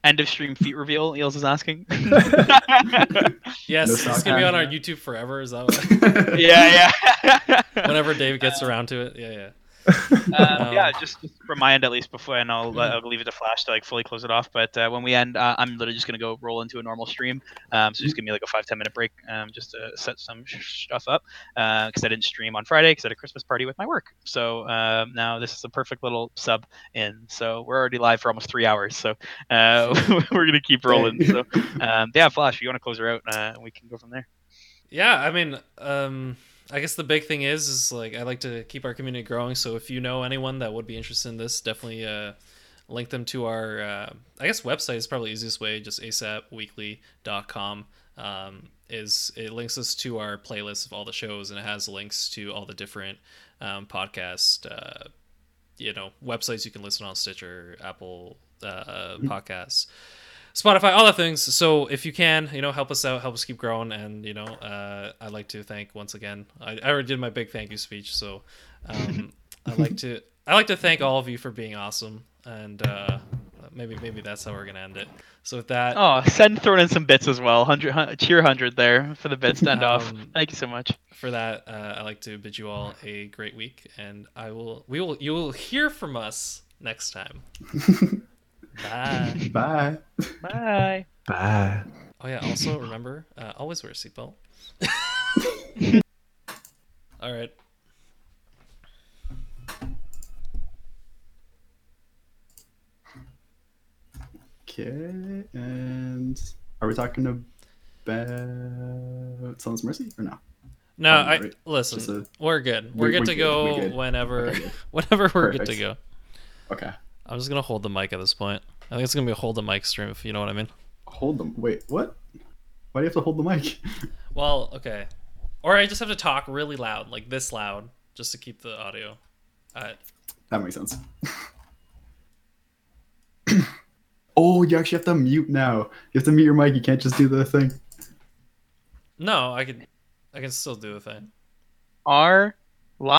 End of stream feet reveal. Eels is asking. Yes, No it's gonna be on our. YouTube forever. Is that what, yeah, yeah. whenever dave gets around to it? Yeah, yeah. Uh, yeah, Um, just, just from my end at least before, and I'll, let- I'll leave it to Flash to like fully close it off. But uh, when we end, uh, I'm literally just gonna go roll into a normal stream. Um, so just give me like a five ten minute break, um, just to set some sh- stuff up. Because I didn't stream on Friday because I had a Christmas party with my work. So um, now this is a perfect little sub in. So we're already live for almost three hours. So uh, we're gonna keep rolling. So um, yeah, Flash, if you want to close her out, uh, we can go from there. Yeah, I mean, um, I guess the big thing is is like I like to keep our community growing. So if you know anyone that would be interested in this, definitely uh, link them to our uh, I guess website is probably the easiest way. Just asapweekly.com um, is it links us to our playlist of all the shows and it has links to all the different um, podcast uh, you know websites you can listen on Stitcher, Apple uh, podcasts. Spotify, all the things. So if you can, you know, help us out, help us keep growing. And you know, uh, I'd like to thank once again. I, I already did my big thank you speech, so um, I'd like to I like to thank all of you for being awesome. And uh, maybe maybe that's how we're gonna end it. So with that, Oh, send throwing in some bits as well. Hundred hun- cheer hundred there for the bit stand off. Um, Thank you so much. for that, uh, I like to bid you all a great week, and I will we will you will hear from us next time. Bye. Bye. Bye. Bye. Oh yeah. Also remember, uh, always wear a seatbelt. All right. Okay, and are we talking about Sunless Mercy or no? No, Um, I right. listen. A- we're good. We're we- good we to good, go we good. whenever, Okay, good. whenever we're good to Perfect. go. Okay, I'm just gonna hold the mic at this point. I think it's gonna be a hold the mic stream, if you know what I mean. hold them. Wait, what? Why do you have to hold the mic? Well, okay. Or I just have to talk really loud, like this loud, just to keep the audio. Uh, That makes sense. oh, you actually have to mute now. You have to mute your mic. You can't just do the thing. no, I can, I can still do the thing. R